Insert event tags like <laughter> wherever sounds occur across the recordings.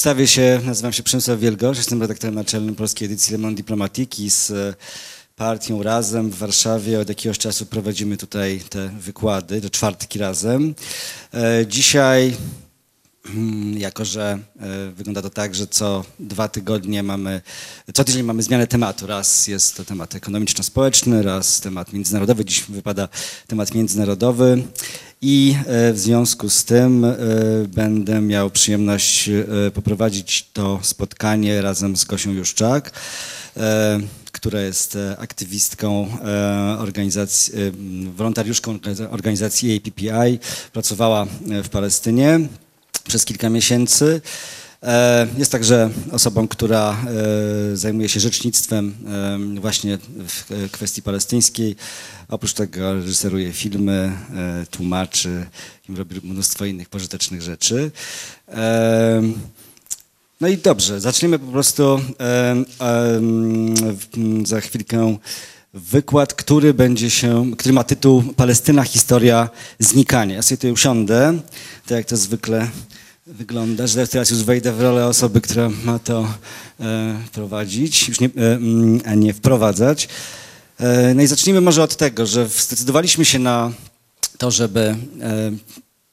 Przedstawię się, nazywam się Przemysław Wielgosz, jestem redaktorem naczelnym polskiej edycji Le Monde Diplomatique z e, partią Razem w Warszawie. Od jakiegoś czasu prowadzimy tutaj te wykłady, do czwartki razem. E, Dzisiaj, jako że e, wygląda to tak, że co dwa tygodnie mamy, co tydzień mamy zmianę tematu. Raz jest to temat ekonomiczno-społeczny, raz temat międzynarodowy. Dziś wypada temat międzynarodowy. I e, w związku z tym e, będę miał przyjemność poprowadzić to spotkanie razem z Gosią Juszczak, która jest aktywistką organizacji, wolontariuszką organizacji APPI. Pracowała w Palestynie przez kilka miesięcy. E, Jest także osobą, która e, zajmuje się rzecznictwem e, właśnie w kwestii palestyńskiej. Oprócz tego reżyseruje filmy, tłumaczy robi mnóstwo innych pożytecznych rzeczy. No i dobrze, zaczniemy po prostu za chwilkę wykład, który będzie się, który ma tytuł Palestyna, historia znikania. Ja sobie tutaj usiądę, tak jak to zwykle wygląda, że teraz już wejdę w rolę osoby, która ma to e, prowadzić, już nie, e, mm, a nie wprowadzać. E, no i zacznijmy może od tego, że zdecydowaliśmy się na to, żeby e,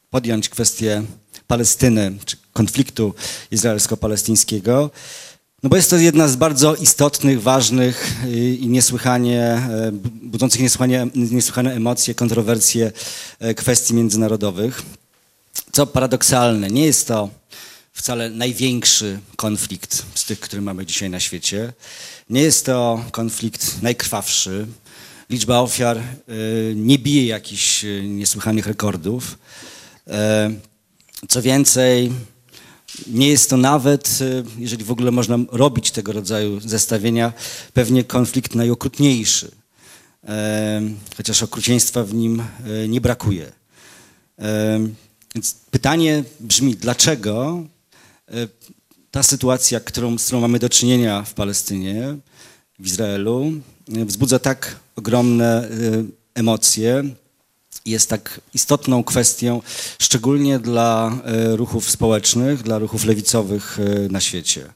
podjąć kwestię Palestyny, czy konfliktu izraelsko-palestyńskiego, no bo jest to jedna z bardzo istotnych, ważnych i niesłychanie, e, budzących niesłychanie, niesłychane emocje, kontrowersje e, kwestii międzynarodowych. Co paradoksalne, nie jest to wcale największy konflikt z tych, który mamy dzisiaj na świecie. Nie jest to konflikt najkrwawszy. Liczba ofiar y, nie bije jakichś y, niesłychanych rekordów. E, Co więcej, nie jest to nawet, y, jeżeli w ogóle można robić tego rodzaju zestawienia, pewnie konflikt najokrutniejszy. Chociaż okrucieństwa w nim nie brakuje. Więc pytanie brzmi, dlaczego e, ta sytuacja, którą, z którą mamy do czynienia w Palestynie, w Izraelu, e, wzbudza tak ogromne e, emocje, jest tak istotną kwestią, szczególnie dla ruchów społecznych, dla ruchów lewicowych na świecie.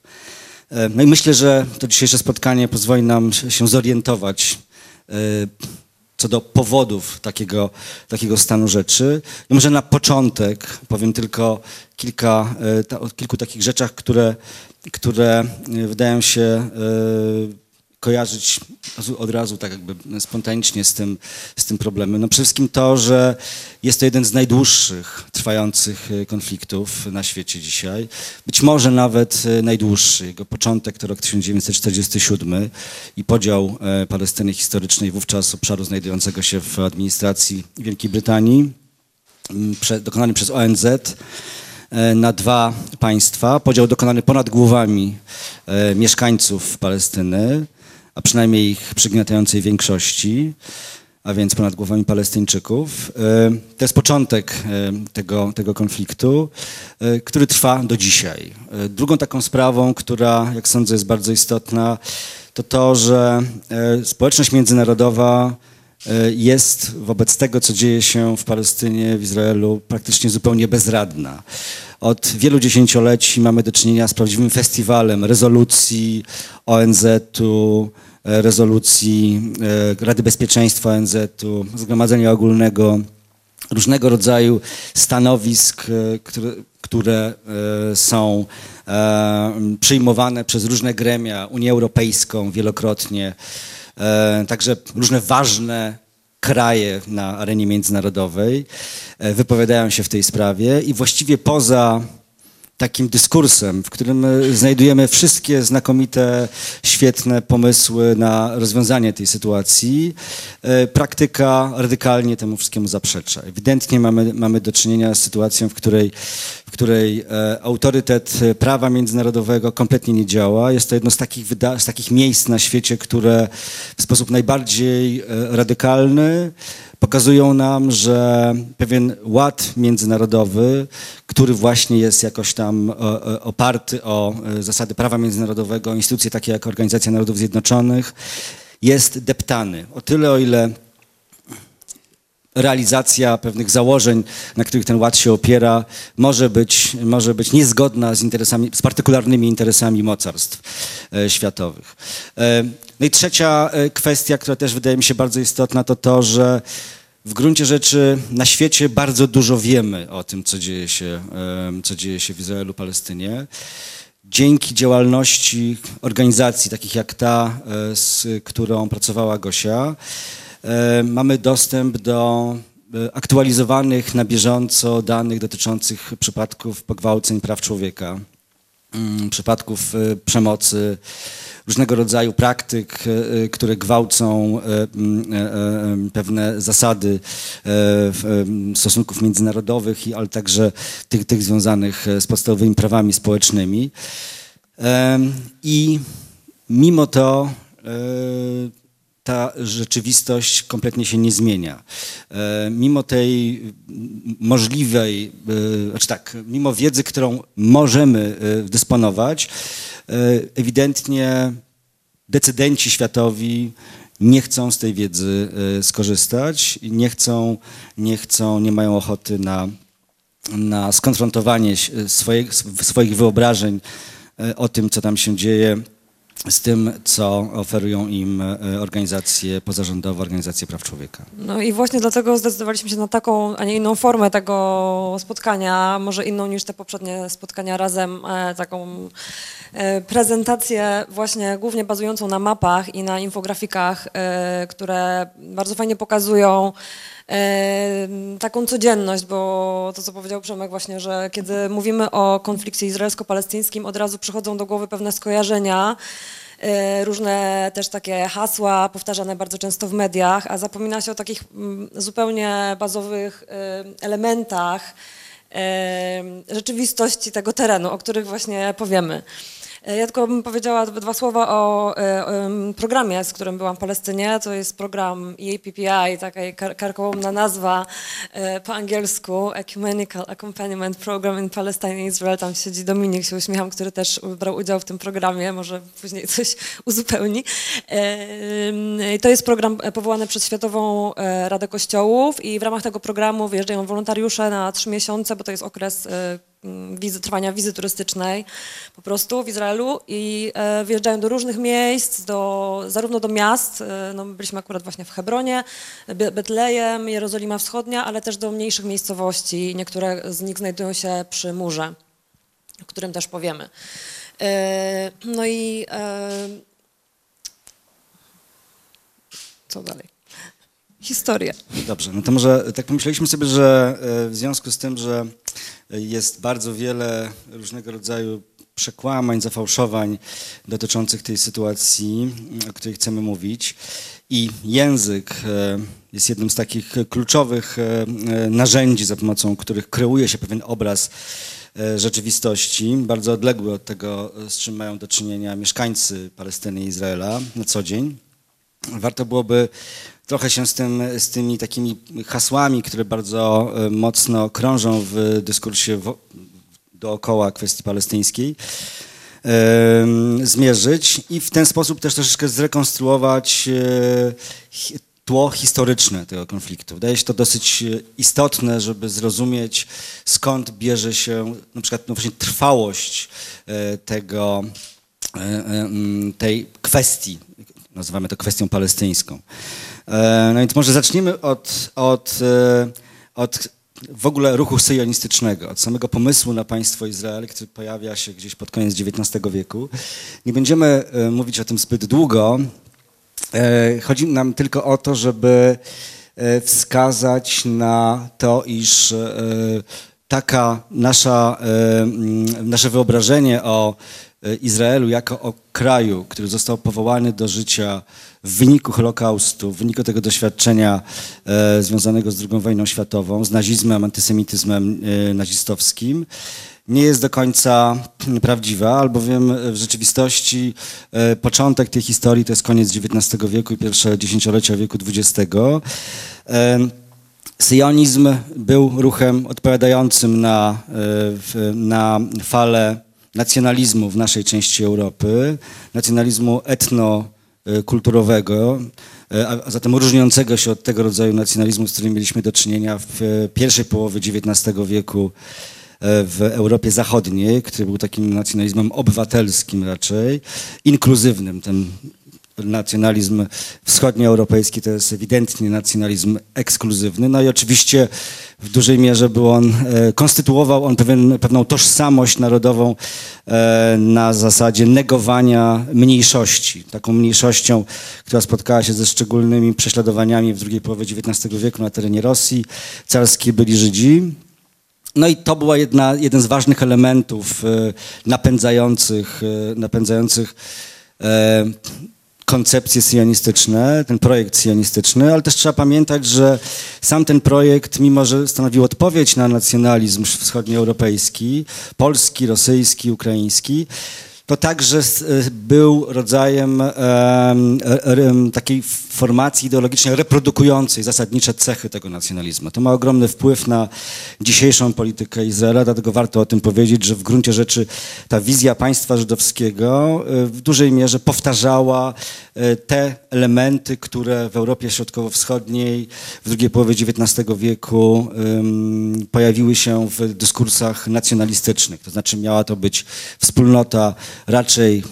No i myślę, że to dzisiejsze spotkanie pozwoli nam się zorientować co do powodów takiego, takiego stanu rzeczy. I może na początek powiem tylko kilka, e, ta, o kilku takich rzeczach, które, które e, wydają się e, kojarzyć od razu tak jakby spontanicznie z tym, z tym problemem. No przede wszystkim to, że jest to jeden z najdłuższych trwających e, konfliktów na świecie dzisiaj. Być może nawet e, najdłuższy. Jego początek to rok 1947 i podział e, Palestyny historycznej wówczas obszaru znajdującego się w administracji Wielkiej Brytanii, dokonany przez ONZ na dwa państwa. Podział dokonany ponad głowami mieszkańców Palestyny, a przynajmniej ich przygniatającej większości, a więc ponad głowami Palestyńczyków. E, To jest początek e, tego, tego konfliktu, e, który trwa do dzisiaj. Drugą taką sprawą, która, jak sądzę, jest bardzo istotna, to to, że społeczność międzynarodowa jest wobec tego, co dzieje się w Palestynie, w Izraelu, praktycznie zupełnie bezradna. Od wielu dziesięcioleci mamy do czynienia z prawdziwym festiwalem rezolucji ONZ-u, e, rezolucji e, Rady Bezpieczeństwa ONZ-u, Zgromadzenia Ogólnego, różnego rodzaju stanowisk, e, które, które są przyjmowane przez różne gremia, Unię Europejską wielokrotnie, także różne ważne kraje na arenie międzynarodowej e, wypowiadają się w tej sprawie i właściwie poza takim dyskursem, w którym e, znajdujemy wszystkie znakomite, świetne pomysły na rozwiązanie tej sytuacji, e, praktyka radykalnie temu wszystkiemu zaprzecza. Ewidentnie mamy, mamy do czynienia z sytuacją, w której, w której e, autorytet e, prawa międzynarodowego kompletnie nie działa. Jest to jedno z takich, z takich miejsc na świecie, które w sposób najbardziej e, radykalny pokazują nam, że pewien ład międzynarodowy, który właśnie jest jakoś tam oparty o zasady prawa międzynarodowego, instytucje takie jak Organizacja Narodów Zjednoczonych, jest deptany. O tyle, o ile realizacja pewnych założeń, na których ten ład się opiera, może być, może być niezgodna z, interesami, z partykularnymi interesami mocarstw e, światowych. E, no i trzecia e, kwestia, która też wydaje mi się bardzo istotna, to to, że w gruncie rzeczy na świecie bardzo dużo wiemy o tym, co dzieje się, co dzieje się w Izraelu, Palestynie. Dzięki działalności organizacji takich jak ta, z którą pracowała Gosia, mamy dostęp do e, aktualizowanych na bieżąco danych dotyczących przypadków pogwałceń praw człowieka, mm, przypadków e, przemocy, różnego rodzaju praktyk, e, e, które gwałcą e, m, e, e, pewne zasady e, em, stosunków międzynarodowych, ale także tych, tych związanych e, z podstawowymi prawami społecznymi. I mimo to e, ta rzeczywistość kompletnie się nie zmienia. E, Mimo tej możliwej, e, znaczy tak, mimo wiedzy, którą możemy e, dysponować, ewidentnie decydenci światowi nie chcą z tej wiedzy skorzystać, nie chcą, nie chcą, nie mają ochoty na, na skonfrontowanie swoich, swoich wyobrażeń o tym, co tam się dzieje, z tym, co oferują im e, organizacje pozarządowe, organizacje praw człowieka. No i właśnie dlatego zdecydowaliśmy się na taką, a nie inną formę tego spotkania, może inną niż te poprzednie spotkania razem, e, taką e, prezentację właśnie głównie bazującą na mapach i na infografikach, które bardzo fajnie pokazują taką codzienność, bo to, co powiedział Przemek właśnie, że kiedy mówimy o konflikcie izraelsko-palestyńskim, od razu przychodzą do głowy pewne skojarzenia, e, różne też takie hasła powtarzane bardzo często w mediach, a zapomina się o takich mm, zupełnie bazowych e, elementach e, rzeczywistości tego terenu, o których właśnie powiemy. E, Ja tylko bym powiedziała dwa słowa o e, programie, z którym byłam w Palestynie. To jest program EAPPI, taka kar- karkołomna nazwa e, po angielsku Ecumenical Accompaniment Program in Palestine Israel. Tam siedzi Dominik, się uśmiecham, który też brał udział w tym programie, może później coś <laughs> uzupełni. To jest program powołany przez Światową Radę Kościołów i w ramach tego programu wyjeżdżają wolontariusze na trzy miesiące, bo to jest okres wizy, trwania wizy turystycznej po prostu w Izraelu i e, wyjeżdżają do różnych miejsc, do, zarówno do miast, e, no my byliśmy akurat właśnie w Hebronie, Be- Betlejem, Jerozolima Wschodnia, ale też do mniejszych miejscowości. Niektóre z nich znajdują się przy murze, o którym też powiemy. E, no i e, co dalej? Historia. Dobrze, no to może tak pomyśleliśmy sobie, że e, w związku z tym, że jest bardzo wiele różnego rodzaju przekłamań, zafałszowań dotyczących tej sytuacji, o której chcemy mówić. I język e, jest jednym z takich kluczowych e, e, narzędzi, za pomocą których kreuje się pewien obraz rzeczywistości, bardzo odległy od tego, z czym mają do czynienia mieszkańcy Palestyny i Izraela na co dzień. Warto byłoby trochę się z, tym, z tymi takimi hasłami, które bardzo e, mocno krążą w dyskursie wo- dookoła kwestii palestyńskiej, zmierzyć i w ten sposób też troszeczkę zrekonstruować e, tło historyczne tego konfliktu. Wydaje się to dosyć e, istotne, żeby zrozumieć skąd bierze się na przykład no właśnie trwałość tego, tej kwestii, nazywamy to kwestią palestyńską. E, No więc może zacznijmy od, od, e, od w ogóle ruchu syjonistycznego, od samego pomysłu na państwo Izrael, który pojawia się gdzieś pod koniec XIX wieku. Nie będziemy e, mówić o tym zbyt długo. Chodzi nam tylko o to, żeby wskazać na to, iż taka nasza, nasze wyobrażenie o Izraelu jako o kraju, który został powołany do życia w wyniku Holokaustu, w wyniku tego doświadczenia e, związanego z II wojną światową, z nazizmem, antysemityzmem e, nazistowskim, nie jest do końca <clears throat> prawdziwa, albowiem w rzeczywistości e, początek tej historii to jest koniec XIX wieku i pierwsze dziesięciolecia wieku XX. E, Syjonizm był ruchem odpowiadającym na, e, na falę nacjonalizmu w naszej części Europy, nacjonalizmu etnokulturowego, e, a, a zatem różniącego się od tego rodzaju nacjonalizmu, z którym mieliśmy do czynienia w e, pierwszej połowie XIX wieku e, w Europie Zachodniej, który był takim nacjonalizmem obywatelskim raczej, inkluzywnym. Ten nacjonalizm wschodnioeuropejski to jest ewidentnie nacjonalizm ekskluzywny. No i oczywiście w dużej mierze był on, e, konstytuował on pewien, pewną tożsamość narodową e, na zasadzie negowania mniejszości. Taką mniejszością, która spotkała się ze szczególnymi prześladowaniami w drugiej połowie XIX wieku na terenie Rosji. Carskie byli Żydzi. No i to była jedna, jeden z ważnych elementów e, napędzających, napędzających koncepcje sionistyczne, ten projekt sionistyczny, ale też trzeba pamiętać, że sam ten projekt, mimo że stanowił odpowiedź na nacjonalizm wschodnioeuropejski, polski, rosyjski, ukraiński, to także y, był rodzajem em, e- em, takiej formacji ideologicznej reprodukującej zasadnicze cechy tego nacjonalizmu. To ma ogromny wpływ na dzisiejszą politykę Izraela, dlatego warto o tym powiedzieć, że w gruncie rzeczy ta wizja państwa żydowskiego w dużej mierze powtarzała te elementy, które w Europie Środkowo-Wschodniej w drugiej połowie XIX wieku pojawiły się w dyskursach nacjonalistycznych. To znaczy miała to być wspólnota raczej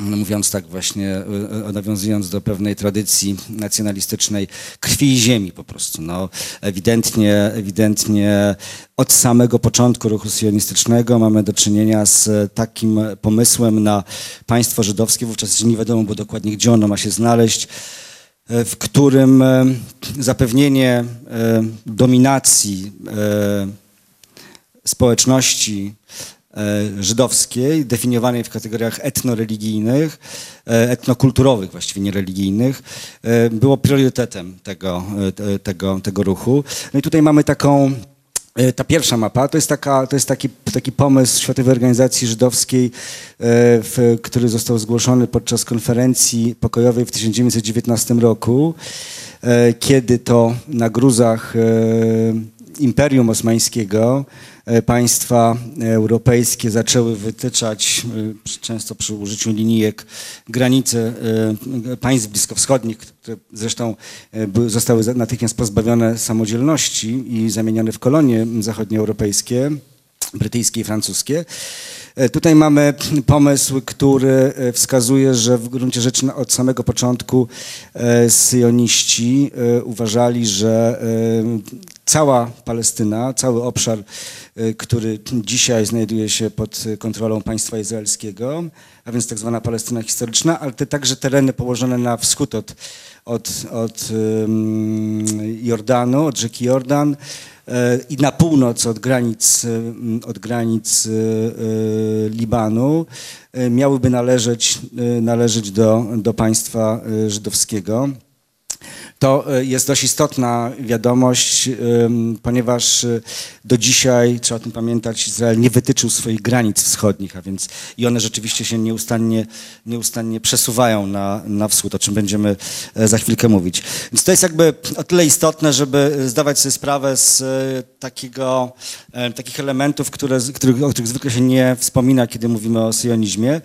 mówiąc tak właśnie, y, y, nawiązując do pewnej tradycji nacjonalistycznej, krwi i ziemi po prostu. No, ewidentnie, ewidentnie od samego początku ruchu sionistycznego mamy do czynienia z takim pomysłem na państwo żydowskie, wówczas nie wiadomo było dokładnie, gdzie ono ma się znaleźć, e, w którym e, zapewnienie e, dominacji e, społeczności e, żydowskiej, definiowanej w kategoriach etnoreligijnych, e, etnokulturowych, właściwie nie religijnych, e, było priorytetem tego, e, te- tego, tego ruchu. No i tutaj mamy taką E, Ta pierwsza mapa to jest, taka, to jest taki, taki pomysł Światowej Organizacji Żydowskiej, e, w, który został zgłoszony podczas konferencji pokojowej w 1919 roku, e, kiedy to na gruzach e, Imperium Osmańskiego e, państwa europejskie zaczęły wytyczać, e, często przy użyciu linijek, granice e, państw bliskowschodnich, które zresztą zostały natychmiast pozbawione samodzielności i zamienione w kolonie zachodnioeuropejskie, brytyjskie i francuskie. Tutaj mamy pomysł, który wskazuje, że w gruncie rzeczy od samego początku syjoniści uważali, że cała Palestyna, cały obszar, e, który dzisiaj znajduje się pod kontrolą państwa izraelskiego, a więc tak zwana Palestyna historyczna, ale te także tereny położone na wschód od, od, od Jordanu, od rzeki Jordan, e, i na północ od granic, od granic e, Libanu miałyby należeć, należeć do, do państwa żydowskiego. To e, jest dość istotna wiadomość, ponieważ e, do dzisiaj, trzeba o tym pamiętać, Izrael nie wytyczył swoich granic wschodnich, a więc i one rzeczywiście się nieustannie, nieustannie przesuwają na, na wschód, o czym będziemy e, za chwilkę mówić. Więc to jest jakby o tyle istotne, żeby zdawać sobie sprawę z e, takiego, e, takich elementów, które, o których zwykle się nie wspomina, kiedy mówimy o syjonizmie.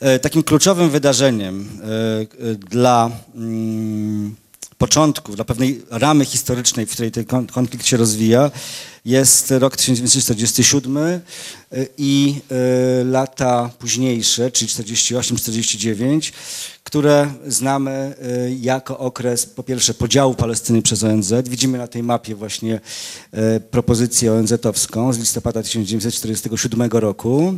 E, Takim kluczowym wydarzeniem e, e, dla mm, początku, dla pewnej ramy historycznej, w której ten kon- konflikt się rozwija, jest rok 1947 y, i y, lata późniejsze, czyli 48-49, które znamy y, jako okres po pierwsze podziału Palestyny przez ONZ. Widzimy na tej mapie właśnie propozycję ONZ-owską z listopada 1947 roku.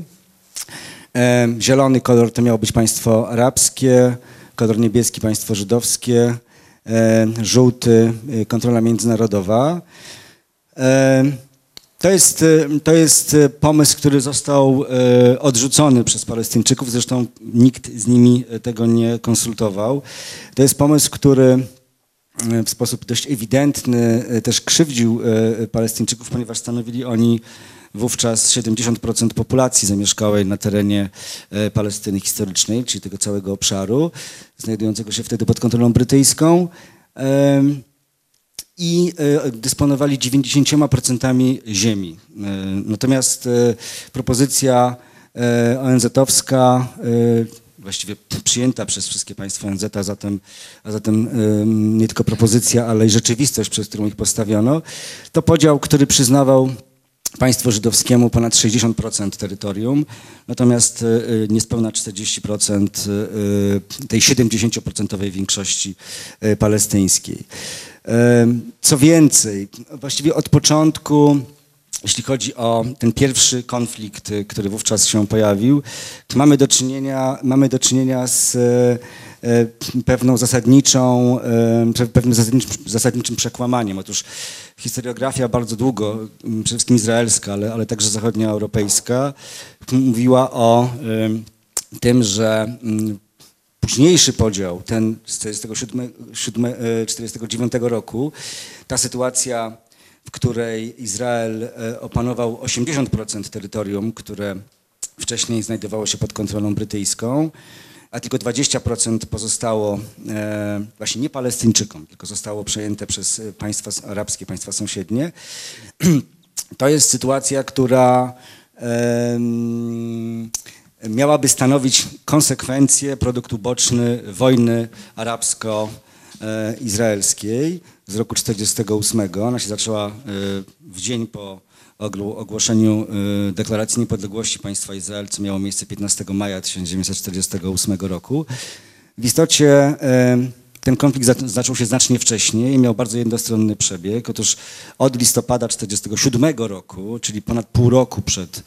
Zielony kolor to miało być państwo arabskie, kolor niebieski państwo żydowskie, żółty e, kontrola międzynarodowa. E, To jest, e, to jest e, pomysł, który został e, odrzucony przez Palestyńczyków, zresztą nikt z nimi e, tego nie konsultował. To jest pomysł, który e, w sposób dość ewidentny e, też krzywdził e, Palestyńczyków, ponieważ stanowili oni wówczas 70% populacji zamieszkałej na terenie e, Palestyny historycznej, czyli tego całego obszaru, znajdującego się wtedy pod kontrolą brytyjską. I e, dysponowali 90% ziemi. E, Natomiast propozycja ONZ-owska właściwie przyjęta przez wszystkie państwa ONZ, a zatem, a zatem nie tylko propozycja, ale i rzeczywistość, przez którą ich postawiono, to podział, który przyznawał państwu żydowskiemu ponad 60% terytorium, natomiast y, y, niespełna 40% y, tej 70% większości palestyńskiej. Co więcej, właściwie od początku jeśli chodzi o ten pierwszy konflikt, który wówczas się pojawił, mamy do czynienia, mamy do czynienia z e, e, pewną zasadniczą, e, pewnym zasadniczym, zasadniczym przekłamaniem. Otóż historiografia bardzo długo, m, przede wszystkim izraelska, ale, ale także zachodnioeuropejska, mówiła o em, tym, że mm, późniejszy podział, ten z 47, 49 roku, ta sytuacja, w której Izrael e, opanował 80% terytorium, które wcześniej znajdowało się pod kontrolą brytyjską, a tylko 20% pozostało e, właśnie nie Palestyńczykom, tylko zostało przejęte przez e, państwa arabskie, państwa sąsiednie. <clears throat> To jest sytuacja, która miałaby stanowić konsekwencje, produkt uboczny wojny arabsko-izraelskiej z roku 1948. Ona się zaczęła e, w dzień po ogłoszeniu e, deklaracji niepodległości państwa Izrael, co miało miejsce 15 maja 1948 roku. W istocie e, ten konflikt za- zaczął się znacznie wcześniej i miał bardzo jednostronny przebieg. Otóż od listopada 1947 roku, czyli ponad pół roku przed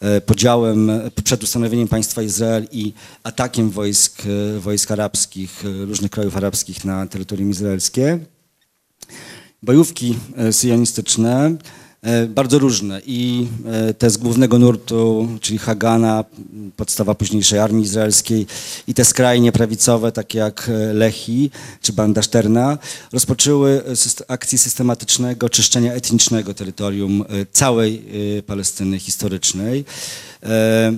e, podziałem, przed ustanowieniem państwa Izrael i atakiem wojsk, wojsk arabskich, różnych krajów arabskich na terytorium izraelskie, bojówki syjonistyczne, bardzo różne i e, te z głównego nurtu, czyli Hagana, podstawa późniejszej armii izraelskiej i te skrajnie prawicowe, takie jak e, Lehi czy Banda Szterna, rozpoczęły e, akcję systematycznego czyszczenia etnicznego terytorium e, całej e, Palestyny historycznej. E,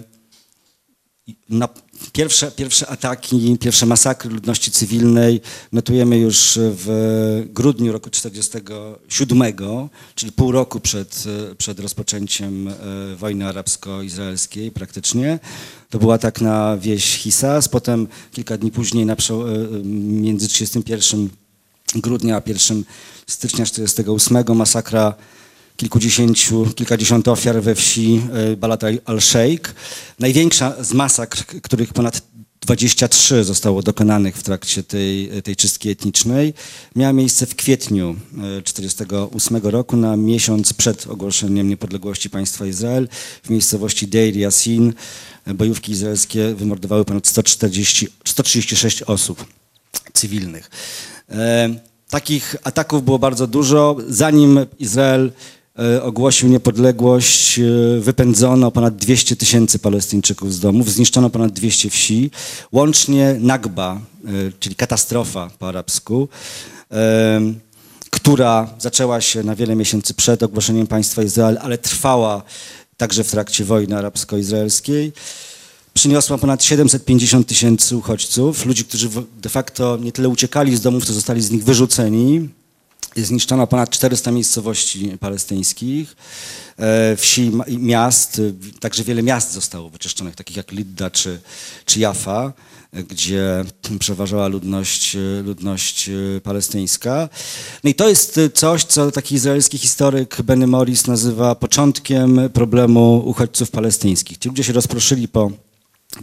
na pierwsze, pierwsze ataki, pierwsze masakry ludności cywilnej notujemy już w grudniu roku 1947, czyli pół roku przed, przed rozpoczęciem e, wojny arabsko-izraelskiej praktycznie. To był atak na wieś Hisas, potem kilka dni później na, przeł- e, między 31 grudnia a 1 stycznia 1948 masakra kilkudziesięciu, kilkadziesiąt ofiar we wsi e, Balat al-Sheikh. Największa z masakr, których ponad 23 zostało dokonanych w trakcie tej, tej czystki etnicznej, miała miejsce w kwietniu 1948 roku, na miesiąc przed ogłoszeniem niepodległości państwa Izrael w miejscowości Deir Yassin. E, Bojówki izraelskie wymordowały ponad 140, 136 osób cywilnych. E, Takich ataków było bardzo dużo. Zanim Izrael e, ogłosił niepodległość, e, wypędzono ponad 200 tysięcy Palestyńczyków z domów, zniszczono ponad 200 wsi. Łącznie Nagba, e, czyli katastrofa po arabsku, e, która zaczęła się na wiele miesięcy przed ogłoszeniem państwa Izrael, ale trwała także w trakcie wojny arabsko-izraelskiej przyniosła ponad 750 tysięcy uchodźców, ludzi, którzy de facto nie tyle uciekali z domów, co zostali z nich wyrzuceni. Zniszczono ponad 400 miejscowości palestyńskich, e, wsi miast, e, także wiele miast zostało wyczyszczonych, takich jak Lidda czy, czy Jaffa, e, gdzie <clears throat> przeważała ludność, ludność palestyńska. No i to jest coś, co taki izraelski historyk Benny Morris nazywa początkiem problemu uchodźców palestyńskich. Ci ludzie się rozproszyli po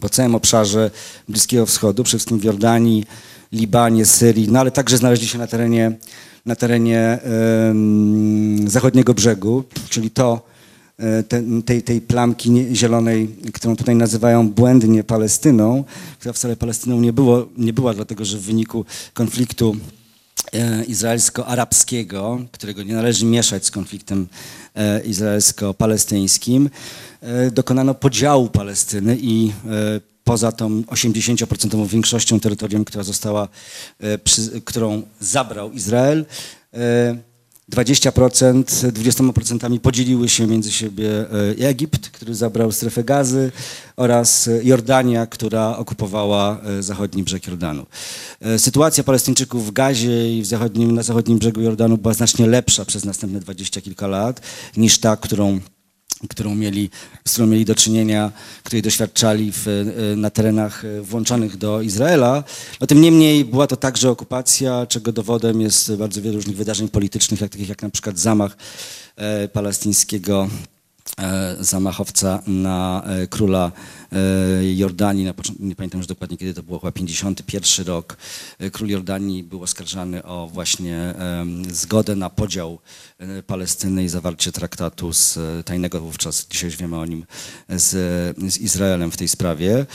po całym obszarze Bliskiego Wschodu, przede wszystkim w Jordanii, Libanie, Syrii, no ale także znaleźli się na terenie, na terenie zachodniego brzegu, czyli to, e, te, tej, tej plamki zielonej, którą tutaj nazywają błędnie Palestyną, która wcale Palestyną nie, było, nie była, dlatego że w wyniku konfliktu e, izraelsko-arabskiego, którego nie należy mieszać z konfliktem e, izraelsko-palestyńskim, dokonano podziału Palestyny i poza tą 80% większością terytorium, która została, e, przy, którą zabrał Izrael, e, 20%, 20% podzieliły się między siebie e, Egipt, który zabrał strefę gazy oraz Jordania, która okupowała zachodni brzeg Jordanu. Sytuacja Palestyńczyków w Gazie i w zachodnim, na zachodnim brzegu Jordanu była znacznie lepsza przez następne dwadzieścia kilka lat niż ta, którą którą mieli, z którą mieli do czynienia, której doświadczali w, e, na terenach e, włączonych do Izraela. No, tym niemniej była to także okupacja, czego dowodem jest bardzo wiele różnych wydarzeń politycznych, jak, takich jak na przykład zamach e, palestyńskiego zamachowca na e, króla e, Jordanii, na początku, nie pamiętam już dokładnie kiedy to było, chyba 51 rok. E, Król Jordanii był oskarżany o właśnie zgodę na podział e, Palestyny i zawarcie traktatu z e, tajnego wówczas, dzisiaj już wiemy o nim, z, z Izraelem w tej sprawie.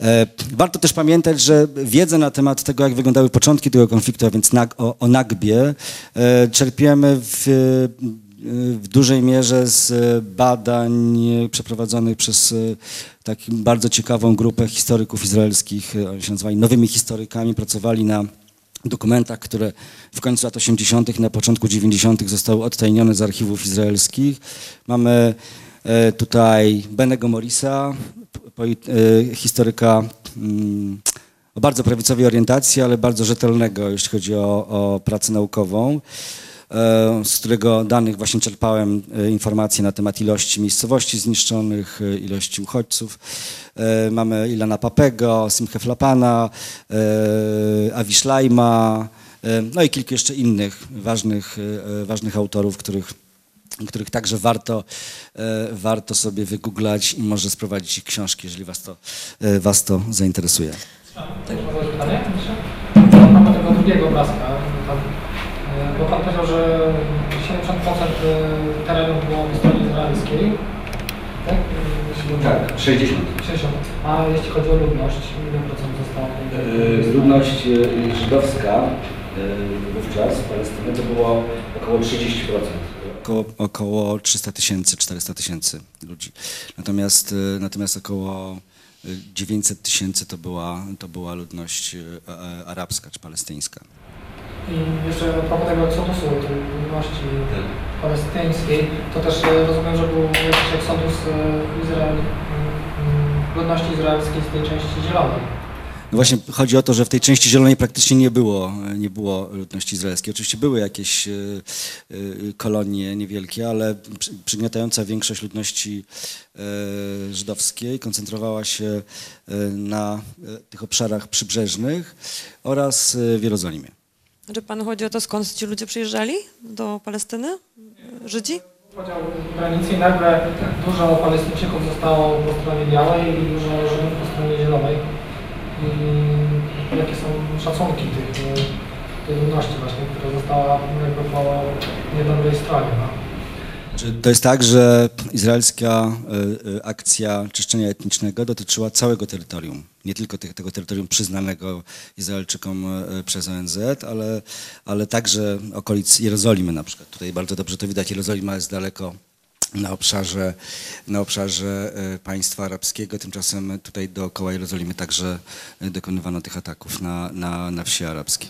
E, Warto też pamiętać, że wiedzę na temat tego, jak wyglądały początki tego konfliktu, a więc o, o Nagbie, e, czerpiemy w, w dużej mierze z badań przeprowadzonych przez e, taką bardzo ciekawą grupę historyków izraelskich. Oni się nazywali nowymi historykami, pracowali na dokumentach, które w końcu lat 80. i na początku 90. zostały odtajnione z archiwów izraelskich. Mamy e, tutaj Benego Morisa, e, historyka mm, o bardzo prawicowej orientacji, ale bardzo rzetelnego, jeśli chodzi o, o pracę naukową, z którego danych właśnie czerpałem e, informacje na temat ilości miejscowości zniszczonych, e, ilości uchodźców. E, Mamy Ilana Papego, Simche Flapana, e, Avi Szlajma, e, no i kilku jeszcze innych ważnych, e, ważnych autorów, których których także warto, e, warto sobie wygooglać i może sprowadzić ich książki, jeżeli was to, e, was to zainteresuje. A propos tego drugiego obrazka, e, bo Pan powiedział, że 70% terenu było po stronie izraelskiej, tak? Jeśli 60. 60. A jeśli chodzi o ludność, ile procent zostało? E, Ludność e, żydowska e, wówczas w Palestynie to było około 30%. Około, około 300 tysięcy, 400 tysięcy ludzi. Natomiast, e, natomiast około e, 900 tysięcy to była, to była ludność e, e, arabska czy palestyńska. I jeszcze a propos tego eksodusu, tej ludności palestyńskiej, to też e, rozumiem, że był jakiś eksodus e, Izrael, mm, ludności izraelskiej z tej części zielonej. No właśnie chodzi o to, że w tej części zielonej praktycznie nie było, nie było ludności izraelskiej. Oczywiście były jakieś e, e, kolonie niewielkie, ale przy- przygniatająca większość ludności e, żydowskiej koncentrowała się e, na e, tych obszarach przybrzeżnych oraz e, w Jerozolimie. Czy panu chodzi o to, skąd ci ludzie przyjeżdżali do Palestyny? Żydzi? Podział granicy i nagle dużo Palestyńczyków zostało po stronie białej i dużo Żydów po stronie zielonej. I jakie są szacunki tych, e, tej ludności właśnie, która została jakby po niedobrej stronie. No. To jest tak, że izraelska e, e, akcja czyszczenia etnicznego dotyczyła całego terytorium, nie tylko tego terytorium przyznanego Izraelczykom e, przez ONZ, ale, ale także okolic Jerozolimy na przykład. Tutaj bardzo dobrze to widać, Jerozolima jest daleko na obszarze, na obszarze państwa arabskiego, tymczasem tutaj dookoła Jerozolimy także dokonywano tych ataków na, na, na wsi arabskie.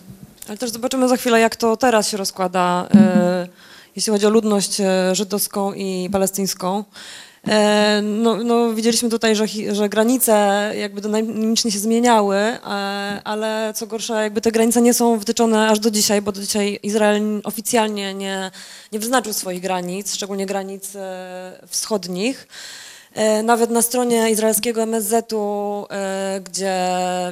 Ale też zobaczymy za chwilę, jak to teraz się rozkłada, jeśli chodzi o ludność e, żydowską i palestyńską. E, no, no, widzieliśmy tutaj, że, że granice jakby dynamicznie się zmieniały, e, ale co gorsza, jakby te granice nie są wytyczone aż do dzisiaj, bo do dzisiaj Izrael oficjalnie nie, nie wyznaczył swoich granic, szczególnie granic wschodnich. E, Nawet na stronie izraelskiego MSZ-u, e, gdzie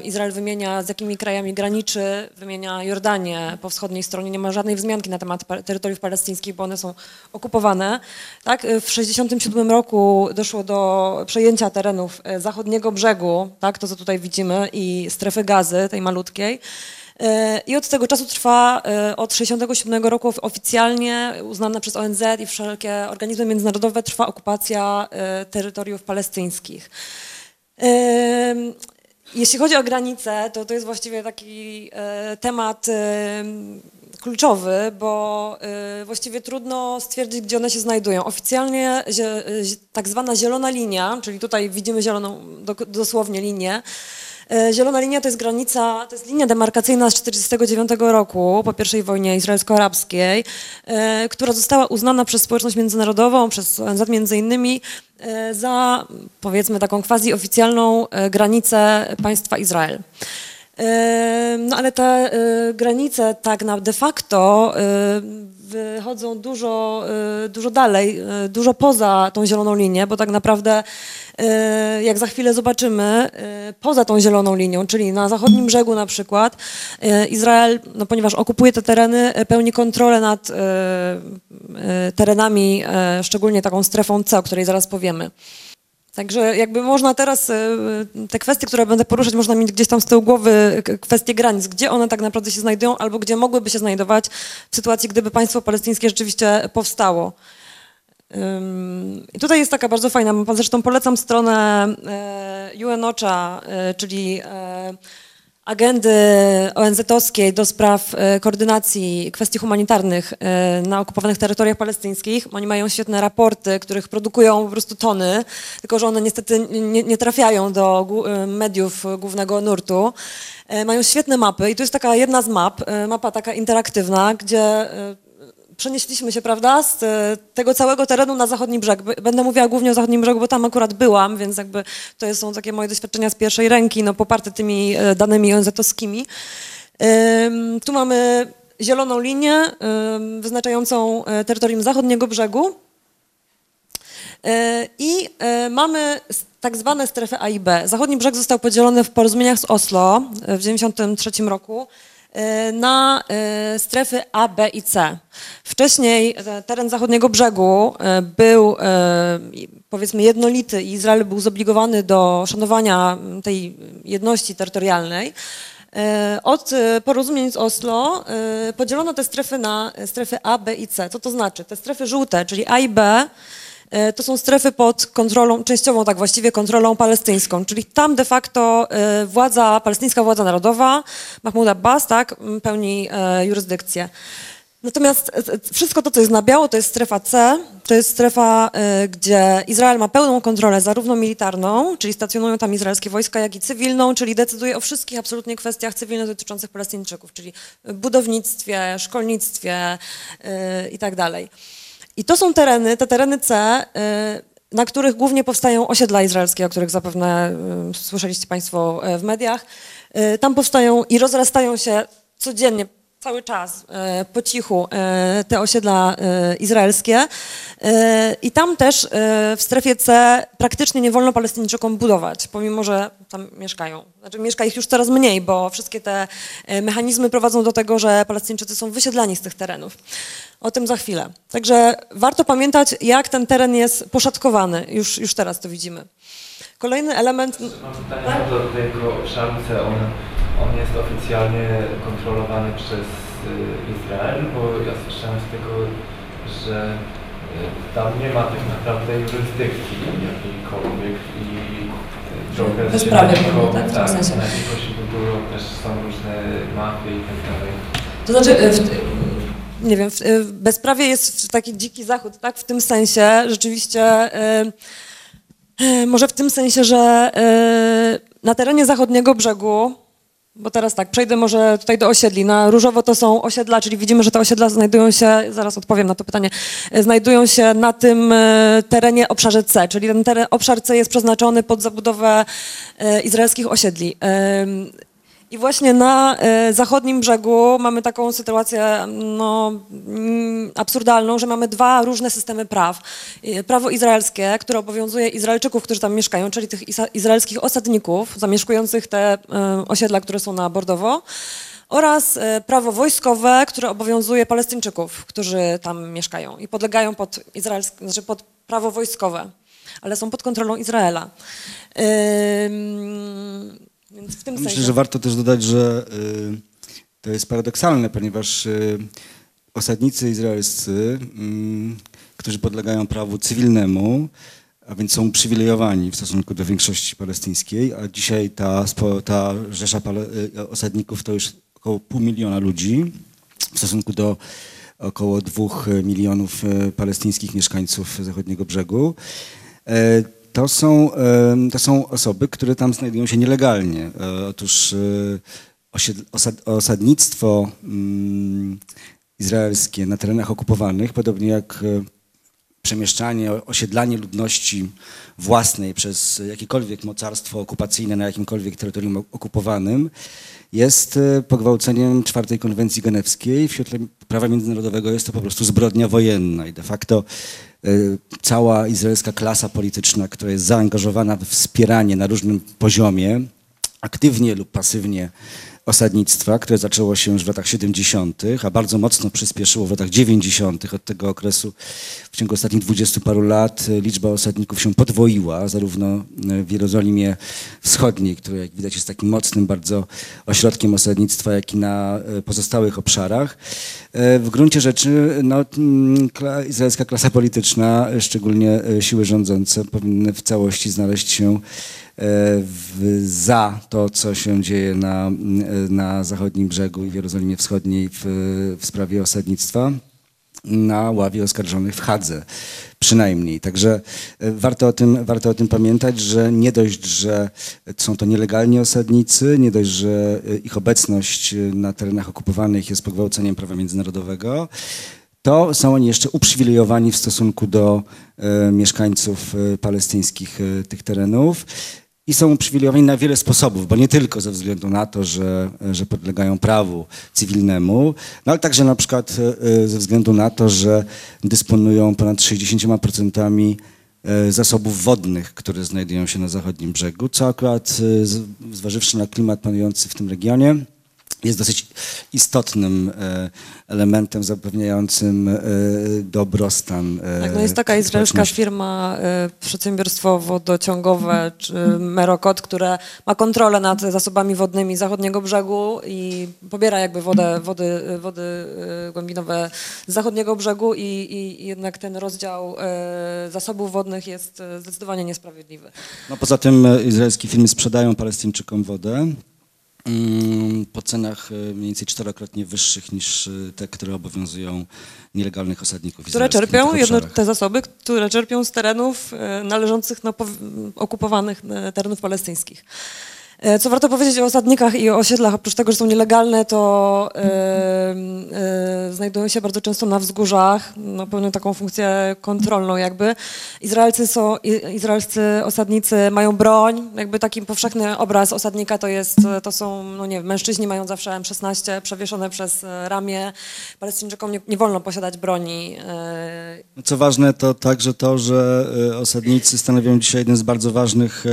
Izrael wymienia z jakimi krajami graniczy, wymienia Jordanię po wschodniej stronie, nie ma żadnej wzmianki na temat terytoriów palestyńskich, bo one są okupowane. Tak? e, W 1967 roku doszło do przejęcia terenów zachodniego brzegu, tak? to co tutaj widzimy, i strefy gazy, tej malutkiej. E, I od tego czasu trwa, e, od 1967 roku oficjalnie uznana przez ONZ i wszelkie organizmy międzynarodowe trwa okupacja e, terytoriów palestyńskich. Em, Jeśli chodzi o granice, to to jest właściwie taki e, temat em, kluczowy, bo e, właściwie trudno stwierdzić, gdzie one się znajdują. Oficjalnie tak zwana zielona linia, czyli tutaj widzimy zieloną do, dosłownie linię, E, Zielona linia to jest granica, to jest linia demarkacyjna z 1949 roku, po I wojnie izraelsko-arabskiej, e, która została uznana przez społeczność międzynarodową, przez ONZ między innymi, e, za powiedzmy taką quasi-oficjalną e, granicę państwa Izrael. E, No ale te e, granice tak na de facto e, wychodzą dużo, e, dużo dalej, e, dużo poza tą zieloną linię, bo tak naprawdę e, jak za chwilę zobaczymy, poza tą zieloną linią, czyli na zachodnim brzegu na przykład, Izrael, no ponieważ okupuje te tereny, pełni kontrolę nad terenami, szczególnie taką strefą C, o której zaraz powiemy. Także jakby można teraz e, te kwestie, które będę poruszać, można mieć gdzieś tam z tyłu głowy kwestie granic, gdzie one tak naprawdę się znajdują albo gdzie mogłyby się znajdować w sytuacji, gdyby państwo palestyńskie rzeczywiście powstało. I tutaj jest taka bardzo fajna zresztą polecam stronę e, UNOCHA, e, czyli agendy ONZ-owskiej do spraw e, koordynacji kwestii humanitarnych e, na okupowanych terytoriach palestyńskich. Oni mają świetne raporty, których produkują po prostu tony, tylko że one niestety nie, nie trafiają do e, mediów głównego nurtu. Mają świetne mapy i tu jest taka jedna z map, mapa taka interaktywna, gdzie przenieśliśmy się, prawda, z e, tego całego terenu na zachodni brzeg. Będę mówiła głównie o zachodnim brzegu, bo tam akurat byłam, więc jakby to są takie moje doświadczenia z pierwszej ręki, no poparte tymi e, danymi ONZ-owskimi. Tu mamy zieloną linię wyznaczającą e, terytorium zachodniego brzegu. I mamy tak zwane strefy A i B. Zachodni brzeg został podzielony w porozumieniach z Oslo w 1993 roku na e, strefy A, B i C. Wcześniej e, teren zachodniego brzegu e, był e, powiedzmy jednolity i Izrael był zobligowany do szanowania m, tej jedności terytorialnej. E, Od e, porozumień z Oslo e, podzielono te strefy na e, strefy A, B i C. Co to znaczy? Te strefy żółte, czyli A i B, e, to są strefy pod kontrolą, częściową tak właściwie kontrolą palestyńską, czyli tam de facto e, władza, palestyńska władza narodowa, Mahmoud Abbas, tak, pełni e, jurysdykcję. Natomiast e, e, wszystko to, co jest na biało, to jest strefa C, to jest strefa, e, gdzie Izrael ma pełną kontrolę zarówno militarną, czyli stacjonują tam izraelskie wojska, jak i cywilną, czyli decyduje o wszystkich absolutnie kwestiach cywilnych dotyczących Palestyńczyków, czyli budownictwie, szkolnictwie e, i to są tereny, te tereny C, y, na których głównie powstają osiedla izraelskie, o których zapewne y, słyszeliście Państwo y, w mediach. Y, Tam powstają i rozrastają się codziennie, cały czas, y, po cichu, y, te osiedla y, izraelskie. I tam też w strefie C praktycznie nie wolno Palestyńczykom budować, pomimo że tam mieszkają. Znaczy mieszka ich już coraz mniej, bo wszystkie te mechanizmy prowadzą do tego, że Palestyńczycy są wysiedlani z tych terenów. O tym za chwilę. Także warto pamiętać, jak ten teren jest poszatkowany. Już, już teraz to widzimy. Kolejny element. Mam pytanie co do tego C. On, on jest oficjalnie kontrolowany przez y, Izrael, bo ja słyszałem z tego, że y, tam nie ma tak naprawdę jurysdykcji jakiejkolwiek i y, trochę Bezprawie się na pewnie, niego- tak? W tak, sensie. na niego się budują też są różne mafie i tak dalej. To znaczy, w, nie wiem, w, w bezprawie jest w taki dziki zachód, tak? W tym sensie rzeczywiście. e, e, może w tym sensie, że e, na terenie zachodniego brzegu. Bo teraz tak, przejdę może tutaj do osiedli. Na różowo to są osiedla, czyli widzimy, że te osiedla znajdują się, zaraz odpowiem na to pytanie, e, znajdują się na tym e, terenie obszarze C, czyli ten teren, obszar C jest przeznaczony pod zabudowę e, izraelskich osiedli. I właśnie na e, zachodnim brzegu mamy taką sytuację no, mm, absurdalną, że mamy dwa różne systemy praw. Prawo izraelskie, które obowiązuje Izraelczyków, którzy tam mieszkają, czyli tych izraelskich osadników zamieszkujących te e, osiedla, które są na Bordowo, oraz e, prawo wojskowe, które obowiązuje Palestyńczyków, którzy tam mieszkają i podlegają pod, izraelskie, znaczy pod prawo wojskowe, ale są pod kontrolą Izraela. Ym, więc w tym Myślę, sensie. że warto też dodać, że y, to jest paradoksalne, ponieważ y, osadnicy izraelscy, mm, którzy podlegają prawu cywilnemu, a więc są uprzywilejowani w stosunku do większości palestyńskiej, a dzisiaj ta, ta rzesza y, osadników to już około pół miliona ludzi w stosunku do około dwóch milionów y, palestyńskich mieszkańców zachodniego brzegu. To są, to są osoby, które tam znajdują się nielegalnie. E, Otóż e, osadnictwo mm, izraelskie na terenach okupowanych, podobnie jak e, przemieszczanie, osiedlanie ludności własnej przez jakiekolwiek mocarstwo okupacyjne na jakimkolwiek terytorium okupowanym jest pogwałceniem czwartej konwencji genewskiej. W świetle prawa międzynarodowego jest to po prostu zbrodnia wojenna i de facto cała izraelska klasa polityczna, która jest zaangażowana w wspieranie na różnym poziomie, aktywnie lub pasywnie osadnictwa, które zaczęło się już w latach 70., a bardzo mocno przyspieszyło w latach 90. Od tego okresu w ciągu ostatnich 20 paru lat e, liczba osadników się podwoiła, zarówno e, w Jerozolimie Wschodniej, która jak widać jest takim mocnym bardzo ośrodkiem osadnictwa, jak i na e, pozostałych obszarach. W gruncie rzeczy no, mm, izraelska klasa polityczna, szczególnie siły rządzące, powinny w całości znaleźć się za to, co się dzieje na, na zachodnim brzegu i w Jerozolimie Wschodniej w, w sprawie osadnictwa na ławie oskarżonych w Hadze przynajmniej. Także e, warto o, tym, warto o tym pamiętać, że nie dość, że są to nielegalni osadnicy, nie dość, że e, ich obecność e, na terenach okupowanych jest pogwałceniem prawa międzynarodowego, to są oni jeszcze uprzywilejowani w stosunku do mieszkańców palestyńskich tych terenów i są uprzywilejowani na wiele sposobów, bo nie tylko ze względu na to, że, że podlegają prawu cywilnemu, no ale także na przykład e, e, ze względu na to, że dysponują ponad 60% e, zasobów wodnych, które znajdują się na zachodnim brzegu, co akurat zważywszy na klimat panujący w tym regionie, jest dosyć istotnym e, elementem zapewniającym e, dobrostan. e, Tak, no jest taka izraelska firma, y, przedsiębiorstwo wodociągowe, czy Merokot, które ma kontrolę nad zasobami wodnymi zachodniego brzegu i pobiera jakby wodę, wody, wody głębinowe z zachodniego brzegu i, i, jednak ten rozdział zasobów wodnych jest zdecydowanie niesprawiedliwy. No poza tym izraelskie firmy sprzedają Palestyńczykom wodę po cenach e, mniej więcej czterokrotnie wyższych niż e, te, które obowiązują nielegalnych osadników które czerpią jedno, te zasoby, które czerpią z terenów e, należących do pow- okupowanych terenów palestyńskich. E, Co warto powiedzieć o osadnikach i o osiedlach, oprócz tego, że są nielegalne, to e, e, znajdują się bardzo często na wzgórzach, no, pełnią taką funkcję kontrolną jakby. Izraelcy są, izraelscy osadnicy mają broń, jakby taki powszechny obraz osadnika to jest, to są, no nie mężczyźni mają zawsze M16 przewieszone przez ramię, Palestyńczykom nie, nie wolno posiadać broni. Co ważne, to także to, że osadnicy stanowią dzisiaj jeden z bardzo ważnych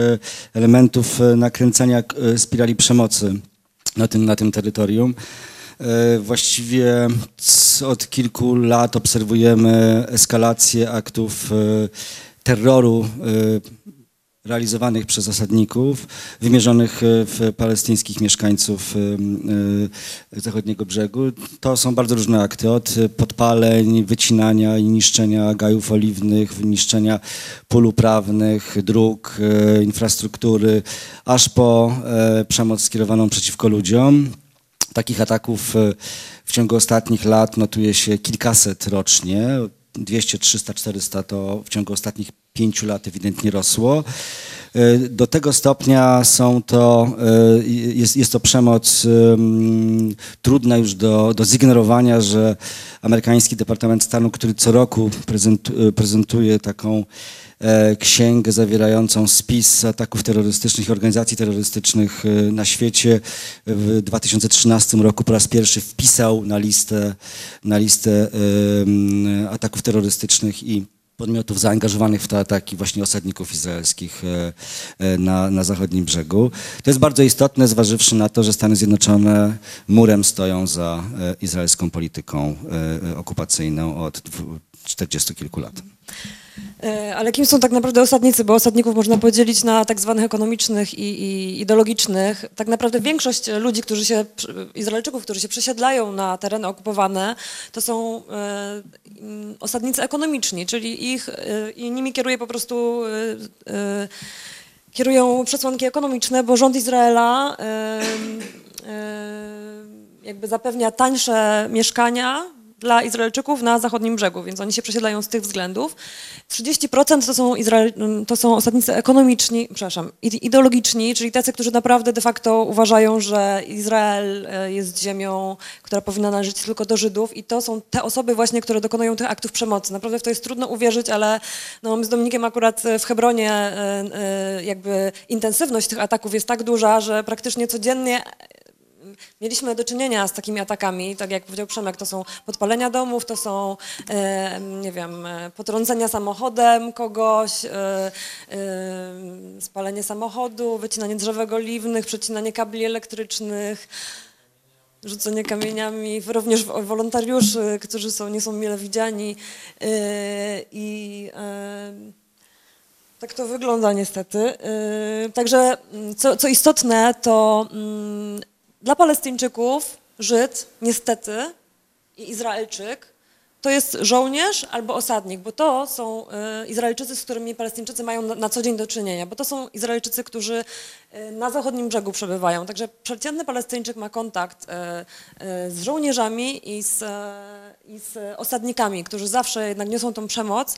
elementów nakręcania e, spirali przemocy na tym, na tym terytorium. E, Właściwie od kilku lat obserwujemy eskalację aktów e, terroru e, realizowanych przez osadników, wymierzonych e, w palestyńskich mieszkańców e, e, zachodniego brzegu. To są bardzo różne akty, od podpaleń, wycinania i niszczenia gajów oliwnych, niszczenia pól uprawnych, dróg, infrastruktury, aż po przemoc skierowaną przeciwko ludziom. Takich ataków w ciągu ostatnich lat notuje się kilkaset rocznie. 200, 300, 400 to w ciągu ostatnich pięciu lat ewidentnie rosło. E, Do tego stopnia są to, e, jest, jest to przemoc em, trudna już do, do zignorowania, że amerykański Departament Stanu, który co roku prezentu, prezentuje taką e, księgę zawierającą spis ataków terrorystycznych i organizacji terrorystycznych e, na świecie. W 2013 roku po raz pierwszy wpisał na listę, na listę em, ataków terrorystycznych i podmiotów zaangażowanych w te ataki właśnie osadników izraelskich e, e, na, na zachodnim brzegu. To jest bardzo istotne, zważywszy na to, że Stany Zjednoczone murem stoją za e, izraelską polityką e, e, okupacyjną od 40 kilku lat. E, Ale kim są tak naprawdę osadnicy? Bo osadników można podzielić na tak zwanych ekonomicznych i, i ideologicznych. Tak naprawdę większość ludzi, którzy się, Izraelczyków, którzy się przesiedlają na tereny okupowane, to są e, osadnicy ekonomiczni, czyli ich, e, i nimi kieruje po prostu kierują przesłanki ekonomiczne, bo rząd Izraela jakby zapewnia tańsze mieszkania dla Izraelczyków na zachodnim brzegu, więc oni się przesiedlają z tych względów. 30% to są, Izrael, to są osadnicy ekonomiczni, przepraszam, ideologiczni, czyli tacy, którzy naprawdę de facto uważają, że Izrael e, jest ziemią, która powinna należeć tylko do Żydów i to są te osoby właśnie, które dokonują tych aktów przemocy. Naprawdę w to jest trudno uwierzyć, ale no, my z Dominikiem akurat e, w Hebronie e, jakby intensywność tych ataków jest tak duża, że praktycznie codziennie Mieliśmy do czynienia z takimi atakami, tak jak powiedział Przemek, to są podpalenia domów, to są, e, nie wiem, e, potrącenia samochodem kogoś, e, spalenie samochodu, wycinanie drzewek oliwnych, przecinanie kabli elektrycznych, rzucenie kamieniami, również wo- wolontariuszy, którzy są, nie są mile widziani. I tak to wygląda niestety. Także mm, co, co istotne, to mm, dla Palestyńczyków Żyd niestety i Izraelczyk to jest żołnierz albo osadnik, bo to są y, Izraelczycy, z którymi Palestyńczycy mają na, co dzień do czynienia, bo to są Izraelczycy, którzy y, na zachodnim brzegu przebywają. Także przeciętny Palestyńczyk ma kontakt y, z żołnierzami i z, i z osadnikami, którzy zawsze jednak niosą tą przemoc.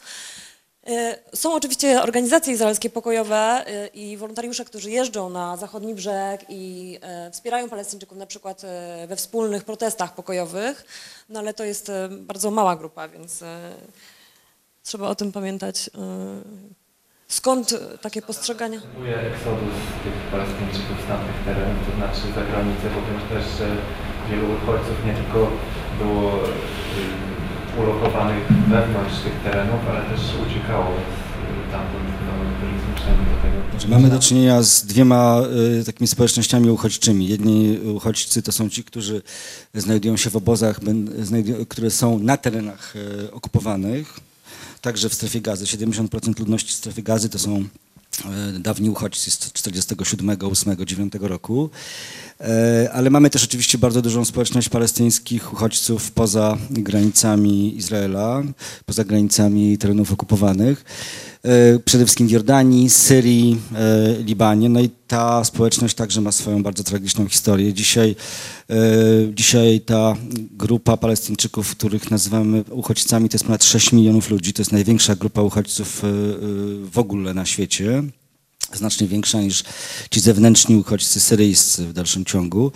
E, Są oczywiście organizacje izraelskie pokojowe e, i wolontariusze, którzy jeżdżą na zachodni brzeg i e, wspierają Palestyńczyków na przykład we wspólnych protestach pokojowych, no ale to jest bardzo mała grupa, więc trzeba o tym pamiętać. Skąd takie postrzegania? Następuje eksodus tych Palestyńczyków z tamtych terenów, to znaczy za granicę, bo wiem też, że wielu uchodźców nie tylko było y, ulokowanych wewnątrz tych terenów, ale też uciekało, y. Że Mamy do czynienia z dwiema y, takimi społecznościami uchodźczymi. Jedni uchodźcy to są ci, którzy znajdują się w obozach, które są na terenach y, okupowanych, także w strefie gazy. 70% ludności strefy gazy to są dawni uchodźcy z 47, 8, 9 roku. E, Ale mamy też oczywiście bardzo dużą społeczność palestyńskich uchodźców poza granicami Izraela, poza granicami terenów okupowanych. E, Przede wszystkim w Jordanii, Syrii, e, Libanie. No i ta społeczność także ma swoją bardzo tragiczną historię. Dzisiaj, e, dzisiaj ta grupa Palestyńczyków, których nazywamy uchodźcami, to jest ponad 6 milionów ludzi. To jest największa grupa uchodźców e, e, w ogóle na świecie znacznie większa niż ci zewnętrzni uchodźcy syryjscy w dalszym ciągu.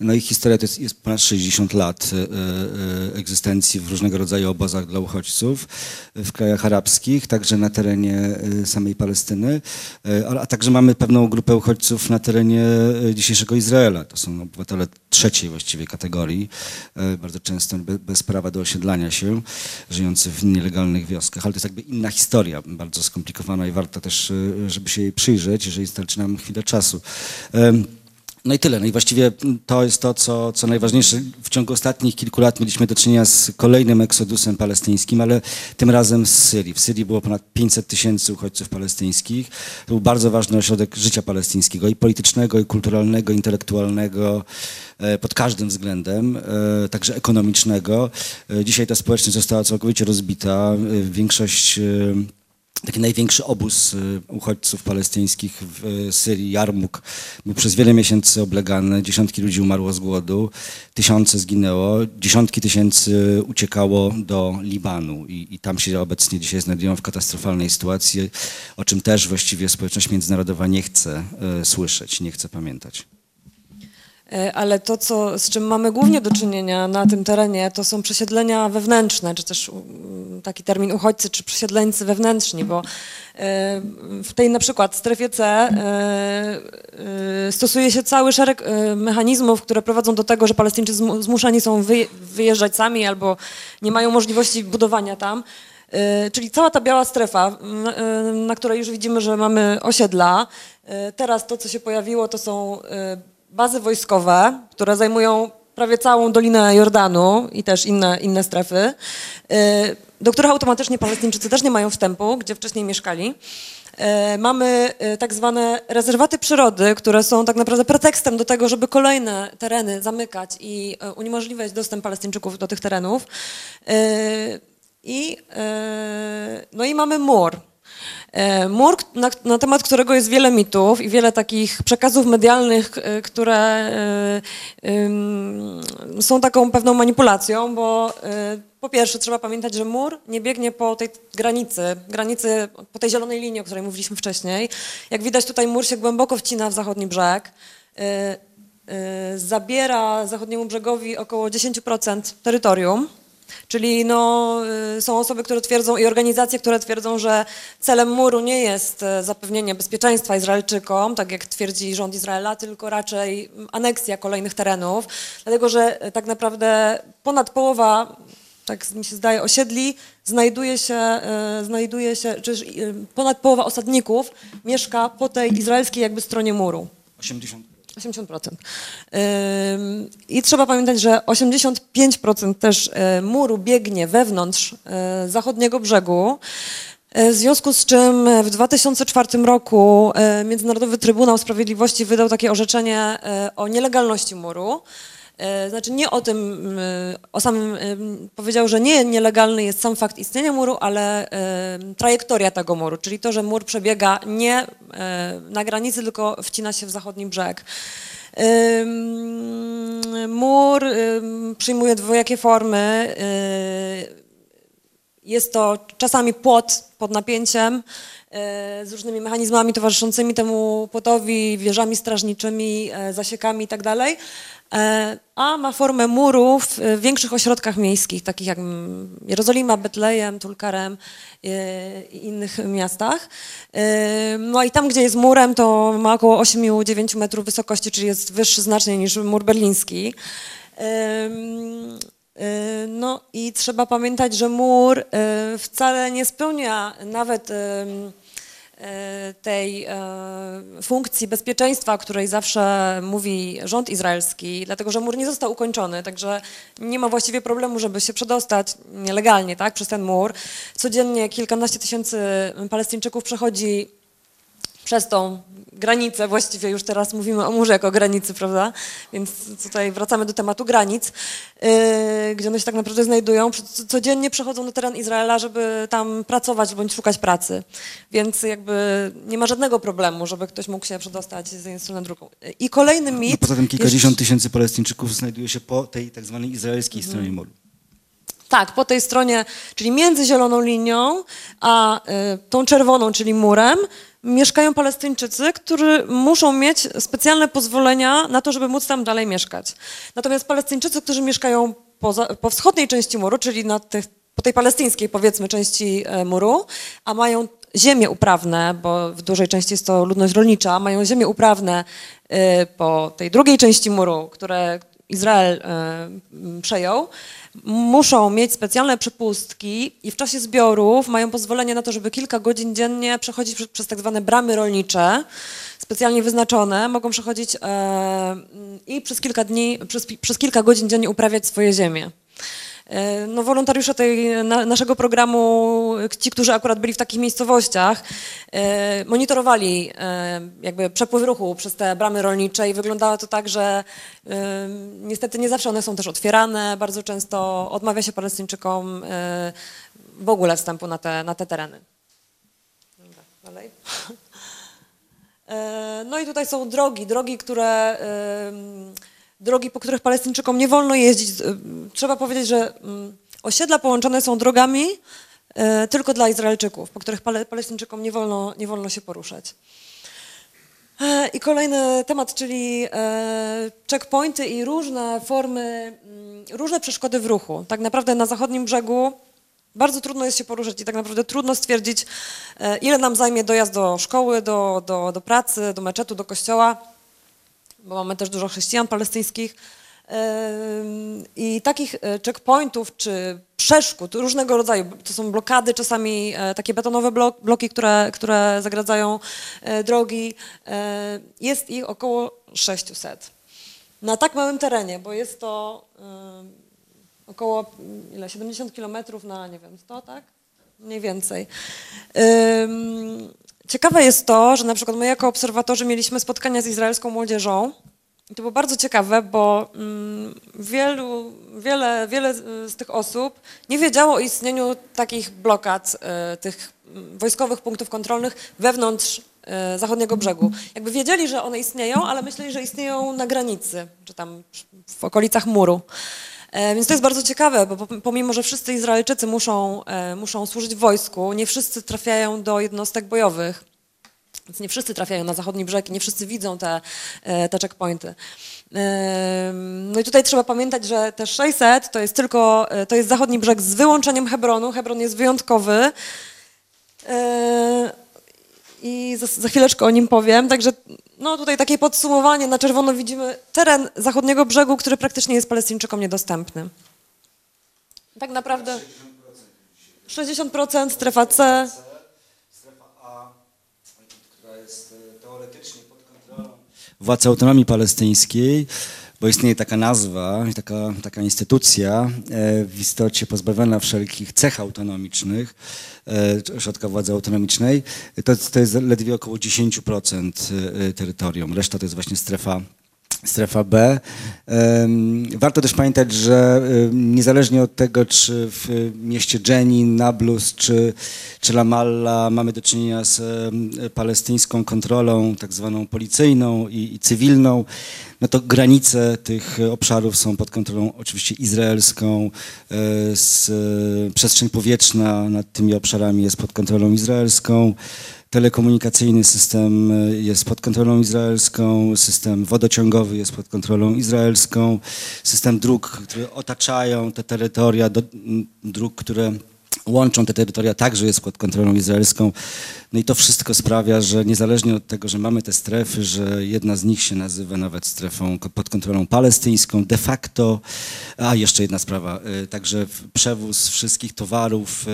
No ich historia to jest, jest ponad 60 lat e, e, egzystencji w różnego rodzaju obozach dla uchodźców w krajach arabskich, także na terenie e, samej Palestyny, e, ale- a także mamy pewną grupę uchodźców na terenie e, dzisiejszego Izraela. To są obywatele trzeciej właściwie kategorii, e, bardzo często be- bez prawa do osiedlania się, żyjący w nielegalnych wioskach, ale to jest jakby inna historia, bardzo skomplikowana i warto też, e, żeby się jej przyjrzeć, jeżeli starczy nam chwilę czasu. No i tyle. No i właściwie to jest to, co, co najważniejsze. W ciągu ostatnich kilku lat mieliśmy do czynienia z kolejnym eksodusem palestyńskim, ale tym razem z Syrii. W Syrii było ponad 500 tysięcy uchodźców palestyńskich. To był bardzo ważny ośrodek życia palestyńskiego i politycznego, i kulturalnego, intelektualnego, e, pod każdym względem, e, także ekonomicznego. E, Dzisiaj ta społeczność została całkowicie rozbita. Większość Taki największy obóz y, uchodźców palestyńskich w y, Syrii, Jarmuk, był przez wiele miesięcy oblegany. Dziesiątki ludzi umarło z głodu, tysiące zginęło, dziesiątki tysięcy uciekało do Libanu i, i tam się obecnie dzisiaj znajdują w katastrofalnej sytuacji, o czym też właściwie społeczność międzynarodowa nie chce y, słyszeć, nie chce pamiętać. E, Ale to, co, z czym mamy głównie do czynienia na tym terenie, to są przesiedlenia wewnętrzne, czy też mm, taki termin uchodźcy, czy przesiedleńcy wewnętrzni, bo e, w tej na przykład strefie C e, stosuje się cały szereg mechanizmów, które prowadzą do tego, że Palestyńczycy zmu- zmuszani są wyje- wyjeżdżać sami albo nie mają możliwości budowania tam. Czyli cała ta biała strefa, na której już widzimy, że mamy osiedla. Teraz to, co się pojawiło, to są bazy wojskowe, które zajmują prawie całą Dolinę Jordanu i też inne, inne strefy, e, do których automatycznie Palestyńczycy też nie mają wstępu, gdzie wcześniej mieszkali. E, Mamy e, tak zwane rezerwaty przyrody, które są tak naprawdę pretekstem do tego, żeby kolejne tereny zamykać i uniemożliwiać dostęp Palestyńczyków do tych terenów. I, no i mamy mur. E, Mur, na, na temat którego jest wiele mitów i wiele takich przekazów medialnych, e, które e, są taką pewną manipulacją, bo po pierwsze trzeba pamiętać, że mur nie biegnie po tej granicy, granicy, po tej zielonej linii, o której mówiliśmy wcześniej. Jak widać tutaj mur się głęboko wcina w zachodni brzeg. Zabiera zachodniemu brzegowi około 10% terytorium. Czyli no, y, są osoby, które twierdzą i organizacje, które twierdzą, że celem muru nie jest e, zapewnienie bezpieczeństwa Izraelczykom, tak jak twierdzi rząd Izraela, tylko raczej aneksja kolejnych terenów, dlatego że e, tak naprawdę ponad połowa, tak mi się zdaje, osiedli znajduje się, znajduje się czy też, y, ponad połowa osadników mieszka po tej izraelskiej jakby stronie muru. 80. 80%. Ym, I trzeba pamiętać, że 85% też e, muru biegnie wewnątrz e, zachodniego brzegu. E, W związku z czym w 2004 roku Międzynarodowy Trybunał Sprawiedliwości wydał takie orzeczenie o nielegalności muru. E, Znaczy nie o tym, e, o samym, e, powiedział, że nie nielegalny jest sam fakt istnienia muru, ale trajektoria tego muru, czyli to, że mur przebiega nie na granicy, tylko wcina się w zachodni brzeg. Mur przyjmuje dwojakie formy. Jest to czasami płot pod napięciem z różnymi mechanizmami towarzyszącymi temu płotowi, wieżami strażniczymi, zasiekami itd. E, A ma formę murów w większych ośrodkach miejskich, takich jak Jerozolima, Betlejem, Tulkarem e, i innych miastach. E, No i tam, gdzie jest murem, to ma około 8-9 metrów wysokości, czyli jest wyższy znacznie niż mur berliński. No i trzeba pamiętać, że mur wcale nie spełnia nawet tej y, funkcji bezpieczeństwa, o której zawsze mówi rząd izraelski, dlatego że mur nie został ukończony, także nie ma właściwie problemu, żeby się przedostać nielegalnie tak, przez ten mur. Codziennie kilkanaście tysięcy Palestyńczyków przechodzi przez tą granicę, właściwie już teraz mówimy o murze jako granicy, prawda? Więc tutaj wracamy do tematu granic, yy, gdzie one się tak naprawdę znajdują. Co- Codziennie przechodzą na teren Izraela, żeby tam pracować bądź szukać pracy. Więc jakby nie ma żadnego problemu, żeby ktoś mógł się przedostać z jednej strony na drugą. I kolejny mit... No, poza tym jest- kilkadziesiąt tysięcy Palestyńczyków znajduje się po tej tak zwanej izraelskiej Mhm. stronie muru. Tak, po tej stronie, czyli między zieloną linią a y, tą czerwoną, czyli murem, mieszkają Palestyńczycy, którzy muszą mieć specjalne pozwolenia na to, żeby móc tam dalej mieszkać. Natomiast Palestyńczycy, którzy mieszkają poza, po wschodniej części muru, czyli na tych, po tej palestyńskiej, powiedzmy, części e, muru, a mają ziemie uprawne, bo w dużej części jest to ludność rolnicza, mają ziemie uprawne y, po tej drugiej części muru, które Izrael e, przejął, muszą mieć specjalne przepustki i w czasie zbiorów mają pozwolenie na to, żeby kilka godzin dziennie przechodzić przez, tak zwane bramy rolnicze, specjalnie wyznaczone, mogą przechodzić e, i przez kilka dni, przez, przez kilka godzin dziennie uprawiać swoje ziemię. E, No, wolontariusze tej, na, naszego programu, ci, którzy akurat byli w takich miejscowościach, e, monitorowali e, jakby przepływ ruchu przez te bramy rolnicze i wyglądało to tak, że e, niestety nie zawsze one są też otwierane, bardzo często odmawia się Palestyńczykom e, w ogóle wstępu na te, na te tereny. Dobra, dalej. <laughs> E, No i tutaj są drogi, drogi, które drogi, po których Palestyńczykom nie wolno jeździć. E, Trzeba powiedzieć, że mm, osiedla połączone są drogami e, tylko dla Izraelczyków, po których Pale- Palestyńczykom nie wolno, nie wolno się poruszać. E, I kolejny temat, czyli e, checkpointy i różne formy, mm, różne przeszkody w ruchu. Tak naprawdę na zachodnim brzegu bardzo trudno jest się poruszać i tak naprawdę trudno stwierdzić, e, ile nam zajmie dojazd do szkoły, do, do, do pracy, do meczetu, do kościoła, bo mamy też dużo chrześcijan palestyńskich. I takich e, checkpointów czy przeszkód różnego rodzaju, to są blokady, czasami e, takie betonowe blok, bloki, które, które zagradzają e, drogi, jest ich około 600. Na tak małym terenie, bo jest to około ile, 70 kilometrów na, nie wiem, 100, tak? Mniej więcej. Ciekawe jest to, że na przykład my jako obserwatorzy mieliśmy spotkania z izraelską młodzieżą I to było bardzo ciekawe, bo mm, wielu, wiele, wiele z tych osób nie wiedziało o istnieniu takich blokad, e, tych mm, wojskowych punktów kontrolnych wewnątrz e, zachodniego brzegu. Jakby wiedzieli, że one istnieją, ale myśleli, że istnieją na granicy, czy tam w okolicach muru. E, Więc to jest bardzo ciekawe, bo po- pomimo, że wszyscy Izraelczycy muszą, e, muszą służyć w wojsku, nie wszyscy trafiają do jednostek bojowych. Więc nie wszyscy trafiają na zachodni brzeg i nie wszyscy widzą te, e, te checkpointy. No i tutaj trzeba pamiętać, że te 600 to jest tylko, to jest zachodni brzeg z wyłączeniem Hebronu. Hebron jest wyjątkowy. I za, za chwileczkę o nim powiem. Także no tutaj takie podsumowanie. Na czerwono widzimy teren zachodniego brzegu, który praktycznie jest Palestyńczykom niedostępny. Tak naprawdę 60% strefa C. Strefa A, która jest teoretycznie pod kontrolą władz autonomii palestyńskiej, bo istnieje taka nazwa, taka, taka instytucja e, w istocie pozbawiona wszelkich cech autonomicznych, e, ośrodka władzy autonomicznej, to, to jest ledwie około 10% e, terytorium. Reszta to jest właśnie strefa Strefa B. Warto też pamiętać, że niezależnie od tego, czy w mieście Jenin, Nablus czy, czy Ramallah mamy do czynienia z palestyńską kontrolą, tak zwaną policyjną i, i cywilną, no to granice tych obszarów są pod kontrolą oczywiście izraelską. e, Z, e, przestrzeń powietrzna nad tymi obszarami jest pod kontrolą izraelską. Telekomunikacyjny system e, jest pod kontrolą izraelską, system wodociągowy jest pod kontrolą izraelską, system dróg, które otaczają te terytoria, do, dróg, które łączą te terytoria, także jest pod kontrolą izraelską. No i to wszystko sprawia, że niezależnie od tego, że mamy te strefy, że jedna z nich się nazywa nawet strefą pod kontrolą palestyńską, de facto, a jeszcze jedna sprawa, y, także przewóz wszystkich towarów,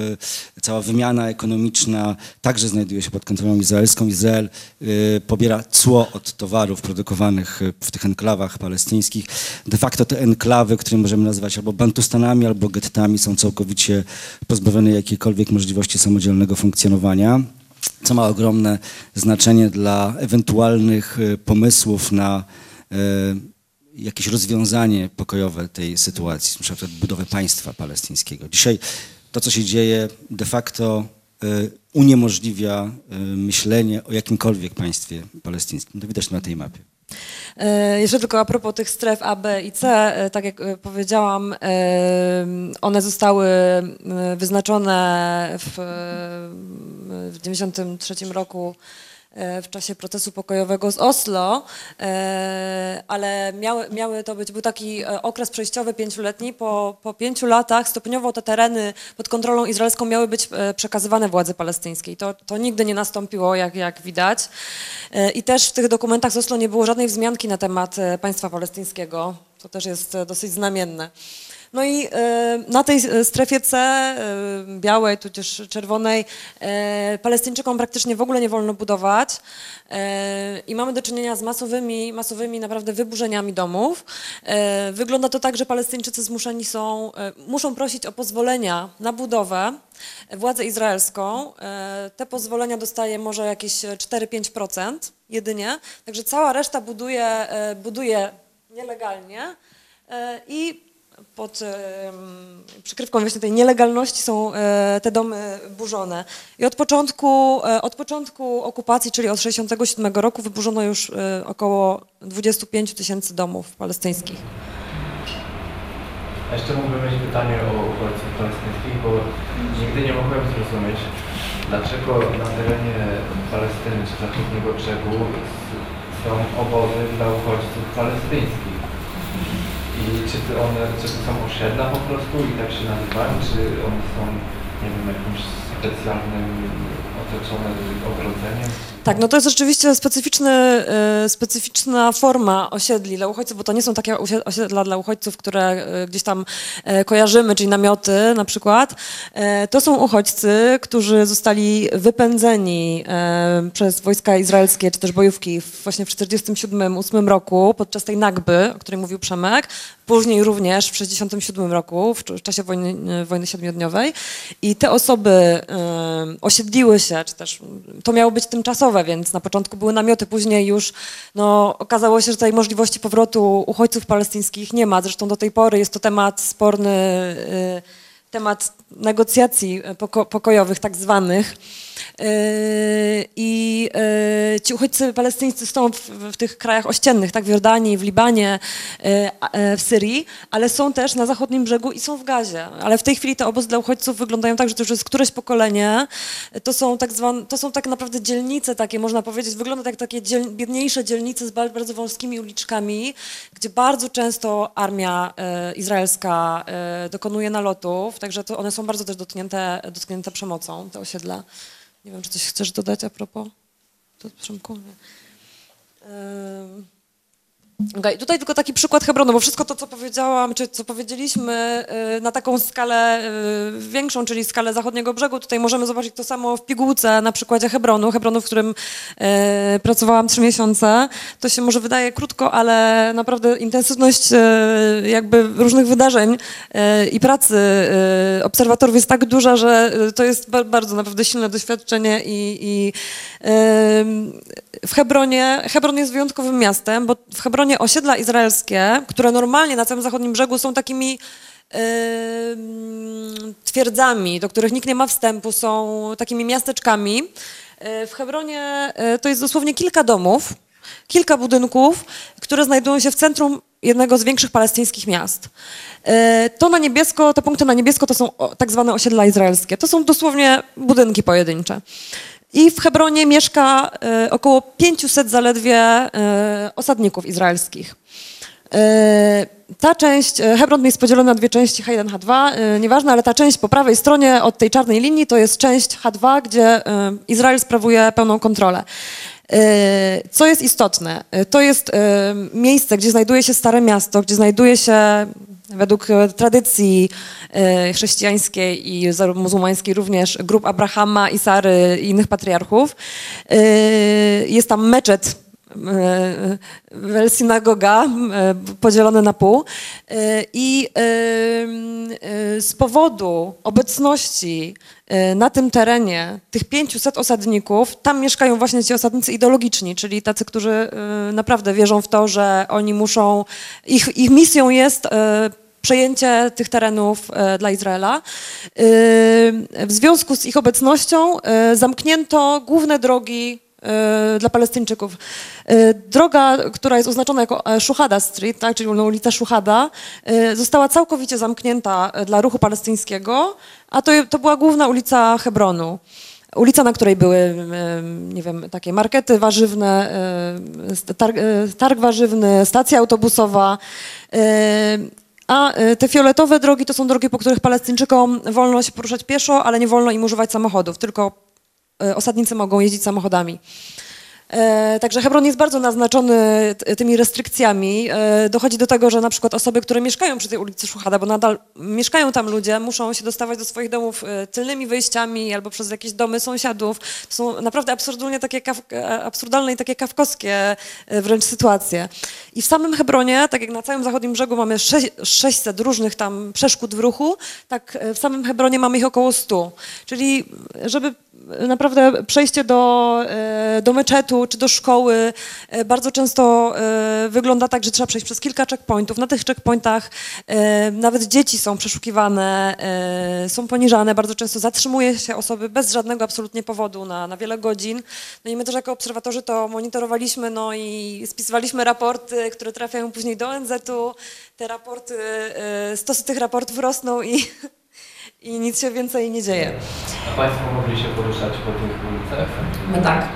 y, cała wymiana ekonomiczna także znajduje się pod kontrolą izraelską. Izrael y, pobiera cło od towarów produkowanych w tych enklawach palestyńskich. De facto te enklawy, które możemy nazwać albo bantustanami, albo gettami, są całkowicie pozbawione jakiejkolwiek możliwości samodzielnego funkcjonowania co ma ogromne znaczenie dla ewentualnych e, pomysłów na e, jakieś rozwiązanie pokojowe tej sytuacji, na przykład budowę państwa palestyńskiego. Dzisiaj to, co się dzieje, de facto e, uniemożliwia myślenie o jakimkolwiek państwie palestyńskim. To widać na tej mapie. E, Jeszcze tylko a propos tych stref A, B i C, e, tak jak e, powiedziałam, one zostały wyznaczone w, w 1993 roku w czasie procesu pokojowego z Oslo, e, ale miały, miały to być, był taki e, okres przejściowy pięcioletni. Po, po pięciu latach stopniowo te tereny pod kontrolą izraelską miały być e, przekazywane władzy palestyńskiej. To, to nigdy nie nastąpiło, jak, jak widać. E, I też w tych dokumentach z Oslo nie było żadnej wzmianki na temat e, państwa palestyńskiego. To też jest e, dosyć znamienne. No i e, na tej e, strefie C, e, białej, tudzież czerwonej, Palestyńczykom praktycznie w ogóle nie wolno budować i mamy do czynienia z masowymi, masowymi naprawdę wyburzeniami domów. Wygląda to tak, że Palestyńczycy zmuszeni są, muszą prosić o pozwolenia na budowę władzę izraelską. Te pozwolenia dostaje może jakieś 4-5% jedynie, także cała reszta buduje, buduje nielegalnie i pod przykrywką właśnie tej nielegalności są e, te domy burzone. I od początku, e, od początku okupacji, czyli od 1967 roku, wyburzono już e, około 25 tysięcy domów palestyńskich. Jeszcze mógłbym mieć pytanie o uchodźców palestyńskich, bo nigdy nie mogłem zrozumieć, dlaczego na terenie Palestyny czy zachodniego brzegu są obozy dla uchodźców palestyńskich. I czy to one, czy to są osiedla po prostu i tak się nazywają, czy one są, nie wiem, jakimś specjalnym otoczone ogrodzeniem? Tak, no to jest rzeczywiście specyficzny, e, specyficzna forma osiedli dla uchodźców, bo to nie są takie osiedla dla uchodźców, które e, gdzieś tam e, kojarzymy, czyli namioty na przykład. To są uchodźcy, którzy zostali wypędzeni przez wojska izraelskie, czy też bojówki właśnie w 1947-1948 roku, podczas tej Nagby, o której mówił Przemek, później również w 1967 roku, w cz- w czasie wojny, e, wojny siedmiodniowej. I te osoby e, osiedliły się czy też to miało być tymczasowe, więc na początku były namioty, później już no, okazało się, że tej możliwości powrotu uchodźców palestyńskich nie ma. Zresztą do tej pory jest to temat sporny, y, temat negocjacji poko pokojowych tak zwanych. Yy, I yy, ci uchodźcy palestyńscy są w, w, tych krajach ościennych, tak w Jordanii, w Libanie, yy, w Syrii, ale są też na zachodnim brzegu i są w Gazie. Ale w tej chwili te obozy dla uchodźców wyglądają tak, że to już jest któreś pokolenie. To są tak zwane, to są tak naprawdę dzielnice takie, można powiedzieć, wygląda jak takie dziel, biedniejsze dzielnice z bardzo wąskimi uliczkami, gdzie bardzo często armia izraelska dokonuje nalotów, także to one są bardzo też dotknięte, dotknięte przemocą, te osiedla. Nie wiem, czy coś chcesz dodać a propos? To Przemku? Nie. Okay. Tutaj tylko taki przykład Hebronu, bo wszystko to, co powiedziałam, czy co powiedzieliśmy y, na taką skalę y, większą, czyli skalę zachodniego brzegu, tutaj możemy zobaczyć to samo w pigułce na przykładzie Hebronu, Hebronu, w którym y, pracowałam trzy miesiące. To się może wydaje krótko, ale naprawdę intensywność jakby różnych wydarzeń i pracy obserwatorów jest tak duża, że to jest bardzo naprawdę silne doświadczenie i, i w Hebronie, Hebron jest wyjątkowym miastem, bo w Hebronie osiedla izraelskie, które normalnie na całym zachodnim brzegu są takimi yy, twierdzami, do których nikt nie ma wstępu, są takimi miasteczkami. Yy, w Hebronie yy, to jest dosłownie kilka domów, kilka budynków, które znajdują się w centrum jednego z większych palestyńskich miast. To na niebiesko, te punkty na niebiesko to są tak zwane osiedla izraelskie. To są dosłownie budynki pojedyncze. I w Hebronie mieszka e, około 500 zaledwie e, osadników izraelskich. E, ta część, Hebron jest podzielona na dwie części, H1, H2, nieważne, ale ta część po prawej stronie od tej czarnej linii to jest część H2, gdzie Izrael sprawuje pełną kontrolę. Co jest istotne? To jest miejsce, gdzie znajduje się Stare Miasto, gdzie znajduje się według e, tradycji e, chrześcijańskiej i muzułmańskiej również grup Abrahama, Isary i innych patriarchów. E, jest tam meczet synagoga podzielone na pół i z powodu obecności na tym terenie tych 500 osadników, tam mieszkają właśnie ci osadnicy ideologiczni, czyli tacy, którzy naprawdę wierzą w to, że oni muszą, ich, ich misją jest przejęcie tych terenów e, dla Izraela. E, w związku z ich obecnością e, zamknięto główne drogi dla Palestyńczyków. Droga, która jest oznaczona jako Shuhada Street, tak, czyli ulica Shuhada, została całkowicie zamknięta dla ruchu palestyńskiego, a to, to była główna ulica Hebronu. Ulica, na której były, nie wiem, takie markety warzywne, targ, targ warzywny, stacja autobusowa. A te fioletowe drogi to są drogi, po których Palestyńczykom wolno się poruszać pieszo, ale nie wolno im używać samochodów, tylko osadnicy mogą jeździć samochodami. E, także Hebron jest bardzo naznaczony tymi restrykcjami. E, dochodzi do tego, że na przykład osoby, które mieszkają przy tej ulicy Szuchada, bo nadal mieszkają tam ludzie, muszą się dostawać do swoich domów e, tylnymi wyjściami albo przez jakieś domy sąsiadów. To są naprawdę absurdalnie takie, absurdalne i takie kawkowskie wręcz sytuacje. I w samym Hebronie, tak jak na całym zachodnim brzegu mamy 600 różnych tam przeszkód w ruchu, tak w samym Hebronie mamy ich około 100. Czyli żeby naprawdę przejście do, e, do meczetu czy do szkoły e, bardzo często e, wygląda tak, że trzeba przejść przez kilka checkpointów. Na tych checkpointach nawet dzieci są przeszukiwane, są poniżane, bardzo często zatrzymuje się osoby bez żadnego absolutnie powodu na, na wiele godzin. No i my też jako obserwatorzy to monitorowaliśmy no i spisywaliśmy raporty, które trafiają później do ONZ-u. Te raporty, stosy tych raportów rosną i <laughs> i nic się więcej nie dzieje. A Państwo mogli się poruszać po tych ulicach? My tak.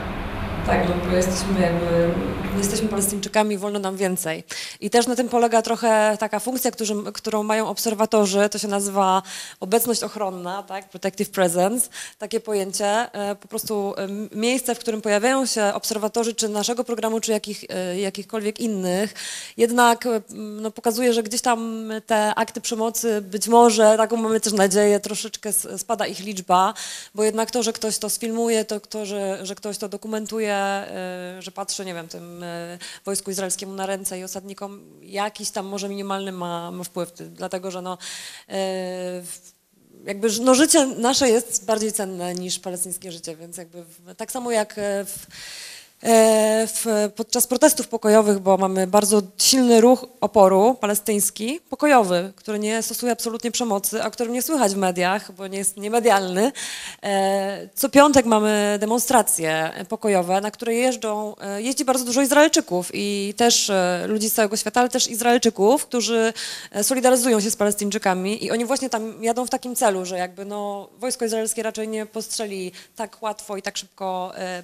Tak, no bo jesteśmy jakby, jesteśmy Palestyńczykami, wolno nam więcej. I też na tym polega trochę taka funkcja, którzy, którą mają obserwatorzy, to się nazywa obecność ochronna, tak, protective presence, takie pojęcie, e, po prostu e, miejsce, w którym pojawiają się obserwatorzy czy naszego programu, czy jakich, e, jakichkolwiek innych, jednak no, pokazuje, że gdzieś tam te akty przemocy, być może, taką mamy też nadzieję, troszeczkę spada ich liczba, bo jednak to, że ktoś to sfilmuje, to, to że, że ktoś to dokumentuje, że patrzę, nie wiem, tym wojsku izraelskiemu na ręce i osadnikom jakiś tam może minimalny ma, ma wpływ, dlatego że no, e, jakby no, życie nasze jest bardziej cenne niż palestyńskie życie, więc jakby tak samo jak e, w, e, w, podczas protestów pokojowych, bo mamy bardzo silny ruch oporu palestyński, pokojowy, który nie stosuje absolutnie przemocy, a którym nie słychać w mediach, bo nie jest niemedialny. E, Co piątek mamy demonstracje pokojowe, na które jeżdżą, e, jeździ bardzo dużo Izraelczyków i też e, ludzi z całego świata, ale też Izraelczyków, którzy e, solidaryzują się z Palestyńczykami i oni właśnie tam jadą w takim celu, że jakby no, wojsko izraelskie raczej nie postrzeli tak łatwo i tak szybko e,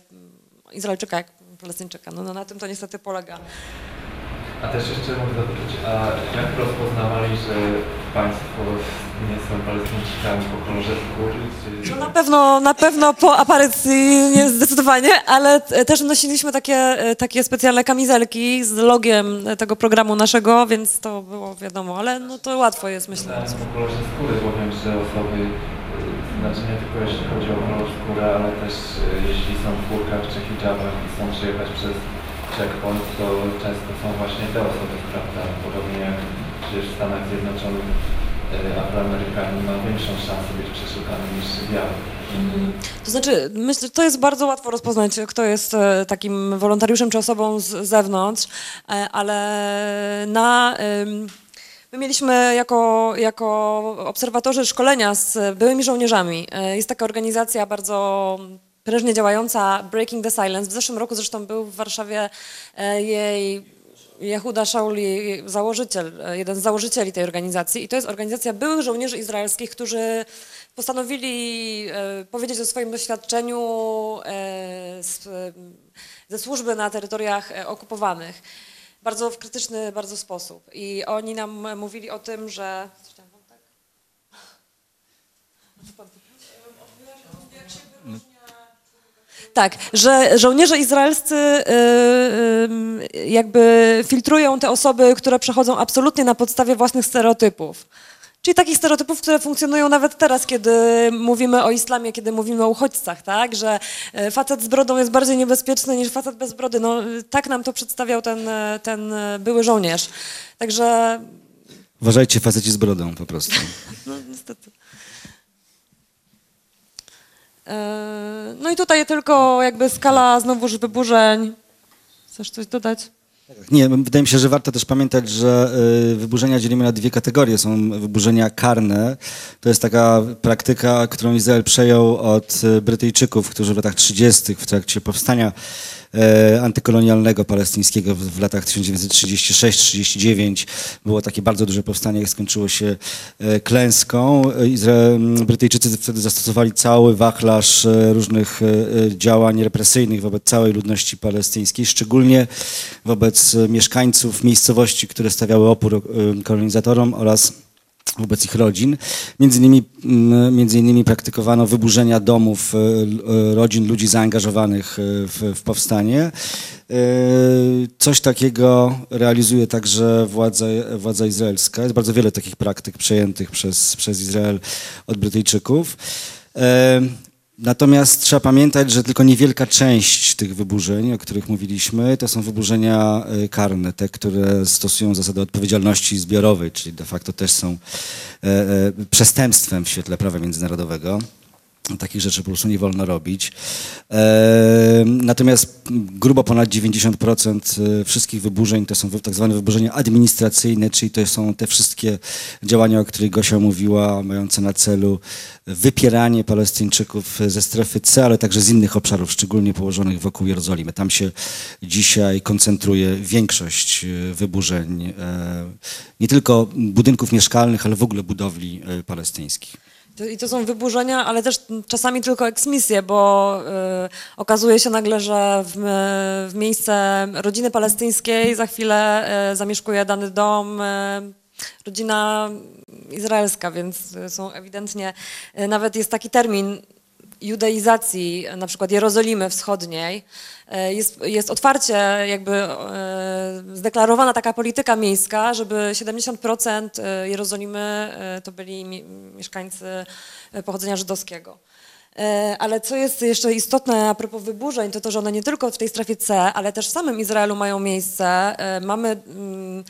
Izraelczyka jak Palestyńczyka. No, no na tym to niestety polega. A też jeszcze mogę zapytać, a jak rozpoznawali, że państwo nie są Palestyńczykami po kolorze skóry? Czy... No na pewno, na pewno po aparycji nie zdecydowanie, ale też nosiliśmy takie, e, takie specjalne kamizelki z logiem tego programu naszego, więc to było wiadomo, ale no to łatwo jest myślę. Po kolorze skóry, bo wiem, że osoby, znaczy nie tylko jeśli chodzi o skóry, ale też y, jeśli są w kurkach czy hijabach i chcą przejechać przez checkpoint, to często są właśnie te osoby, prawda? Podobnie jak przecież w Stanach Zjednoczonych y, Afroamerykanin ma większą szansę być przeszukany niż biały. To znaczy, myślę, to jest bardzo łatwo rozpoznać, kto jest e, takim wolontariuszem czy osobą z zewnątrz, e, ale na... My mieliśmy jako, jako obserwatorzy szkolenia z byłymi żołnierzami. E, Jest taka organizacja bardzo prężnie działająca, Breaking the Silence. W zeszłym roku zresztą był w Warszawie e, jej Jehuda Shauli, założyciel, e, jeden z założycieli tej organizacji. I to jest organizacja byłych żołnierzy izraelskich, którzy postanowili powiedzieć o swoim doświadczeniu ze służby na terytoriach okupowanych. Bardzo w krytyczny bardzo sposób. I oni nam mówili o tym, że... Tak? Tak, że żołnierze izraelscy y, y, jakby filtrują te osoby, które przechodzą absolutnie na podstawie własnych stereotypów. Czyli takich stereotypów, które funkcjonują nawet teraz, kiedy mówimy o islamie, kiedy mówimy o uchodźcach, tak? Że e, facet z brodą jest bardziej niebezpieczny niż facet bez brody. No, tak nam to przedstawiał ten, e, ten e, były żołnierz. Także, Uważajcie, faceci z brodą po prostu. <laughs> no niestety. No i tutaj tylko jakby skala znowuż wyburzeń. Chcesz coś dodać? Nie, wydaje mi się, że warto też pamiętać, że y, wyburzenia dzielimy na dwie kategorie. Są wyburzenia karne. To jest taka praktyka, którą Izrael przejął od y, Brytyjczyków, którzy w latach 30. w trakcie powstania antykolonialnego palestyńskiego w, latach 1936-39 było takie bardzo duże powstanie, jak skończyło się e, klęską. Izrael, Brytyjczycy wtedy zastosowali cały wachlarz e, różnych e, e, działań represyjnych wobec całej ludności palestyńskiej, szczególnie wobec e, mieszkańców miejscowości, które stawiały opór e, kolonizatorom oraz wobec ich rodzin. Między innymi, między innymi praktykowano wyburzenia domów e, rodzin ludzi zaangażowanych e, w, w powstanie. E, Coś takiego realizuje także władza, władza izraelska. Jest bardzo wiele takich praktyk przejętych przez, przez Izrael od Brytyjczyków. Natomiast trzeba pamiętać, że tylko niewielka część tych wyburzeń, o których mówiliśmy, to są wyburzenia e, karne, te, które stosują zasadę odpowiedzialności zbiorowej, czyli de facto też są e, e, przestępstwem w świetle prawa międzynarodowego. Takich rzeczy po prostu nie wolno robić. E, natomiast grubo ponad 90% wszystkich wyburzeń to są tak zwane wyburzenia administracyjne, czyli to są te wszystkie działania, o których Gosia mówiła, mające na celu wypieranie Palestyńczyków ze strefy C, ale także z innych obszarów, szczególnie położonych wokół Jerozolimy. Tam się dzisiaj koncentruje większość e, wyburzeń e, nie tylko budynków mieszkalnych, ale w ogóle budowli e, palestyńskich. I to są wyburzenia, ale też czasami tylko eksmisje, bo y, okazuje się nagle, że w, w miejsce rodziny palestyńskiej za chwilę y, zamieszkuje dany dom y, rodzina izraelska, więc y, są ewidentnie, y, nawet jest taki termin judeizacji na przykład Jerozolimy Wschodniej, e, jest, jest otwarcie jakby e, zdeklarowana taka polityka miejska, żeby 70% e, Jerozolimy to byli mi, mieszkańcy pochodzenia żydowskiego. Ale co jest jeszcze istotne a propos wyburzeń, to to, że one nie tylko w tej strefie C, ale też w samym Izraelu mają miejsce. Mamy mm,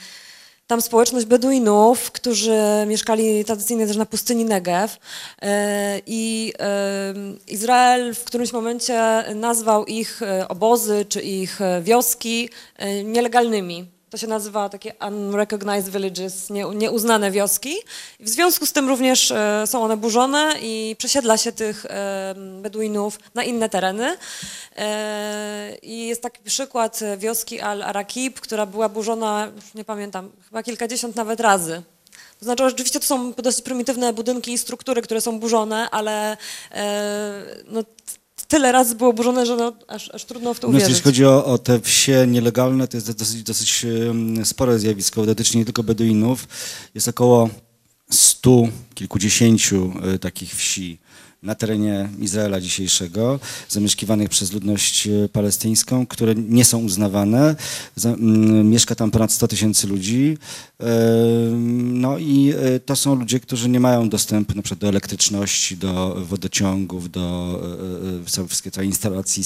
tam społeczność Beduinów, którzy mieszkali tradycyjnie też na pustyni Negev e, i e, Izrael w którymś momencie nazwał ich e, obozy czy ich wioski nielegalnymi. To się nazywa takie unrecognized villages, nie, nieuznane wioski. W związku z tym również e, są one burzone i przesiedla się tych e, Beduinów na inne tereny. E, I jest taki przykład wioski Al-Arakib, która była burzona, nie pamiętam, chyba kilkadziesiąt nawet razy. To znaczy, oczywiście to są dość prymitywne budynki i struktury, które są burzone, ale no, tyle razy było burzone, że no, aż, aż trudno w to No, uwierzyć. jeśli chodzi o, o te wsie nielegalne, to jest dosyć, dosyć spore zjawisko, dotyczy nie tylko Beduinów. Jest około stu, kilkudziesięciu e, takich wsi na terenie Izraela dzisiejszego, zamieszkiwanych przez ludność e, palestyńską, które nie są uznawane. Mieszka tam ponad 100 tysięcy ludzi. E, No i e, to są ludzie, którzy nie mają dostępu na przykład do elektryczności, do wodociągów, do całej instalacji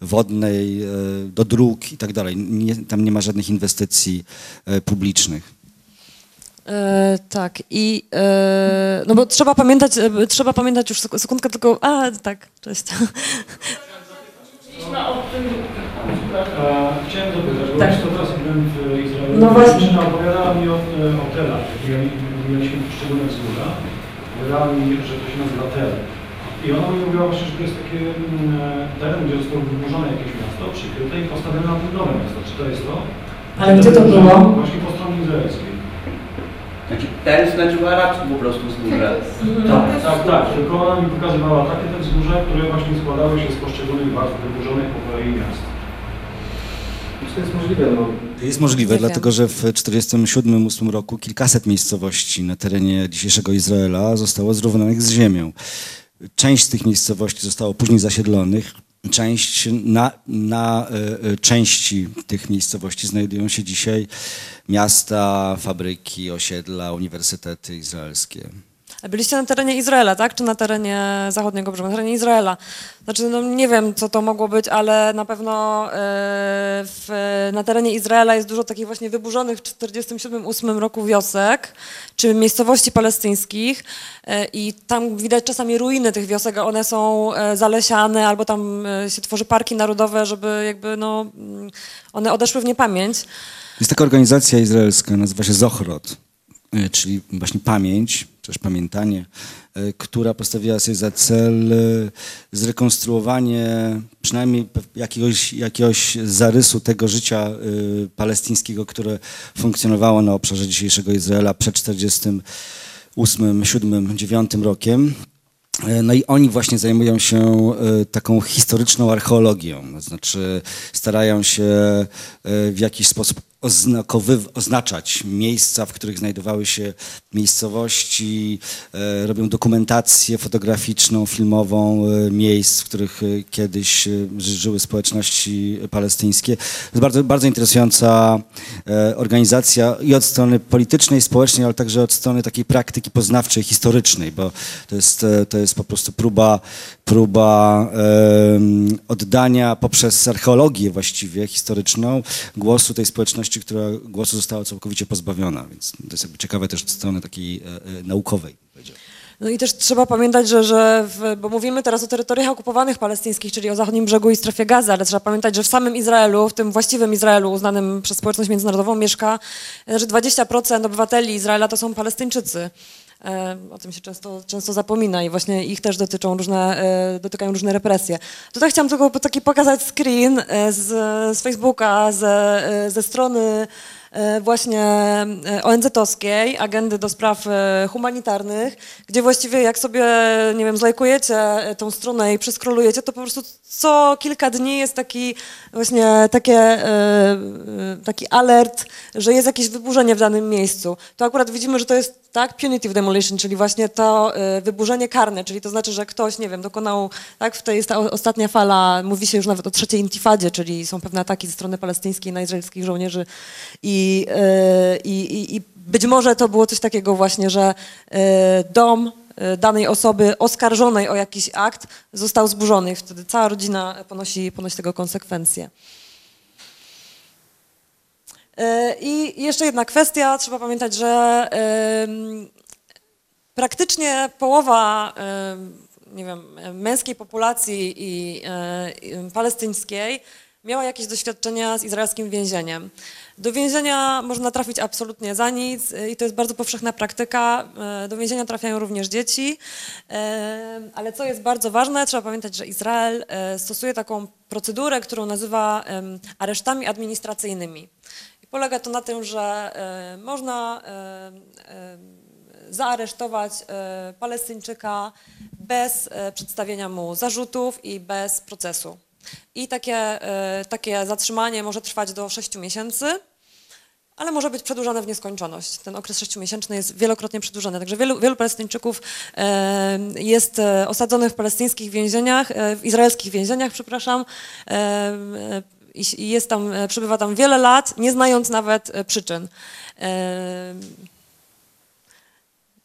wodnej, do dróg i tak dalej. Tam nie ma żadnych inwestycji publicznych. E, tak, i e, no bo trzeba pamiętać, e, trzeba pamiętać już sek- sekundkę tylko, a tak, cześć. A, chciałem zapytać, bo Tak. tak. 100 razy byłem w Izraelu. No właśnie. Dziewczyna opowiadała mi o, e, o telach, mieliśmy poszczególne wzgórza. Opowiadała mi, że to się nazywa tel. I ona mi mówiła właśnie, że to jest taki mm, teren, gdzie zostało wyburzone jakieś miasto, przykryte i postawione na tym nowe miasto. Czy to jest to? Ale gdzie to było? Właśnie po stronie izraelskiej. Znaczy ten znaczy po arabsku po prostu wzgórze. Tak, tak, tak. Tylko ona mi pokazywała takie te wzgórza, które właśnie składały się z poszczególnych warstw wyburzonych po kolei miast. Czy to jest możliwe? No, Jest możliwe, dlatego że w 1947-1948 roku kilkaset miejscowości na terenie dzisiejszego Izraela zostało zrównanych z ziemią. Część z tych miejscowości zostało później zasiedlonych. Część, na, na e, e, części tych miejscowości znajdują się dzisiaj miasta, fabryki, osiedla, uniwersytety izraelskie. Byliście na terenie Izraela, tak? Czy na terenie zachodniego brzegu? Na terenie Izraela. Znaczy, no nie wiem, co to mogło być, ale na pewno e, w, na terenie Izraela jest dużo takich właśnie wyburzonych w 1947-1948 roku wiosek, czy miejscowości palestyńskich e, i tam widać czasami ruiny tych wiosek, a one są e, zalesiane, albo tam się tworzy parki narodowe, żeby jakby, no, mm, one odeszły w niepamięć. Jest taka organizacja izraelska, nazywa się Zochrot, czyli właśnie pamięć, też pamiętanie, e, która postawiła sobie za cel e, zrekonstruowanie przynajmniej jakiegoś, jakiegoś zarysu tego życia e, palestyńskiego, które funkcjonowało na obszarze dzisiejszego Izraela przed 48, 7, 9 rokiem. No i oni właśnie zajmują się taką historyczną archeologią, to znaczy starają się w jakiś sposób oznaczać miejsca, w których znajdowały się miejscowości, e, robią dokumentację fotograficzną, filmową e, miejsc, w których e, kiedyś ży- żyły społeczności palestyńskie. To jest bardzo, bardzo interesująca organizacja i od strony politycznej, społecznej, ale także od strony takiej praktyki poznawczej, historycznej, bo to jest, to jest po prostu próba, próba oddania poprzez archeologię właściwie historyczną głosu tej społeczności, która głosu została całkowicie pozbawiona, więc to jest jakby ciekawe też od strony takiej e, e, naukowej. No i też trzeba pamiętać, że, że w, bo mówimy teraz o terytoriach okupowanych palestyńskich, czyli o zachodnim brzegu i strefie gazy, ale trzeba pamiętać, że w samym Izraelu, w tym właściwym Izraelu uznanym przez społeczność międzynarodową mieszka, że 20% obywateli Izraela to są Palestyńczycy. E, O tym się często, często zapomina i właśnie ich też dotyczą różne, e, dotykają różne represje. Tutaj chciałam tylko taki pokazać screen e, z, z Facebooka, ze, ze strony właśnie e, ONZ-owskiej, Agendy do Spraw e, Humanitarnych, gdzie właściwie jak sobie, nie wiem, zlajkujecie e, tą stronę i przeskrolujecie, to po prostu co kilka dni jest taki właśnie takie, e, e, taki alert, że jest jakieś wyburzenie w danym miejscu. To akurat widzimy, że to jest tak, punitive demolition, czyli właśnie to e, wyburzenie karne, czyli to znaczy, że ktoś, nie wiem, dokonał, tak, w tej jest ta ostatnia fala, mówi się już nawet o trzeciej intifadzie, czyli są pewne ataki ze strony palestyńskiej na izraelskich żołnierzy i, e, i, i, i być może to było coś takiego właśnie, że e, dom e, danej osoby oskarżonej o jakiś akt został zburzony i wtedy cała rodzina ponosi, ponosi tego konsekwencje. E, I jeszcze jedna kwestia, trzeba pamiętać, że praktycznie połowa nie wiem, męskiej populacji e, i palestyńskiej miała jakieś doświadczenia z izraelskim więzieniem. Do więzienia można trafić absolutnie za nic e, i to jest bardzo powszechna praktyka. E, Do więzienia trafiają również dzieci, E, ale co jest bardzo ważne, trzeba pamiętać, że Izrael stosuje taką procedurę, którą nazywa aresztami administracyjnymi. I polega to na tym, że można zaaresztować Palestyńczyka bez przedstawienia mu zarzutów i bez procesu. I takie, e, takie zatrzymanie może trwać do 6 miesięcy, ale może być przedłużane w nieskończoność. Ten okres sześciomiesięczny jest wielokrotnie przedłużony. Także wielu, wielu Palestyńczyków e, jest e, osadzonych w palestyńskich więzieniach, w izraelskich więzieniach, przepraszam. i jest tam, przebywa tam wiele lat, nie znając nawet przyczyn.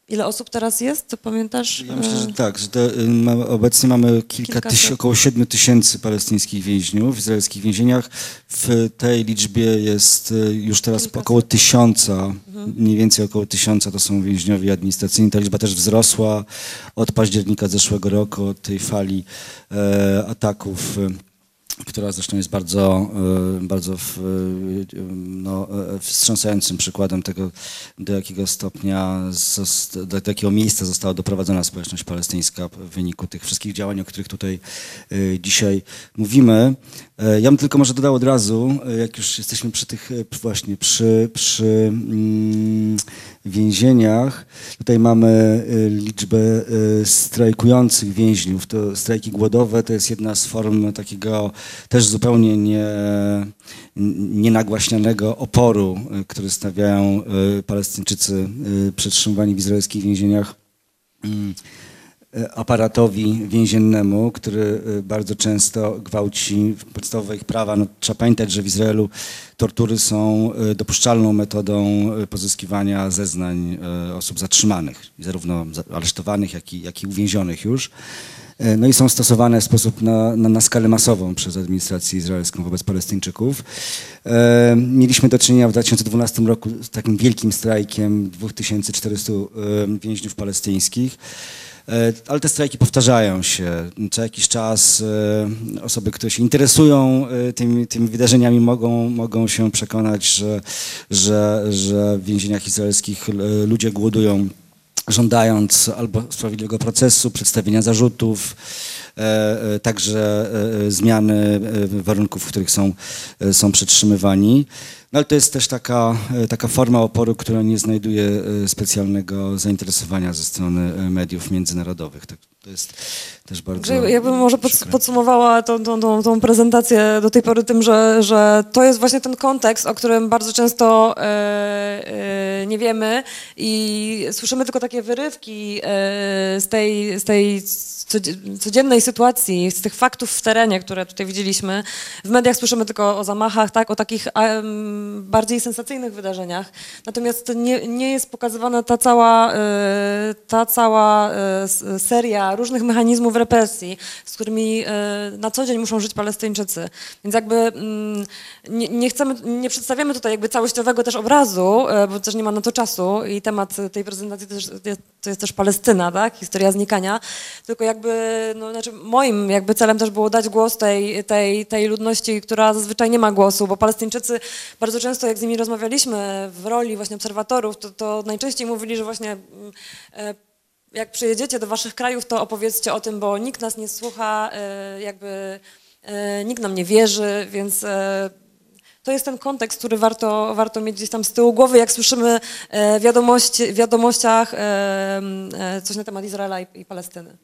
Ile osób teraz jest? To pamiętasz? Ja myślę, że E, tak, że to, y, obecnie mamy kilka Kilkaset. tysięcy, około 7 tysięcy palestyńskich więźniów w izraelskich więzieniach. W tej liczbie jest y, już teraz Kilkaset. około tysiąca, mniej więcej około tysiąca to są więźniowie administracyjni. Ta liczba też wzrosła od października zeszłego roku, od tej fali e, ataków. Która zresztą jest bardzo, e, bardzo w, e, no, e, wstrząsającym przykładem tego, do jakiego stopnia, do jakiego miejsca została doprowadzona społeczność palestyńska w wyniku tych wszystkich działań, o których tutaj dzisiaj mówimy. Ja bym tylko może dodał od razu, jak już jesteśmy przy tych właśnie, przy, przy mm, więzieniach, tutaj mamy e, liczbę e, strajkujących więźniów. To strajki głodowe to jest jedna z form takiego też zupełnie nie, nienagłaśnianego oporu, e, który stawiają Palestyńczycy przetrzymywani w izraelskich więzieniach. Mm, aparatowi więziennemu, który e, bardzo często gwałci podstawowe ich prawa. No, trzeba pamiętać, że w Izraelu tortury są e, dopuszczalną metodą e, pozyskiwania zeznań e, osób zatrzymanych, zarówno za- aresztowanych, jak i, jak i uwięzionych już. E, No i są stosowane w sposób na, na, na skalę masową przez administrację izraelską wobec Palestyńczyków. E, mieliśmy do czynienia w 2012 roku z takim wielkim strajkiem 2400 e, więźniów palestyńskich. E, Ale te strajki powtarzają się. Co jakiś czas e, osoby, które się interesują e, tymi, tymi wydarzeniami, mogą, mogą się przekonać, że, że, że w więzieniach izraelskich ludzie głodują żądając albo sprawiedliwego procesu, przedstawienia zarzutów, także zmiany warunków, w których są, są przetrzymywani. No ale to jest też taka, e, taka forma oporu, która nie znajduje e, specjalnego zainteresowania ze strony e, mediów międzynarodowych. Tak, to jest też bardzo Także jakbym może przykre. podsumowała tą, tą, tą, tą prezentację do tej pory tym, że, że to jest właśnie ten kontekst, o którym bardzo często e, e, nie wiemy i słyszymy tylko takie wyrywki e, z tej, z tej codzie- codziennej sytuacji, z tych faktów w terenie, które tutaj widzieliśmy. W mediach słyszymy tylko o zamachach, tak, o takich em, bardziej sensacyjnych wydarzeniach. Natomiast nie, nie jest pokazywana ta cała, e, ta cała e, seria różnych mechanizmów represji, z którymi e, na co dzień muszą żyć Palestyńczycy. Więc jakby mm, nie, nie chcemy, nie przedstawiamy tutaj jakby całościowego też obrazu, e, bo też nie ma na to czasu i temat tej prezentacji też, to jest też Palestyna, tak, historia znikania, tylko jakby, no znaczy moim jakby celem też było dać głos tej, tej, tej ludności, która zazwyczaj nie ma głosu, bo Palestyńczycy bardzo często jak z nimi rozmawialiśmy w roli właśnie obserwatorów, to, to najczęściej mówili, że właśnie mm, e, jak przyjedziecie do waszych krajów, to opowiedzcie o tym, bo nikt nas nie słucha, e, jakby e, nikt nam nie wierzy, więc e, to jest ten kontekst, który warto, warto mieć gdzieś tam z tyłu głowy, jak słyszymy e, wiadomości, w wiadomościach coś na temat Izraela i, i Palestyny.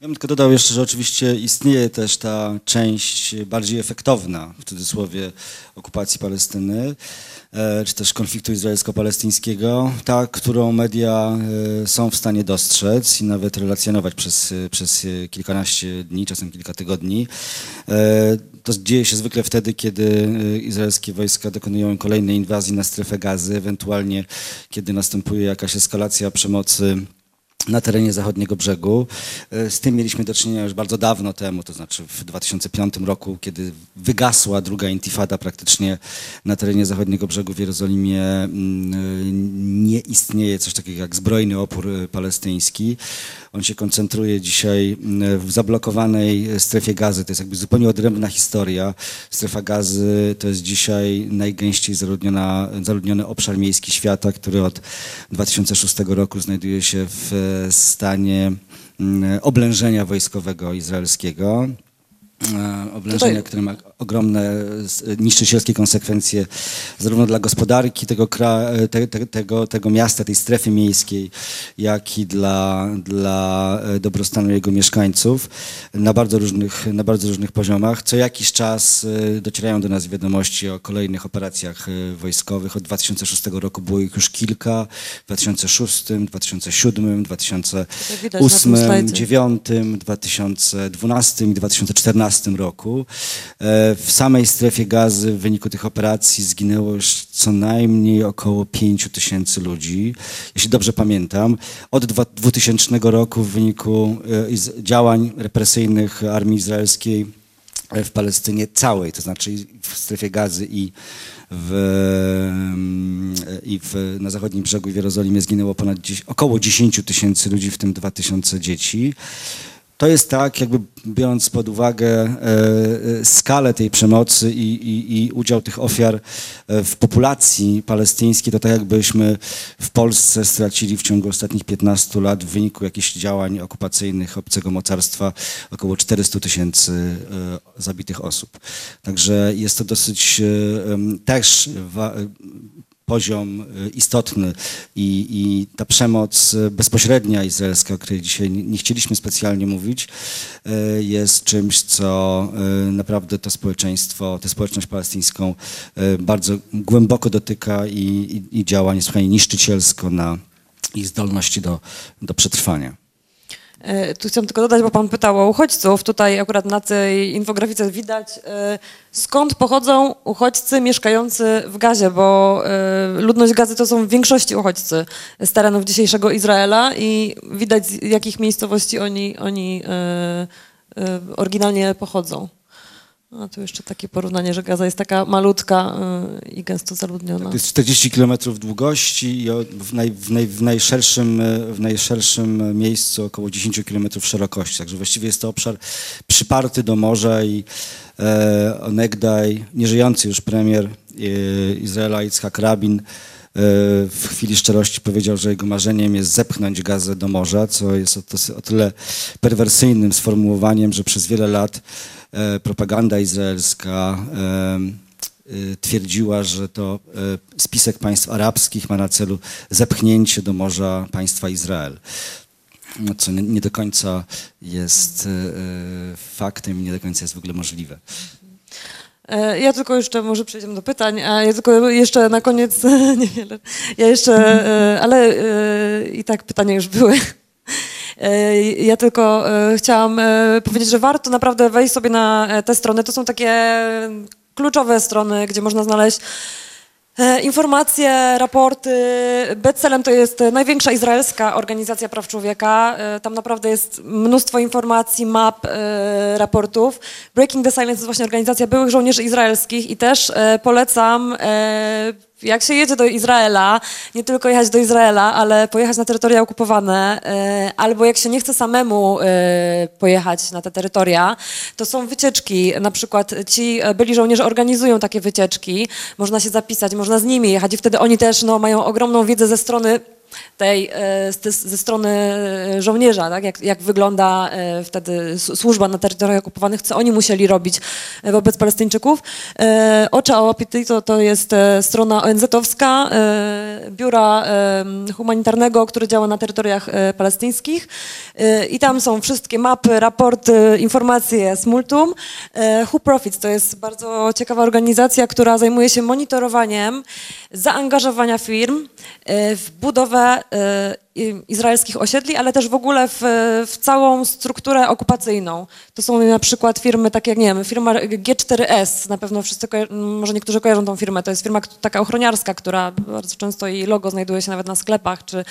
Ja bym tylko dodał jeszcze, że oczywiście istnieje też ta część bardziej efektowna, w cudzysłowie, okupacji Palestyny, czy też konfliktu izraelsko-palestyńskiego, ta, którą media e, są w stanie dostrzec i nawet relacjonować przez, e, przez e, kilkanaście dni, czasem kilka tygodni. E, To dzieje się zwykle wtedy, kiedy e, izraelskie wojska dokonują kolejnej inwazji na strefę gazy, ewentualnie kiedy następuje jakaś eskalacja przemocy na terenie zachodniego brzegu. E, Z tym mieliśmy do czynienia już bardzo dawno temu, to znaczy w 2005 roku, kiedy wygasła druga intifada praktycznie na terenie zachodniego brzegu w Jerozolimie. mm, e, Nie istnieje coś takiego jak zbrojny opór e, palestyński. On się koncentruje dzisiaj mm, w zablokowanej strefie gazy. To jest jakby zupełnie odrębna historia. Strefa gazy to jest dzisiaj najgęściej zaludniony obszar miejski świata, który od 2006 roku znajduje się w stanie mm, oblężenia wojskowego izraelskiego. E, Oblężenia, które ma ogromne niszczycielskie konsekwencje zarówno dla gospodarki tego, kra- te, te, tego, tego miasta, tej strefy miejskiej, jak i dla, dla e, dobrostanu jego mieszkańców na bardzo różnych, na bardzo różnych poziomach. Co jakiś czas e, docierają do nas wiadomości o kolejnych operacjach wojskowych. Od 2006 roku było ich już kilka. W 2006, 2007, 2008, widać na tym slajdzie. 2009, 2012 i 2014 roku. E, W samej strefie gazy w wyniku tych operacji zginęło już co najmniej około 5 tysięcy ludzi, jeśli dobrze pamiętam. Od dwa- 2000 roku w wyniku e, działań represyjnych armii izraelskiej e, w Palestynie całej, to znaczy w strefie gazy i w, mm, i w, na zachodnim brzegu w Jerozolimie zginęło ponad około 10 tysięcy ludzi, w tym 2000 dzieci. To jest tak, jakby biorąc pod uwagę e, e, skalę tej przemocy i, i, i udział tych ofiar e, w populacji palestyńskiej, to tak jakbyśmy w Polsce stracili w ciągu ostatnich 15 lat w wyniku jakichś działań okupacyjnych obcego mocarstwa około 400 tysięcy zabitych osób. Także jest to dosyć też poziom y, istotny i, i ta przemoc y, bezpośrednia izraelska, o której dzisiaj nie chcieliśmy specjalnie mówić, y, jest czymś, co naprawdę to społeczeństwo, tę społeczność palestyńską bardzo głęboko dotyka i, i, i działa niesłychanie niszczycielsko na ich zdolności do, do przetrwania. E, Tu chciałam tylko dodać, bo pan pytał o uchodźców. Tutaj akurat na tej infografice widać, e, skąd pochodzą uchodźcy mieszkający w Gazie, bo e, ludność Gazy to są w większości uchodźcy z terenów dzisiejszego Izraela i widać z jakich miejscowości oni, oni oryginalnie pochodzą. A tu jeszcze takie porównanie, że Gaza jest taka malutka e, i gęsto zaludniona. To jest 40 km długości i w, naj, w, naj, w, najszerszym, e, w najszerszym miejscu około 10 km szerokości. Także właściwie jest to obszar przyparty do morza i e, onegdaj nieżyjący już premier e, Izraela Yitzhak Rabin w chwili szczerości powiedział, że jego marzeniem jest zepchnąć gazę do morza, co jest o, tyle perwersyjnym sformułowaniem, że przez wiele lat e, propaganda izraelska e, twierdziła, że to spisek państw arabskich ma na celu zepchnięcie do morza państwa Izrael. No, co nie, do końca jest faktem i nie do końca jest w ogóle możliwe. E, Ja tylko jeszcze, może przejdziemy do pytań, a ja tylko jeszcze na koniec, <laughs> niewiele, ja jeszcze, e, ale e, i tak pytania już były. Ja tylko chciałam powiedzieć, że warto naprawdę wejść sobie na te strony. To są takie kluczowe strony, gdzie można znaleźć Informacje, raporty. Betselem to jest e, największa izraelska organizacja praw człowieka. E, Tam naprawdę jest mnóstwo informacji, map, e, raportów. Breaking the Silence to właśnie organizacja byłych żołnierzy izraelskich i też e, polecam, e, jak się jedzie do Izraela, nie tylko jechać do Izraela, ale pojechać na terytoria okupowane, e, albo jak się nie chce samemu e, pojechać na te terytoria, to są wycieczki. Na przykład ci e, byli żołnierze organizują takie wycieczki, można się zapisać, można z nimi jechać i wtedy oni też no, mają ogromną wiedzę ze strony tej, e, ze strony e, żołnierza, tak? jak, jak wygląda e, wtedy służba na terytoriach okupowanych, co oni musieli robić wobec Palestyńczyków. Ocza o Appetito to jest strona ONZ-owska, biura humanitarnego, które działa na terytoriach palestyńskich i tam są wszystkie mapy, raporty, informacje z multum. Who Profits to jest bardzo ciekawa organizacja, która zajmuje się monitorowaniem zaangażowania firm w budowę e, i- izraelskich osiedli, ale też w ogóle w, w całą strukturę okupacyjną. To są na przykład firmy takie jak, nie wiem, firma G4S, na pewno wszyscy, może niektórzy kojarzą tą firmę, to jest firma taka ochroniarska, która bardzo często jej logo znajduje się nawet na sklepach, czy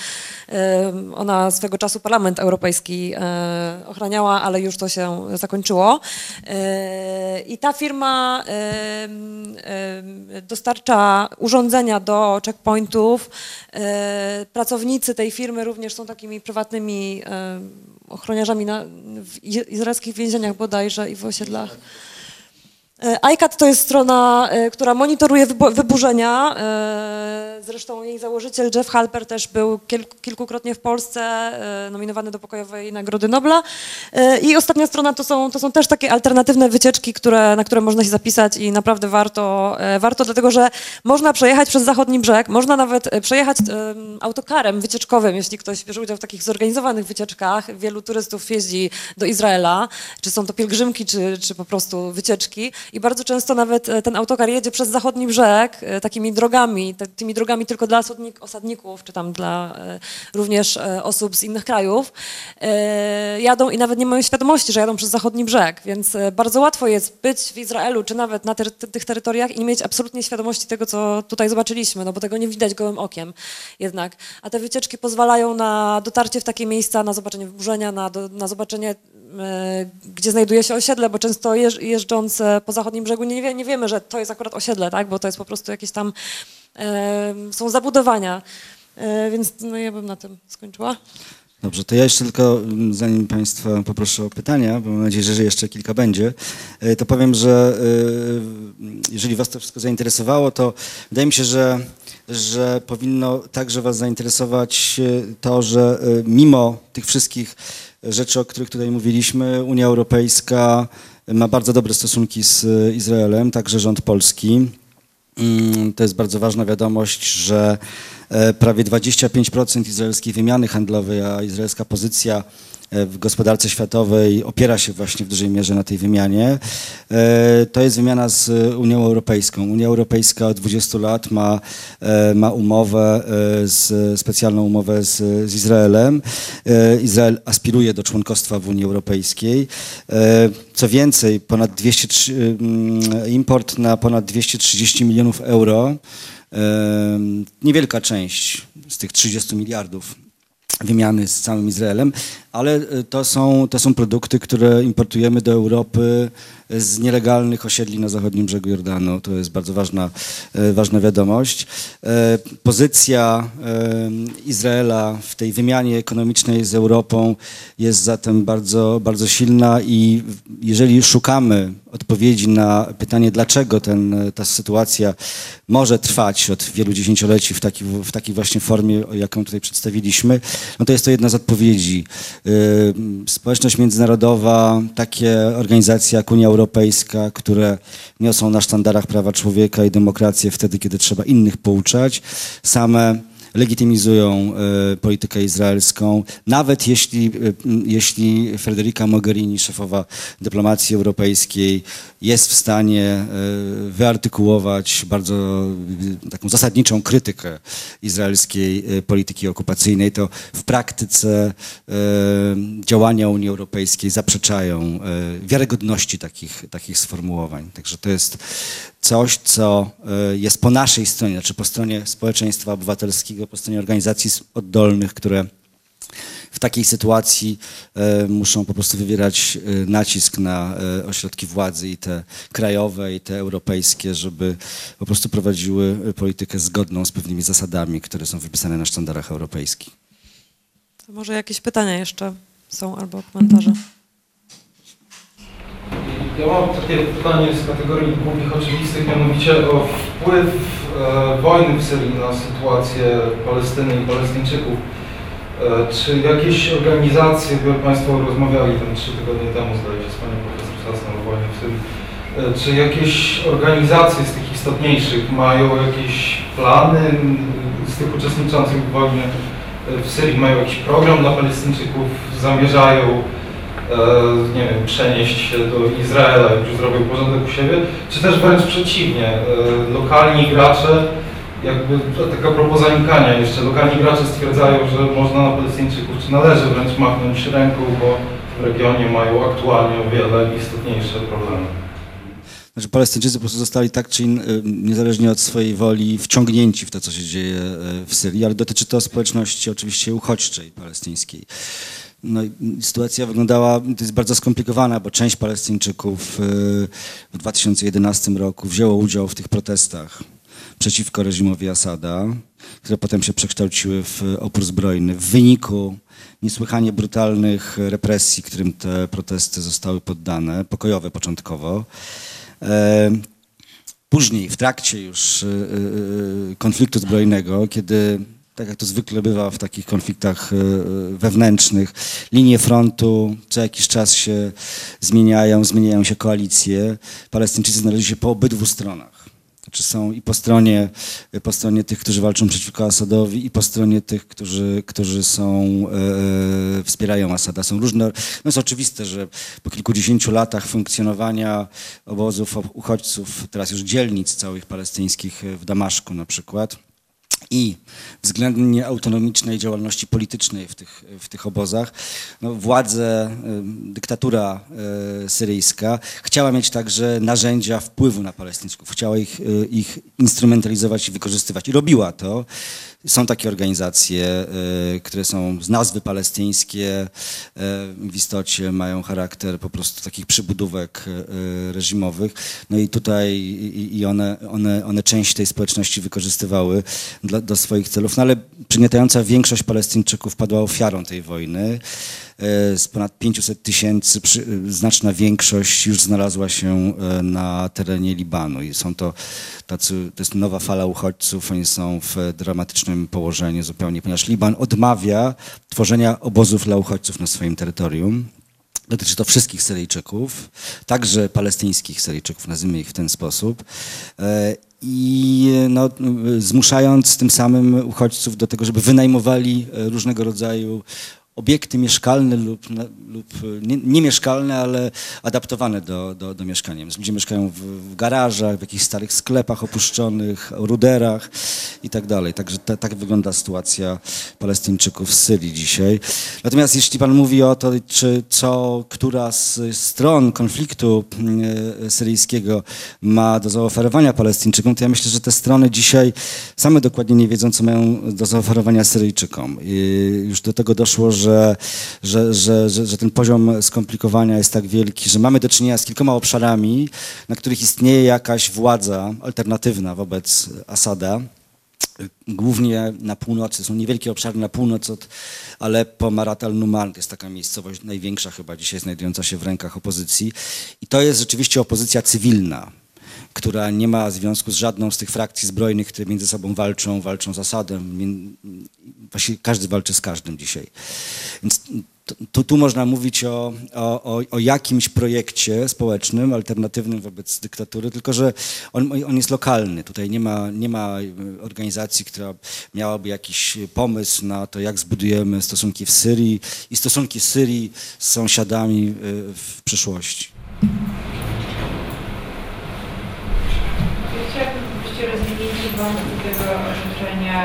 ona swego czasu Parlament Europejski e, ochraniała, ale już to się zakończyło. E, I ta firma dostarcza urządzenia do checkpointów. E, Pracownicy tej firmy również są takimi prywatnymi e, ochroniarzami na, w izraelskich więzieniach bodajże i w osiedlach. E, ICAT to jest strona, e, która monitoruje wybu- wyburzenia. E, Zresztą jej założyciel Jeff Halper też był kilkukrotnie w Polsce nominowany do Pokojowej Nagrody Nobla. I ostatnia strona to są, to są też takie alternatywne wycieczki, które, na które można się zapisać i naprawdę warto, warto, dlatego że można przejechać przez zachodni brzeg, można nawet przejechać em, autokarem wycieczkowym, jeśli ktoś bierze udział w takich zorganizowanych wycieczkach. Wielu turystów jeździ do Izraela, czy są to pielgrzymki, czy, czy po prostu wycieczki i bardzo często nawet e, ten autokar jedzie przez zachodni brzeg e, takimi drogami, tymi drogami tylko dla osadnik, osadników, czy tam dla e, również osób z innych krajów. Jadą i nawet nie mają świadomości, że jadą przez zachodni brzeg, więc bardzo łatwo jest być w Izraelu, czy nawet na ter- tych terytoriach i nie mieć absolutnie świadomości tego, co tutaj zobaczyliśmy, no bo tego nie widać gołym okiem jednak. A te wycieczki pozwalają na dotarcie w takie miejsca, na zobaczenie wyburzenia, na, na zobaczenie gdzie znajduje się osiedle, bo często jeż, jeżdżąc e, po zachodnim brzegu nie, wie, nie wiemy, że to jest akurat osiedle, tak? bo to jest po prostu jakieś tam, e, są zabudowania. E, więc no, ja bym na tym skończyła. Dobrze, to ja jeszcze tylko, mm, zanim Państwa poproszę o pytania, bo mam nadzieję, że jeszcze kilka będzie, e, to powiem, że e, jeżeli Was to wszystko zainteresowało, to wydaje mi się, że, że powinno także Was zainteresować e, to, że mimo tych wszystkich rzeczy, o których tutaj mówiliśmy, Unia Europejska ma bardzo dobre stosunki z e, Izraelem, także rząd polski. Mm, To jest bardzo ważna wiadomość, że e, prawie 25% izraelskiej wymiany handlowej, a izraelska pozycja w gospodarce światowej opiera się właśnie w dużej mierze na tej wymianie. E, To jest wymiana z Unią Europejską. Unia Europejska od 20 lat ma, e, ma umowę, e, z, specjalną umowę z, z Izraelem. E, Izrael aspiruje do członkostwa w Unii Europejskiej. E, Co więcej, ponad 203, mm, import na ponad 230 milionów euro, e, niewielka część z tych 30 miliardów wymiany z całym Izraelem, ale e, to są, to są produkty, które importujemy do Europy z nielegalnych osiedli na zachodnim brzegu Jordanu. To jest bardzo ważna, e, ważna wiadomość. E, Pozycja e, Izraela w tej wymianie ekonomicznej z Europą jest zatem bardzo, bardzo silna i jeżeli szukamy odpowiedzi na pytanie, dlaczego ten, ta sytuacja może trwać od wielu dziesięcioleci w takiej, w takiej właśnie formie, jaką tutaj przedstawiliśmy, no to jest to jedna z odpowiedzi. Y, Społeczność międzynarodowa, takie organizacje jak Unia Europejska, które niosą na sztandarach prawa człowieka i demokrację wtedy, kiedy trzeba innych pouczać, same legitymizują e, politykę izraelską, nawet jeśli, e, jeśli Federica Mogherini, szefowa dyplomacji europejskiej, jest w stanie e, wyartykułować bardzo taką zasadniczą krytykę izraelskiej polityki okupacyjnej, to w praktyce działania Unii Europejskiej zaprzeczają wiarygodności takich, takich sformułowań. Także to jest coś, co e, jest po naszej stronie, znaczy po stronie społeczeństwa obywatelskiego, po stronie organizacji oddolnych, które w takiej sytuacji e, muszą po prostu wywierać e, nacisk na ośrodki władzy i te krajowe, i te europejskie, żeby po prostu prowadziły politykę zgodną z pewnymi zasadami, które są wypisane na sztandarach europejskich. To może jakieś pytania jeszcze są albo komentarze. Ja mam takie pytanie z kategorii głupich oczywistych, mianowicie o wpływ e, wojny w Syrii na sytuację Palestyny i Palestyńczyków. E, czy jakieś organizacje, by Państwo rozmawiali tam trzy tygodnie temu, zdaje się, z Panią Profesor Sasną o wojnie w Syrii, e, czy jakieś organizacje z tych istotniejszych mają jakieś plany z tych uczestniczących w wojnie w Syrii, mają jakiś program dla Palestyńczyków, zamierzają nie wiem, przenieść się do Izraela, jak już zrobił porządek u siebie, czy też wręcz przeciwnie, e, lokalni gracze jakby taka propos zanikania jeszcze. Lokalni gracze stwierdzają, że można na Palestyńczyków, czy należy wręcz machnąć ręką, bo w regionie mają aktualnie o wiele istotniejsze problemy. Znaczy Palestyńczycy po prostu zostali tak czy in, y, niezależnie od swojej woli wciągnięci w to, co się dzieje w Syrii, ale dotyczy to społeczności oczywiście uchodźczej palestyńskiej. No sytuacja wyglądała, to jest bardzo skomplikowana, bo część Palestyńczyków y, w 2011 roku wzięło udział w tych protestach przeciwko reżimowi Asada, które potem się przekształciły w opór zbrojny. W wyniku niesłychanie brutalnych represji, którym te protesty zostały poddane, pokojowe początkowo. E, Później, w trakcie już y, y, konfliktu zbrojnego, kiedy, tak jak to zwykle bywa w takich konfliktach y, y, wewnętrznych, linie frontu co jakiś czas się zmieniają, zmieniają się koalicje. Palestyńczycy znaleźli się po obydwu stronach. Znaczy są i po stronie, po stronie tych, którzy walczą przeciwko Asadowi i po stronie tych, którzy, którzy są, e, wspierają Asada. Są różne, no jest oczywiste, że po kilkudziesięciu latach funkcjonowania obozów uchodźców, teraz już dzielnic całych palestyńskich w Damaszku na przykład, i względnie autonomicznej działalności politycznej w tych, w tych obozach. No, władze, y, dyktatura y, syryjska chciała mieć także narzędzia wpływu na Palestyńczyków, chciała ich, y, ich instrumentalizować i wykorzystywać i robiła to. Są takie organizacje, które są z nazwy palestyńskie, w istocie mają charakter po prostu takich przybudówek reżimowych. No i tutaj i one, one, one część tej społeczności wykorzystywały dla, do swoich celów, no ale przygniatająca większość Palestyńczyków padła ofiarą tej wojny. Z ponad 500 tysięcy znaczna większość już znalazła się na terenie Libanu i są to tacy, to jest nowa fala uchodźców, oni są w dramatycznym położeniu zupełnie, ponieważ Liban odmawia tworzenia obozów dla uchodźców na swoim terytorium. Dotyczy to wszystkich Syryjczyków, także palestyńskich Syryjczyków, nazwijmy ich w ten sposób. I no, zmuszając tym samym uchodźców do tego, żeby wynajmowali różnego rodzaju obiekty mieszkalne lub, lub nie, niemieszkalne, ale adaptowane do, do, do mieszkania. Ludzie mieszkają w, w garażach, w jakichś starych sklepach opuszczonych, ruderach i tak dalej. Także ta, tak wygląda sytuacja Palestyńczyków w Syrii dzisiaj. Natomiast jeśli pan mówi o to, czy co, która z stron konfliktu e, syryjskiego ma do zaoferowania Palestyńczykom, to ja myślę, że te strony dzisiaj same dokładnie nie wiedzą, co mają do zaoferowania Syryjczykom. I już do tego doszło, że że, że, że, że, ten poziom skomplikowania jest tak wielki, że mamy do czynienia z kilkoma obszarami, na których istnieje jakaś władza alternatywna wobec Asada. Głównie na północy, są niewielkie obszary na północ od Aleppo, Marat al-Numan, to jest taka miejscowość największa chyba dzisiaj znajdująca się w rękach opozycji. I to jest rzeczywiście opozycja cywilna która nie ma związku z żadną z tych frakcji zbrojnych, które między sobą walczą, walczą z Asadem. Właściwie każdy walczy z każdym dzisiaj. Więc tu, tu można mówić o, o, o, jakimś projekcie społecznym, alternatywnym wobec dyktatury, tylko że on, on jest lokalny. Tutaj nie ma, nie ma organizacji, która miałaby jakiś pomysł na to, jak zbudujemy stosunki w Syrii i stosunki Syrii z sąsiadami w przyszłości. Wątku tego orzeczenia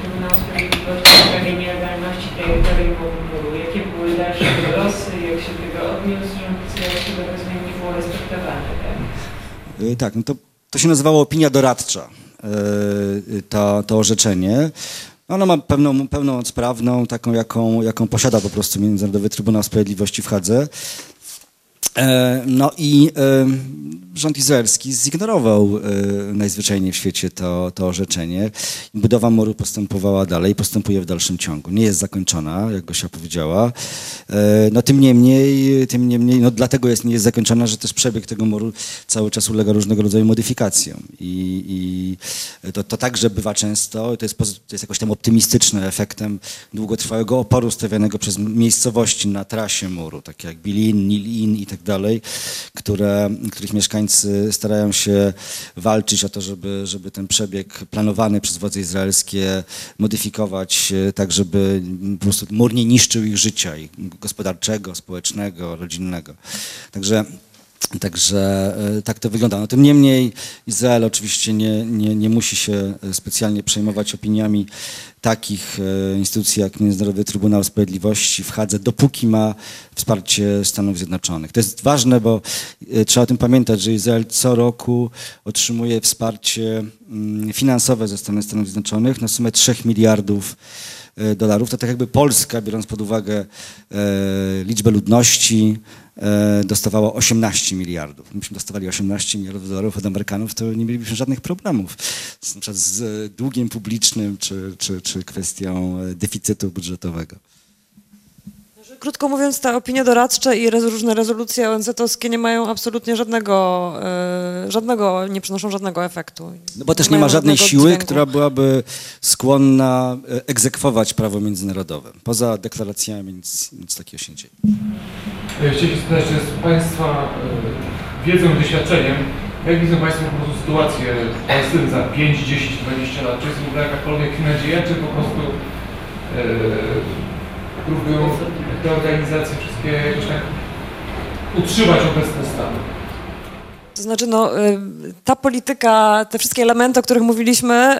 Trybunału Sprawiedliwości w sprawie nielegalności terytorium muru. Jakie były dalsze losy, jak się tego odniósł rząd, jak się tego rozwiązanie było respektowane? Tak, tak no to, to się nazywało opinia doradcza, to, to orzeczenie. Ono ma pewną, pełną moc prawną, taką jaką, jaką posiada po prostu Międzynarodowy Trybunał Sprawiedliwości w Hadze. E, no i e, rząd izraelski zignorował e, najzwyczajniej w świecie to, to orzeczenie. Budowa muru postępowała dalej, postępuje w dalszym ciągu. Nie jest zakończona, jak Gosia powiedziała. No tym niemniej, tym niemniej no dlatego jest, nie jest zakończona, że też przebieg tego muru cały czas ulega różnego rodzaju modyfikacjom. I, i to, to także bywa często, to jest, to jest jakoś tam optymistycznym efektem długotrwałego oporu stawianego przez miejscowości na trasie muru, takie jak Bilin, Nilin i tak dalej, które, których mieszkańcy starają się walczyć o to, żeby, żeby ten przebieg planowany przez władze izraelskie modyfikować tak, żeby po prostu mur nie niszczył ich życia, ich gospodarczego, społecznego, rodzinnego. Także Także e, tak to wygląda. No, tym niemniej Izrael oczywiście nie, nie, nie musi się e, specjalnie przejmować opiniami takich e, instytucji jak Międzynarodowy Trybunał Sprawiedliwości w Hadze, dopóki ma wsparcie Stanów Zjednoczonych. To jest ważne, bo trzeba o tym pamiętać, że Izrael co roku otrzymuje wsparcie mm, finansowe ze strony Stanów Zjednoczonych na sumę 3 miliardów dolarów. To tak jakby Polska, biorąc pod uwagę e, liczbę ludności, e, dostawała 18 miliardów. Gdybyśmy dostawali 18 miliardów dolarów od Amerykanów, to nie mielibyśmy żadnych problemów z, na przykład z e, długiem publicznym czy, czy, czy kwestią e, deficytu budżetowego. Krótko mówiąc, te opinie doradcze i rez- różne rezolucje ONZ-owskie nie mają absolutnie żadnego, e, żadnego, nie przynoszą żadnego efektu. No bo też nie mają ma żadnej siły, dźwięku. która byłaby skłonna e, egzekwować prawo międzynarodowe. Poza deklaracjami nic, nic takiego się nie dzieje. Ja Chciałem się spytać, czy z Państwa e, wiedzą i doświadczeniem, jak widzą Państwo po prostu sytuację Palestyny za 5, 10, 20 lat? Czy jest w ogóle jakakolwiek nadzieja, czy po prostu e, próbują te organizacje wszystkie jakoś tak utrzymać obecny stan? To znaczy, no, y, ta polityka, te wszystkie elementy, o których mówiliśmy,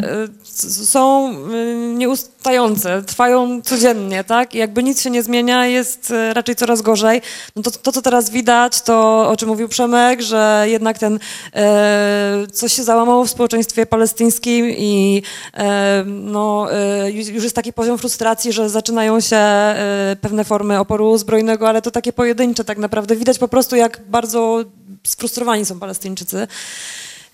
y, są y, nieustające, trwają codziennie, tak? I jakby nic się nie zmienia, jest y, raczej coraz gorzej. No to, to, co teraz widać, to o czym mówił Przemek, że jednak ten coś się załamało w społeczeństwie palestyńskim i no, już jest taki poziom frustracji, że zaczynają się pewne formy oporu zbrojnego, ale to takie pojedyncze tak naprawdę. Widać po prostu, jak bardzo sfrustrowani są Palestyńczycy.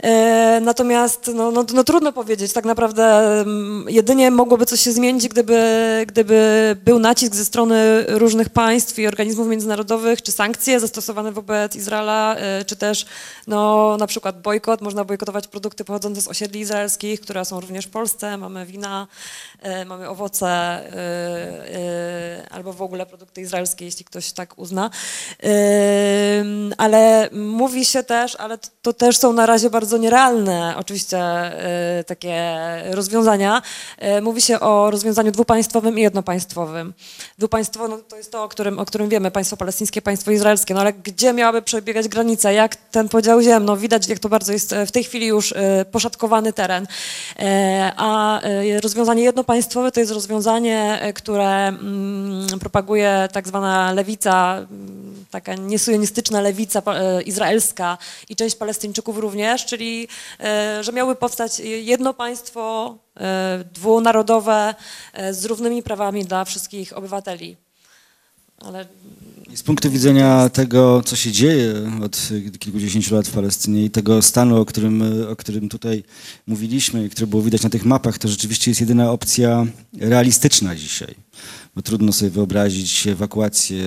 E, Natomiast no, no, no trudno powiedzieć, tak naprawdę mm, jedynie mogłoby coś się zmienić, gdyby, gdyby był nacisk ze strony różnych państw i organizmów międzynarodowych, czy sankcje zastosowane wobec Izraela, e, czy też no, na przykład bojkot. Można bojkotować produkty pochodzące z osiedli izraelskich, które są również w Polsce. Mamy wina, mamy owoce e, e, albo w ogóle produkty izraelskie, jeśli ktoś tak uzna. Ale mówi się też, ale to- też są na razie bardzo nierealne oczywiście takie rozwiązania. Mówi się o rozwiązaniu dwupaństwowym i jednopaństwowym. Dwupaństwowe no, to jest to, o którym, o którym wiemy, państwo palestyńskie, państwo izraelskie, no ale gdzie miałaby przebiegać granica, jak ten podział ziem, no widać jak to bardzo jest e, w tej chwili już poszatkowany teren. E, A rozwiązanie jednopaństwowe to jest rozwiązanie, e, które mm, propaguje tak zwana lewica, mm, taka niesujonistyczna lewica e, izraelska i część Palestyńczyków również, czyli e, że miały powstać jedno państwo dwunarodowe z równymi prawami dla wszystkich obywateli. Ale z punktu widzenia tego, co się dzieje od kilkudziesięciu lat w Palestynie i tego stanu, o którym, o którym tutaj mówiliśmy i który było widać na tych mapach, to rzeczywiście jest jedyna opcja realistyczna dzisiaj. Bo trudno sobie wyobrazić ewakuację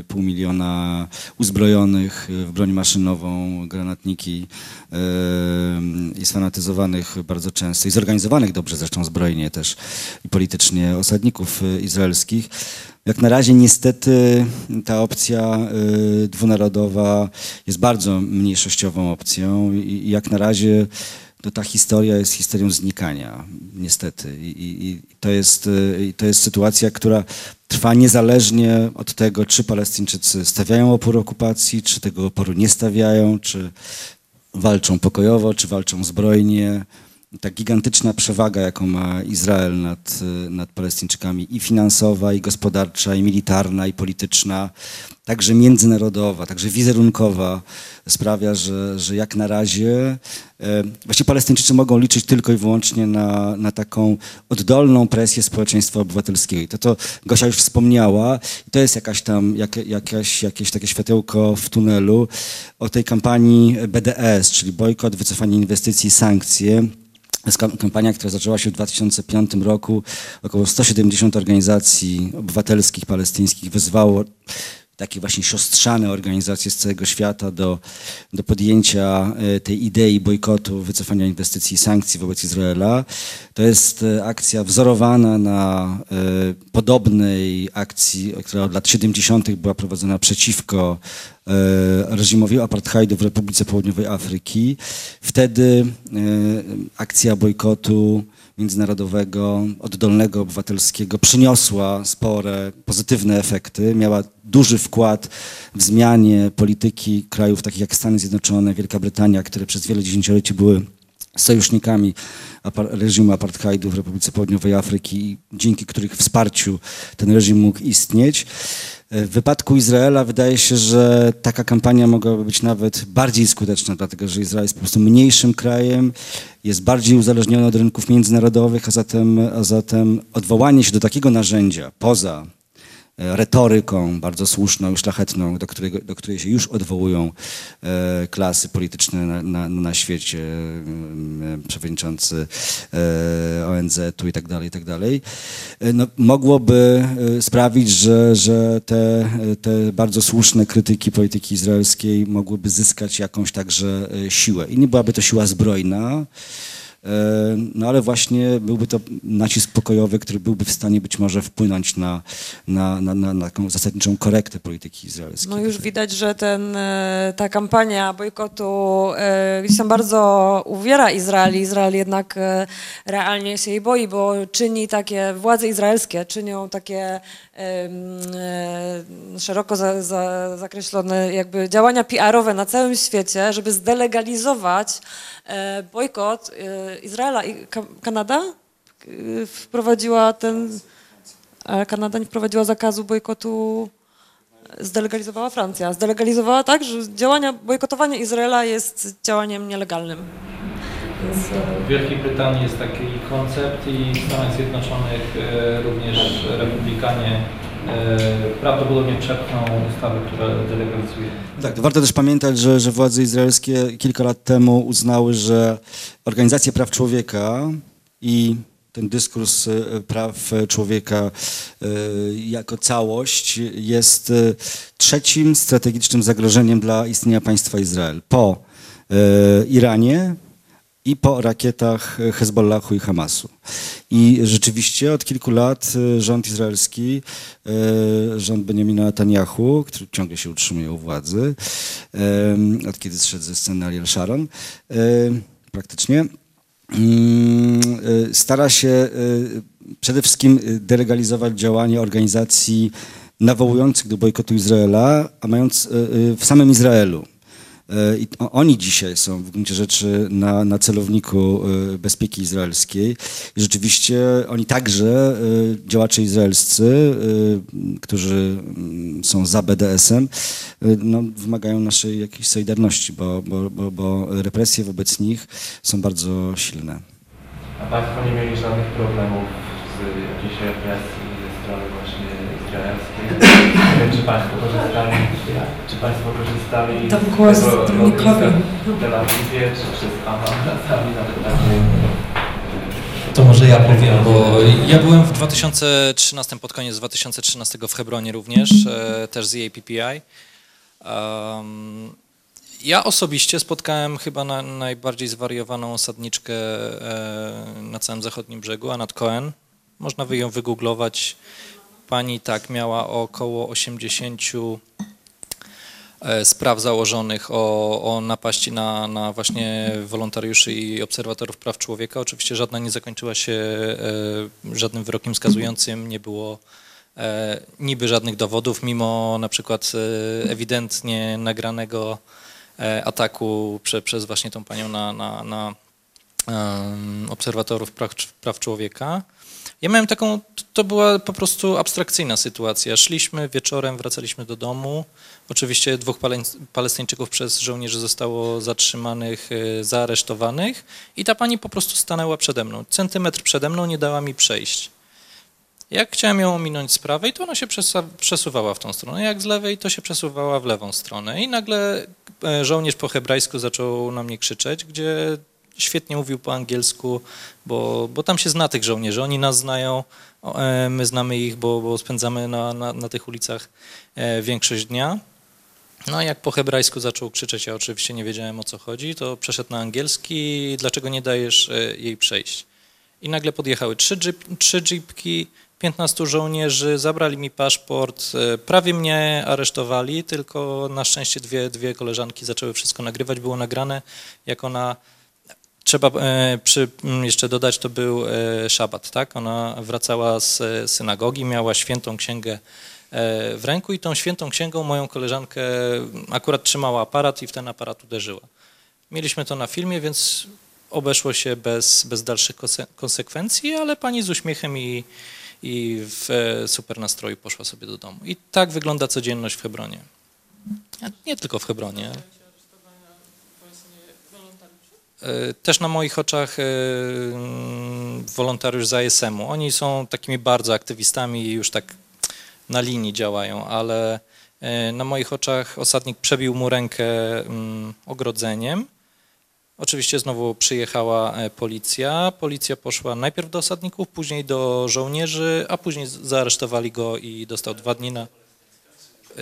y, pół miliona uzbrojonych w broń maszynową, granatniki i sfanatyzowanych bardzo często i zorganizowanych dobrze zresztą zbrojnie też i politycznie osadników izraelskich. Jak na razie niestety ta opcja dwunarodowa jest bardzo mniejszościową opcją i jak na razie to ta historia jest historią znikania, niestety. I, i, i to, jest, y, i to jest sytuacja, która trwa niezależnie od tego, czy Palestyńczycy stawiają opór okupacji, czy tego oporu nie stawiają, czy walczą pokojowo, czy walczą zbrojnie. Ta gigantyczna przewaga, jaką ma Izrael nad, nad Palestyńczykami, i finansowa, i gospodarcza, i militarna, i polityczna, także międzynarodowa, także wizerunkowa, sprawia, że, że jak na razie e, właściwie Palestyńczycy mogą liczyć tylko i wyłącznie na, na taką oddolną presję społeczeństwa obywatelskiego. I to, to Gosia już wspomniała, to jest jakaś tam, jak, jakaś, jakieś takie światełko w tunelu o tej kampanii BDS, czyli bojkot, wycofanie inwestycji, sankcje. Jest kam- kampania, która zaczęła się w 2005 roku. Około 170 organizacji obywatelskich palestyńskich wezwało takie właśnie siostrzane organizacje z całego świata do, do podjęcia e, tej idei bojkotu, wycofania inwestycji i sankcji wobec Izraela. To jest e, akcja wzorowana na e, podobnej akcji, która od lat 70. była prowadzona przeciwko reżimowi apartheidu w Republice Południowej Afryki. Wtedy akcja bojkotu międzynarodowego, oddolnego, obywatelskiego przyniosła spore pozytywne efekty, miała duży wkład w zmianie polityki krajów takich jak Stany Zjednoczone, Wielka Brytania, które przez wiele dziesięcioleci były sojusznikami reżimu apartheidu w Republice Południowej Afryki, dzięki których wsparciu ten reżim mógł istnieć. W wypadku Izraela wydaje się, że taka kampania mogłaby być nawet bardziej skuteczna, dlatego że Izrael jest po prostu mniejszym krajem, jest bardziej uzależniony od rynków międzynarodowych, a zatem, a zatem odwołanie się do takiego narzędzia poza retoryką bardzo słuszną i szlachetną, do, którego, do której się już odwołują e, klasy polityczne na, na, na świecie, e, przewodniczący e, ONZ-u i tak dalej, i tak dalej, e, no, mogłoby e, sprawić, że, że te, te bardzo słuszne krytyki polityki izraelskiej mogłyby zyskać jakąś także e, siłę. I nie byłaby to siła zbrojna, E, No ale właśnie byłby to nacisk pokojowy, który byłby w stanie być może wpłynąć na, na, na, na, na taką zasadniczą korektę polityki izraelskiej. No już widać, że ten, e, ta kampania bojkotu e, gdzieś tam bardzo uwiera Izrael. Izrael jednak e, realnie się jej boi, bo czyni takie, władze izraelskie czynią takie e, szeroko za, za, zakreślone jakby działania PR-owe na całym świecie, żeby zdelegalizować e, bojkot e, Izraela i Ka- Kanada e, wprowadziła ten, Kanada nie wprowadziła zakazu bojkotu zdelegalizowała Francja. Zdelegalizowała tak, że działania, bojkotowanie Izraela jest działaniem nielegalnym. E, W Wielkiej Brytanii jest taki koncept i w Stanach Zjednoczonych e, również republikanie prawdopodobnie przepchną ustawę, która delegalizuje. Tak, to warto też pamiętać, że, że władze izraelskie kilka lat temu uznały, że organizacje praw człowieka i ten dyskurs e, praw człowieka e, jako całość jest e, trzecim strategicznym zagrożeniem dla istnienia państwa Izrael. Po e, Iranie, i po rakietach Hezbollahu i Hamasu. I rzeczywiście od kilku lat e, rząd izraelski, e, rząd Benjamina Netanyahu, który ciągle się utrzymuje u władzy, e, od kiedy zszedł ze sceny Ariel Sharon, praktycznie, mm, stara się przede wszystkim delegalizować działanie organizacji nawołujących do bojkotu Izraela, a mając w samym Izraelu. E, I oni dzisiaj są w gruncie rzeczy na, na celowniku e, bezpieki izraelskiej. I rzeczywiście oni także, e, działacze izraelscy, którzy mm, są za BDS-em, no, wymagają naszej jakiejś solidarności, bo, bo, bo, bo represje wobec nich są bardzo silne. A Państwo nie mieli żadnych problemów z jakiejś represji ze strony właśnie izraelskiej? Nie wiem, czy Państwo korzystali, czy Państwo korzystali Tam z tego lotniska w Tel Awiwie, czy przez Amman czasami nawet tak nie To może ja powiem, bo ja byłem w 2013, pod koniec 2013 w Hebronie również, e, też z EAPPI. Um, ja osobiście spotkałem chyba na, najbardziej zwariowaną osadniczkę e, na całym zachodnim brzegu, Anat Cohen. Można by ją wygooglować. Pani tak miała około 80 e, spraw założonych o, o napaści na, na właśnie wolontariuszy i obserwatorów praw człowieka. Oczywiście żadna nie zakończyła się e, żadnym wyrokiem skazującym, nie było e, niby żadnych dowodów, mimo na przykład ewidentnie nagranego ataku prze, przez właśnie tą panią na, na, na obserwatorów praw, praw człowieka. Ja miałem taką, to była po prostu abstrakcyjna sytuacja. Szliśmy wieczorem, wracaliśmy do domu. Oczywiście dwóch Pale- Palestyńczyków przez żołnierzy zostało zatrzymanych, e, zaaresztowanych i ta pani po prostu stanęła przede mną. Centymetr przede mną nie dała mi przejść. Jak chciałem ją ominąć z prawej, to ona się przesuwała w tą stronę. Jak z lewej, to się przesuwała w lewą stronę. I nagle e, żołnierz po hebrajsku zaczął na mnie krzyczeć, gdzie świetnie mówił po angielsku, bo, bo tam się zna tych żołnierzy. Oni nas znają, e, my znamy ich, bo, bo spędzamy na, na, na tych ulicach e, większość dnia. No jak po hebrajsku zaczął krzyczeć, ja oczywiście nie wiedziałem o co chodzi, to przeszedł na angielski, dlaczego nie dajesz e, jej przejść. I nagle podjechały trzy, jeep, trzy jeepki, 15 żołnierzy, zabrali mi paszport, prawie mnie aresztowali, tylko na szczęście dwie, dwie koleżanki zaczęły wszystko nagrywać, było nagrane, jak ona Trzeba e, przy, m, jeszcze dodać, to był e, szabat, tak? Ona wracała z e, synagogi, miała świętą księgę w ręku i tą świętą księgą moją koleżankę akurat trzymała aparat i w ten aparat uderzyła. Mieliśmy to na filmie, więc obeszło się bez, bez dalszych konse- konsekwencji, ale pani z uśmiechem i, i w super nastroju poszła sobie do domu. I tak wygląda codzienność w Hebronie. Nie tylko w Hebronie. E, Też na moich oczach e, wolontariusz z ASM-u. Oni są takimi bardzo aktywistami i już tak na linii działają, ale e, na moich oczach osadnik przebił mu rękę mm, ogrodzeniem. Oczywiście znowu przyjechała policja. Policja poszła najpierw do osadników, później do żołnierzy, a później zaaresztowali go i dostał dwa dni na...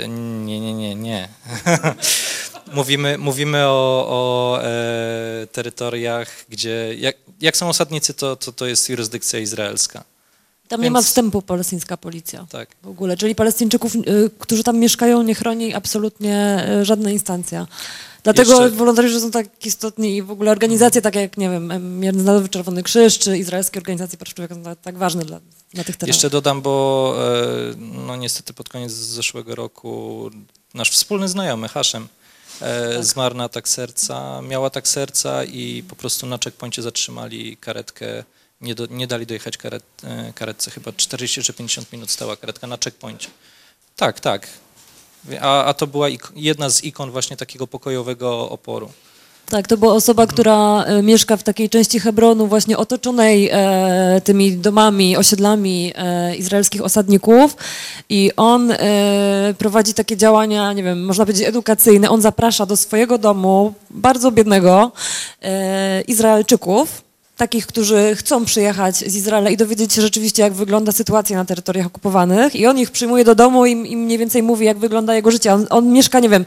Nie, nie, nie, nie. <laughs> mówimy, mówimy o, o e, terytoriach, gdzie jak, jak są osadnicy, to, to, to jest jurysdykcja izraelska. Tam nie ma Więc- wstępu palestyńska policja Tak. w ogóle, czyli Palestyńczyków, y, którzy tam mieszkają, nie chroni absolutnie y, żadna instancja. Dlatego Jeszcze- wolontariusze są tak istotni i w ogóle organizacje takie jak, nie wiem, em, Międzynarodowy Czerwony Krzyż czy izraelskie organizacje praw człowieka są tak, tak ważne dla, dla tych terenów. Jeszcze dodam, bo e, no niestety pod koniec zeszłego roku nasz wspólny znajomy Haszem e, zmarł na atak serca, miał atak serca i po prostu na checkpoincie zatrzymali karetkę, nie, do, nie dali dojechać karet, e, karetce, chyba 40 czy 50 minut stała karetka na checkpoincie. Tak, tak. A, a to była jedna z ikon właśnie takiego pokojowego oporu. Tak, to była osoba, która e, mieszka w takiej części Hebronu właśnie otoczonej e, tymi domami, osiedlami e, izraelskich osadników i on e, prowadzi takie działania, nie wiem, można powiedzieć edukacyjne. On zaprasza do swojego domu bardzo biednego e, Izraelczyków, takich, którzy chcą przyjechać z Izraela i dowiedzieć się rzeczywiście, jak wygląda sytuacja na terytoriach okupowanych i on ich przyjmuje do domu i im mniej więcej mówi, jak wygląda jego życie. On, on mieszka, nie wiem,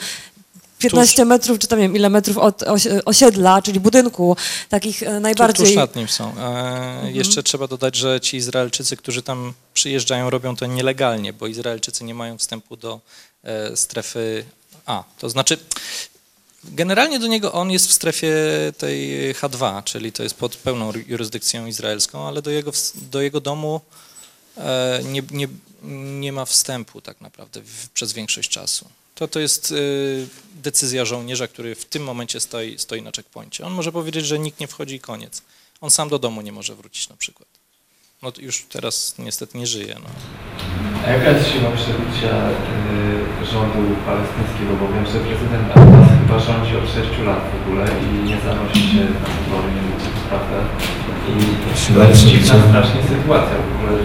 15 metrów, czy tam nie wiem, ile metrów od osi- osiedla, czyli budynku, takich e, najbardziej... Tuż nad nim są. E, Jeszcze trzeba dodać, że ci Izraelczycy, którzy tam przyjeżdżają, robią to nielegalnie, bo Izraelczycy nie mają wstępu do e, strefy A. To znaczy, generalnie do niego on jest w strefie tej H2, czyli to jest pod pełną jurysdykcją izraelską, ale do jego, do jego domu e, nie, nie, nie ma wstępu tak naprawdę przez większość czasu. To, to jest y, decyzja żołnierza, który w tym momencie stoi, stoi na checkpoincie. On może powiedzieć, że nikt nie wchodzi i koniec. On sam do domu nie może wrócić na przykład. No to już teraz niestety nie żyje. No. A jaka jest siła przebicia y, rządu palestyńskiego? Bo wiem, że prezydent Abbas chyba rządzi od 6 lat w ogóle i nie zanosi się na wybory, nie mówi, prawda? I Siła to jest dziwna strasznie sytuacja w ogóle.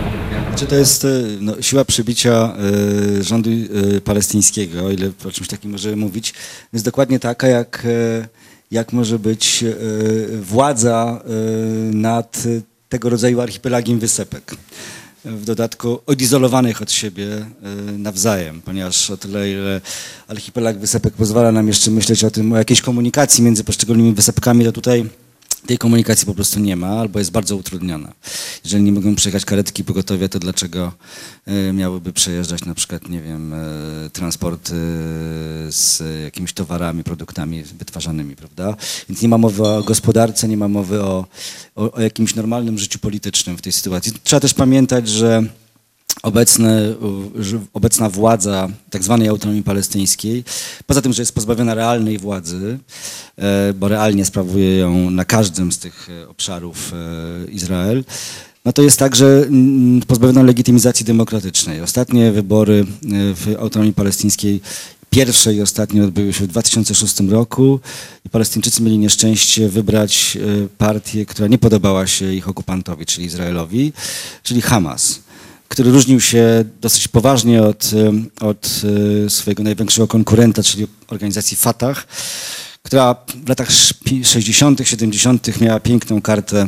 Czy to jest e, no, siła przybicia e, rządu e, palestyńskiego, o ile o czymś takim możemy mówić, jest dokładnie taka, jak, e, jak może być e, władza nad tego rodzaju archipelagiem wysepek. W dodatku odizolowanych od siebie e, nawzajem, ponieważ o tyle, ile archipelag wysepek pozwala nam jeszcze myśleć o tym, o jakiejś komunikacji między poszczególnymi wysepkami, to tutaj tej komunikacji po prostu nie ma albo jest bardzo utrudniona. Jeżeli nie mogą przejechać karetki pogotowia, to dlaczego e, miałyby przejeżdżać na przykład, nie wiem, e, transport e, z jakimiś towarami, produktami wytwarzanymi, prawda? Więc nie ma mowy o gospodarce, nie ma mowy o, o, o jakimś normalnym życiu politycznym w tej sytuacji. Trzeba też pamiętać, że obecny, obecna władza tak zwanej autonomii palestyńskiej, poza tym, że jest pozbawiona realnej władzy, e, bo realnie sprawuje ją na każdym z tych e, obszarów e, Izrael, no to jest także mm, pozbawiona legitymizacji demokratycznej. Ostatnie wybory w autonomii palestyńskiej Pierwsze i ostatnie odbyły się w 2006 roku i Palestyńczycy mieli nieszczęście wybrać partię, która nie podobała się ich okupantowi, czyli Izraelowi, czyli Hamas który różnił się dosyć poważnie od, od e, swojego największego konkurenta, czyli organizacji Fatah, która w latach szpi- 60., 70. miała piękną kartę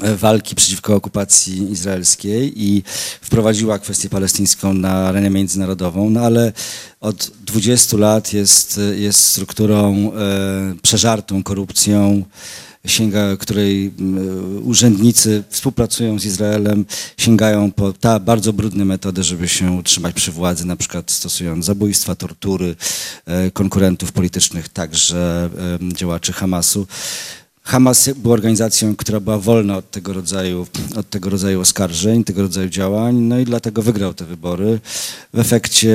e, walki przeciwko okupacji izraelskiej i wprowadziła kwestię palestyńską na arenę międzynarodową, no ale od 20 lat jest, jest strukturą e, przeżartą korupcją, sięga, której mm, urzędnicy współpracują z Izraelem, sięgają po ta bardzo brudne metody, żeby się utrzymać przy władzy, na przykład stosując zabójstwa, tortury e, konkurentów politycznych, także działaczy Hamasu. Hamas był organizacją, która była wolna od tego rodzaju, od tego rodzaju oskarżeń, tego rodzaju działań, no i dlatego wygrał te wybory. W efekcie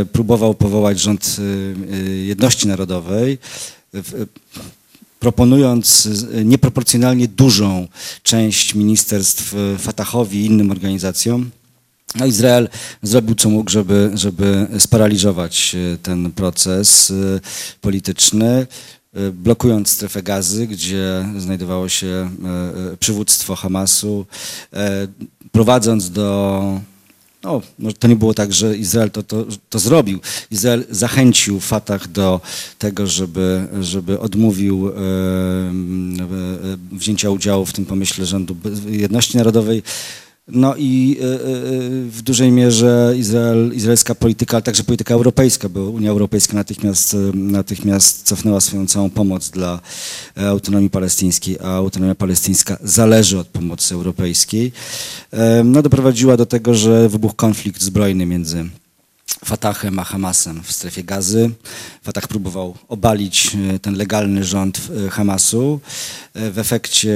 e, próbował powołać rząd e, e, jedności narodowej, proponując nieproporcjonalnie dużą część ministerstw e, Fatahowi i innym organizacjom. No Izrael zrobił co mógł, żeby, żeby sparaliżować e, ten proces e, polityczny, blokując strefę gazy, gdzie znajdowało się przywództwo Hamasu, prowadząc do no, może to nie było tak, że Izrael to, to, to zrobił. Izrael zachęcił Fatah do tego, żeby, żeby odmówił e, m, e, wzięcia udziału w tym pomyśle rządu jedności narodowej. No i e, e, w dużej mierze Izrael, izraelska polityka, ale także polityka europejska, bo Unia Europejska natychmiast, e, natychmiast cofnęła swoją całą pomoc dla e, autonomii palestyńskiej, a autonomia palestyńska zależy od pomocy europejskiej, e, no doprowadziła do tego, że wybuchł konflikt zbrojny między Fatahem a Hamasem w strefie gazy. Fatah próbował obalić e, ten legalny rząd e, Hamasu. E, W efekcie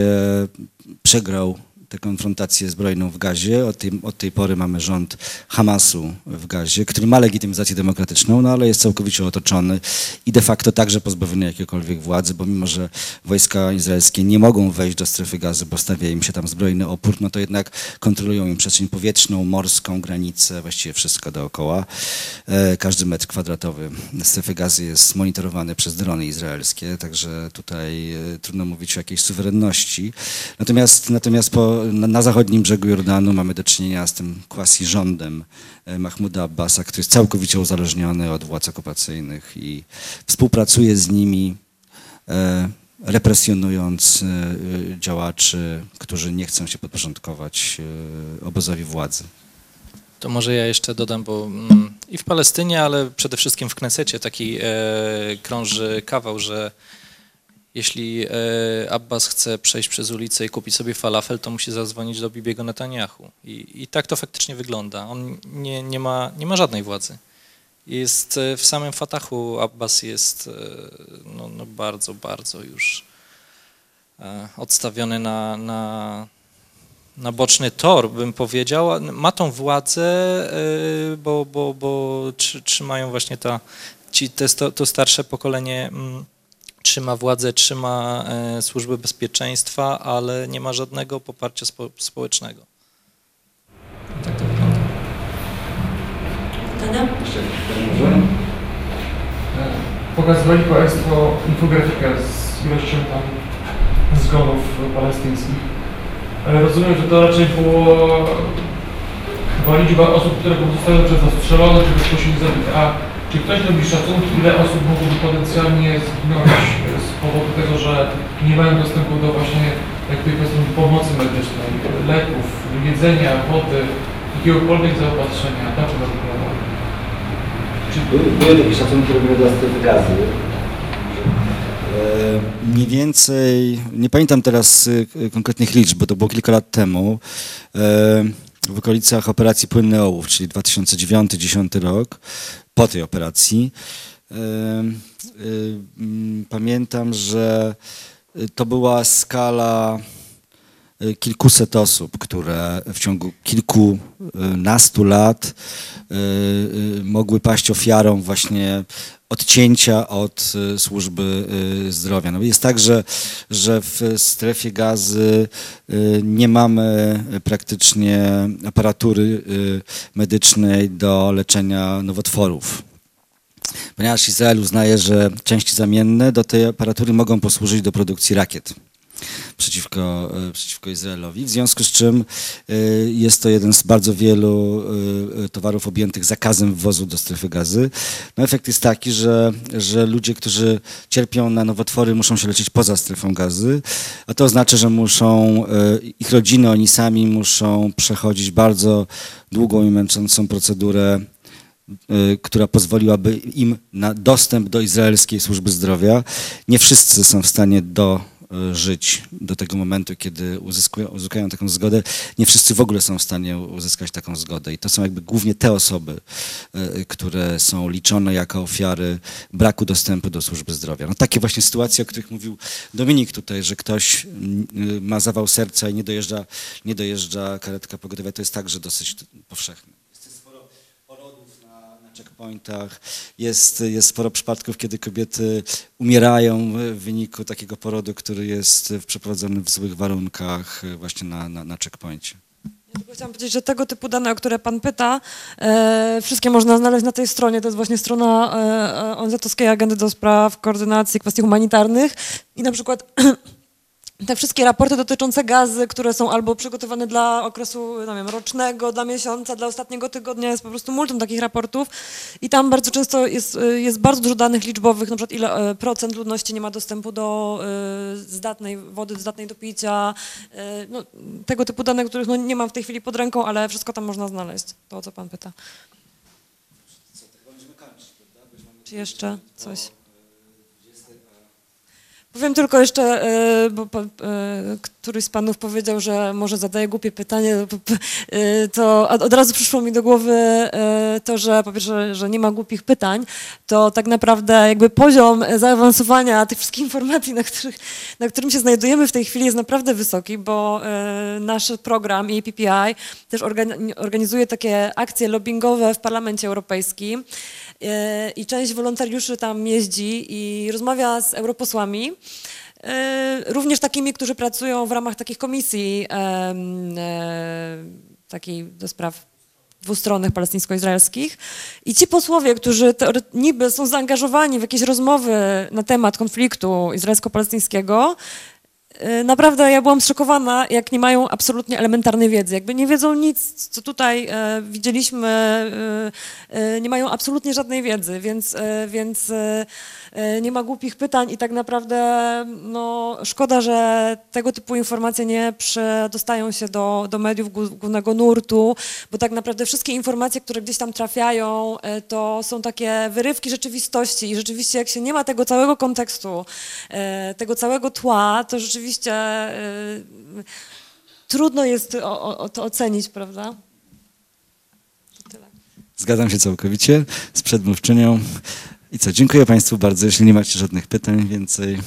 przegrał tę konfrontację zbrojną w Gazie. Od tej, od tej pory mamy rząd Hamasu w Gazie, który ma legitymizację demokratyczną, no ale jest całkowicie otoczony i de facto także pozbawiony jakiejkolwiek władzy, bo mimo, że wojska izraelskie nie mogą wejść do strefy gazy, bo stawia im się tam zbrojny opór, no to jednak kontrolują im przestrzeń powietrzną, morską, granicę, właściwie wszystko dookoła. E, Każdy metr kwadratowy strefy gazy jest monitorowany przez drony izraelskie, także tutaj e, trudno mówić o jakiejś suwerenności. Natomiast, natomiast po, na, zachodnim brzegu Jordanu mamy do czynienia z tym quasi rządem e, Mahmuda Abbasa, który jest całkowicie uzależniony od władz okupacyjnych i współpracuje z nimi, e, represjonując e, działaczy, którzy nie chcą się podporządkować obozowi władzy. To może ja jeszcze dodam, bo mm, i w Palestynie, ale przede wszystkim w Knesecie taki krąży kawał, że jeśli e, Abbas chce przejść przez ulicę i kupić sobie falafel, to musi zadzwonić do Bibiego Netanyahu. I, I tak to faktycznie wygląda. On nie, nie, ma, nie ma żadnej władzy. Jest e, w samym Fatahu, Abbas jest e, no, no bardzo, bardzo już odstawiony na, na, na boczny tor, bym powiedział. Ma tą władzę, bo, bo, bo trzy- trzymają właśnie ta, ci, te, to starsze pokolenie mm, trzyma władzę, trzyma e, służby bezpieczeństwa, ale nie ma żadnego poparcia spo, społecznego. Tak to wygląda. Pokazywali Państwo infografikę z ilością tam zgonów palestyńskich. Ale rozumiem, że to raczej było chyba liczba osób, które zostały przez zastrzelone, czy bezpośrednio zabite. A czy ktoś robi szacunki, ile osób mogłoby potencjalnie zginąć z powodu tego, że nie mają dostępu do właśnie jak tutaj powiedzmy pomocy medycznej, leków, jedzenia, wody, jakiegokolwiek zaopatrzenia, tak to wygląda? Były, były takie szacunki robione dla strefy gazy. Mniej więcej, nie pamiętam teraz y, konkretnych liczb, bo to było kilka lat temu, e, w okolicach operacji Płynny Ołów, czyli 2009-2010 rok, po tej operacji. e, mm, Pamiętam, że to była skala kilkuset osób, które w ciągu kilkunastu lat y, y, mogły paść ofiarą właśnie odcięcia od y, służby y, zdrowia. No jest tak, że, że w strefie gazy y, nie mamy praktycznie aparatury y, medycznej do leczenia nowotworów. Ponieważ Izrael uznaje, że części zamienne do tej aparatury mogą posłużyć do produkcji rakiet przeciwko, e, przeciwko Izraelowi, w związku z czym e, jest to jeden z bardzo wielu e, towarów objętych zakazem wwozu do strefy gazy. No efekt jest taki, że, że ludzie, którzy cierpią na nowotwory muszą się leczyć poza strefą gazy, a to oznacza, że muszą, ich rodziny, oni sami muszą przechodzić bardzo długą i męczącą procedurę która pozwoliłaby im na dostęp do izraelskiej służby zdrowia. Nie wszyscy są w stanie do, żyć do tego momentu, kiedy uzyskują, taką zgodę. Nie wszyscy w ogóle są w stanie uzyskać taką zgodę i to są jakby głównie te osoby, e, które są liczone jako ofiary braku dostępu do służby zdrowia. No takie właśnie sytuacje, o których mówił Dominik tutaj, że ktoś y, ma zawał serca i nie dojeżdża, nie dojeżdża karetka pogotowia, to jest także dosyć powszechne. Jest też sporo porodów na, na checkpointach, jest, jest sporo przypadków, kiedy kobiety umierają w wyniku takiego porodu, który jest przeprowadzony w złych warunkach y, właśnie na, na, na tylko chciałam powiedzieć, że tego typu dane, o które Pan pyta, e, wszystkie można znaleźć na tej stronie. To jest właśnie strona e, e, ONZ-owskiej Agendy do Spraw Koordynacji Kwestii Humanitarnych. I na przykład <clears throat> te wszystkie raporty dotyczące gazy, które są albo przygotowane dla okresu no wiem, rocznego, dla miesiąca, dla ostatniego tygodnia, jest po prostu multum takich raportów i tam bardzo często jest, y, jest bardzo dużo danych liczbowych, na przykład ile e, procent ludności nie ma dostępu do y, zdatnej wody, zdatnej do picia, y, no, tego typu dane, których no, nie mam w tej chwili pod ręką, ale wszystko tam można znaleźć, to o co pan pyta. Czy jeszcze coś? Powiem tylko jeszcze, e, bo e, któryś z panów powiedział, że może zadaje głupie pytanie, e, to od razu przyszło mi do głowy to, że po pierwsze, że nie ma głupich pytań, to tak naprawdę jakby poziom zaawansowania tych wszystkich informacji, na, których, na którym się znajdujemy w tej chwili jest naprawdę wysoki, bo nasz program i PPI też organi- organizuje takie akcje lobbyingowe w Parlamencie Europejskim. E, i część wolontariuszy tam jeździ i rozmawia z europosłami, e, również takimi, którzy pracują w ramach takich komisji e, takiej do spraw dwustronnych palestyńsko-izraelskich. I ci posłowie, którzy niby są zaangażowani w jakieś rozmowy na temat konfliktu izraelsko-palestyńskiego, Naprawdę ja byłam zszokowana, jak nie mają absolutnie elementarnej wiedzy. Jakby nie wiedzą nic, co tutaj e, widzieliśmy, e, nie mają absolutnie żadnej wiedzy, więc, więc nie ma głupich pytań i tak naprawdę no, szkoda, że tego typu informacje nie przedostają się do, do mediów głó- głównego nurtu, bo tak naprawdę wszystkie informacje, które gdzieś tam trafiają, e, to są takie wyrywki rzeczywistości i rzeczywiście jak się nie ma tego całego kontekstu, e, tego całego tła, to rzeczywiście e, trudno jest o, o, to ocenić, prawda? Zgadzam się całkowicie z przedmówczynią. I co, dziękuję Państwu bardzo. Jeśli nie macie żadnych pytań więcej.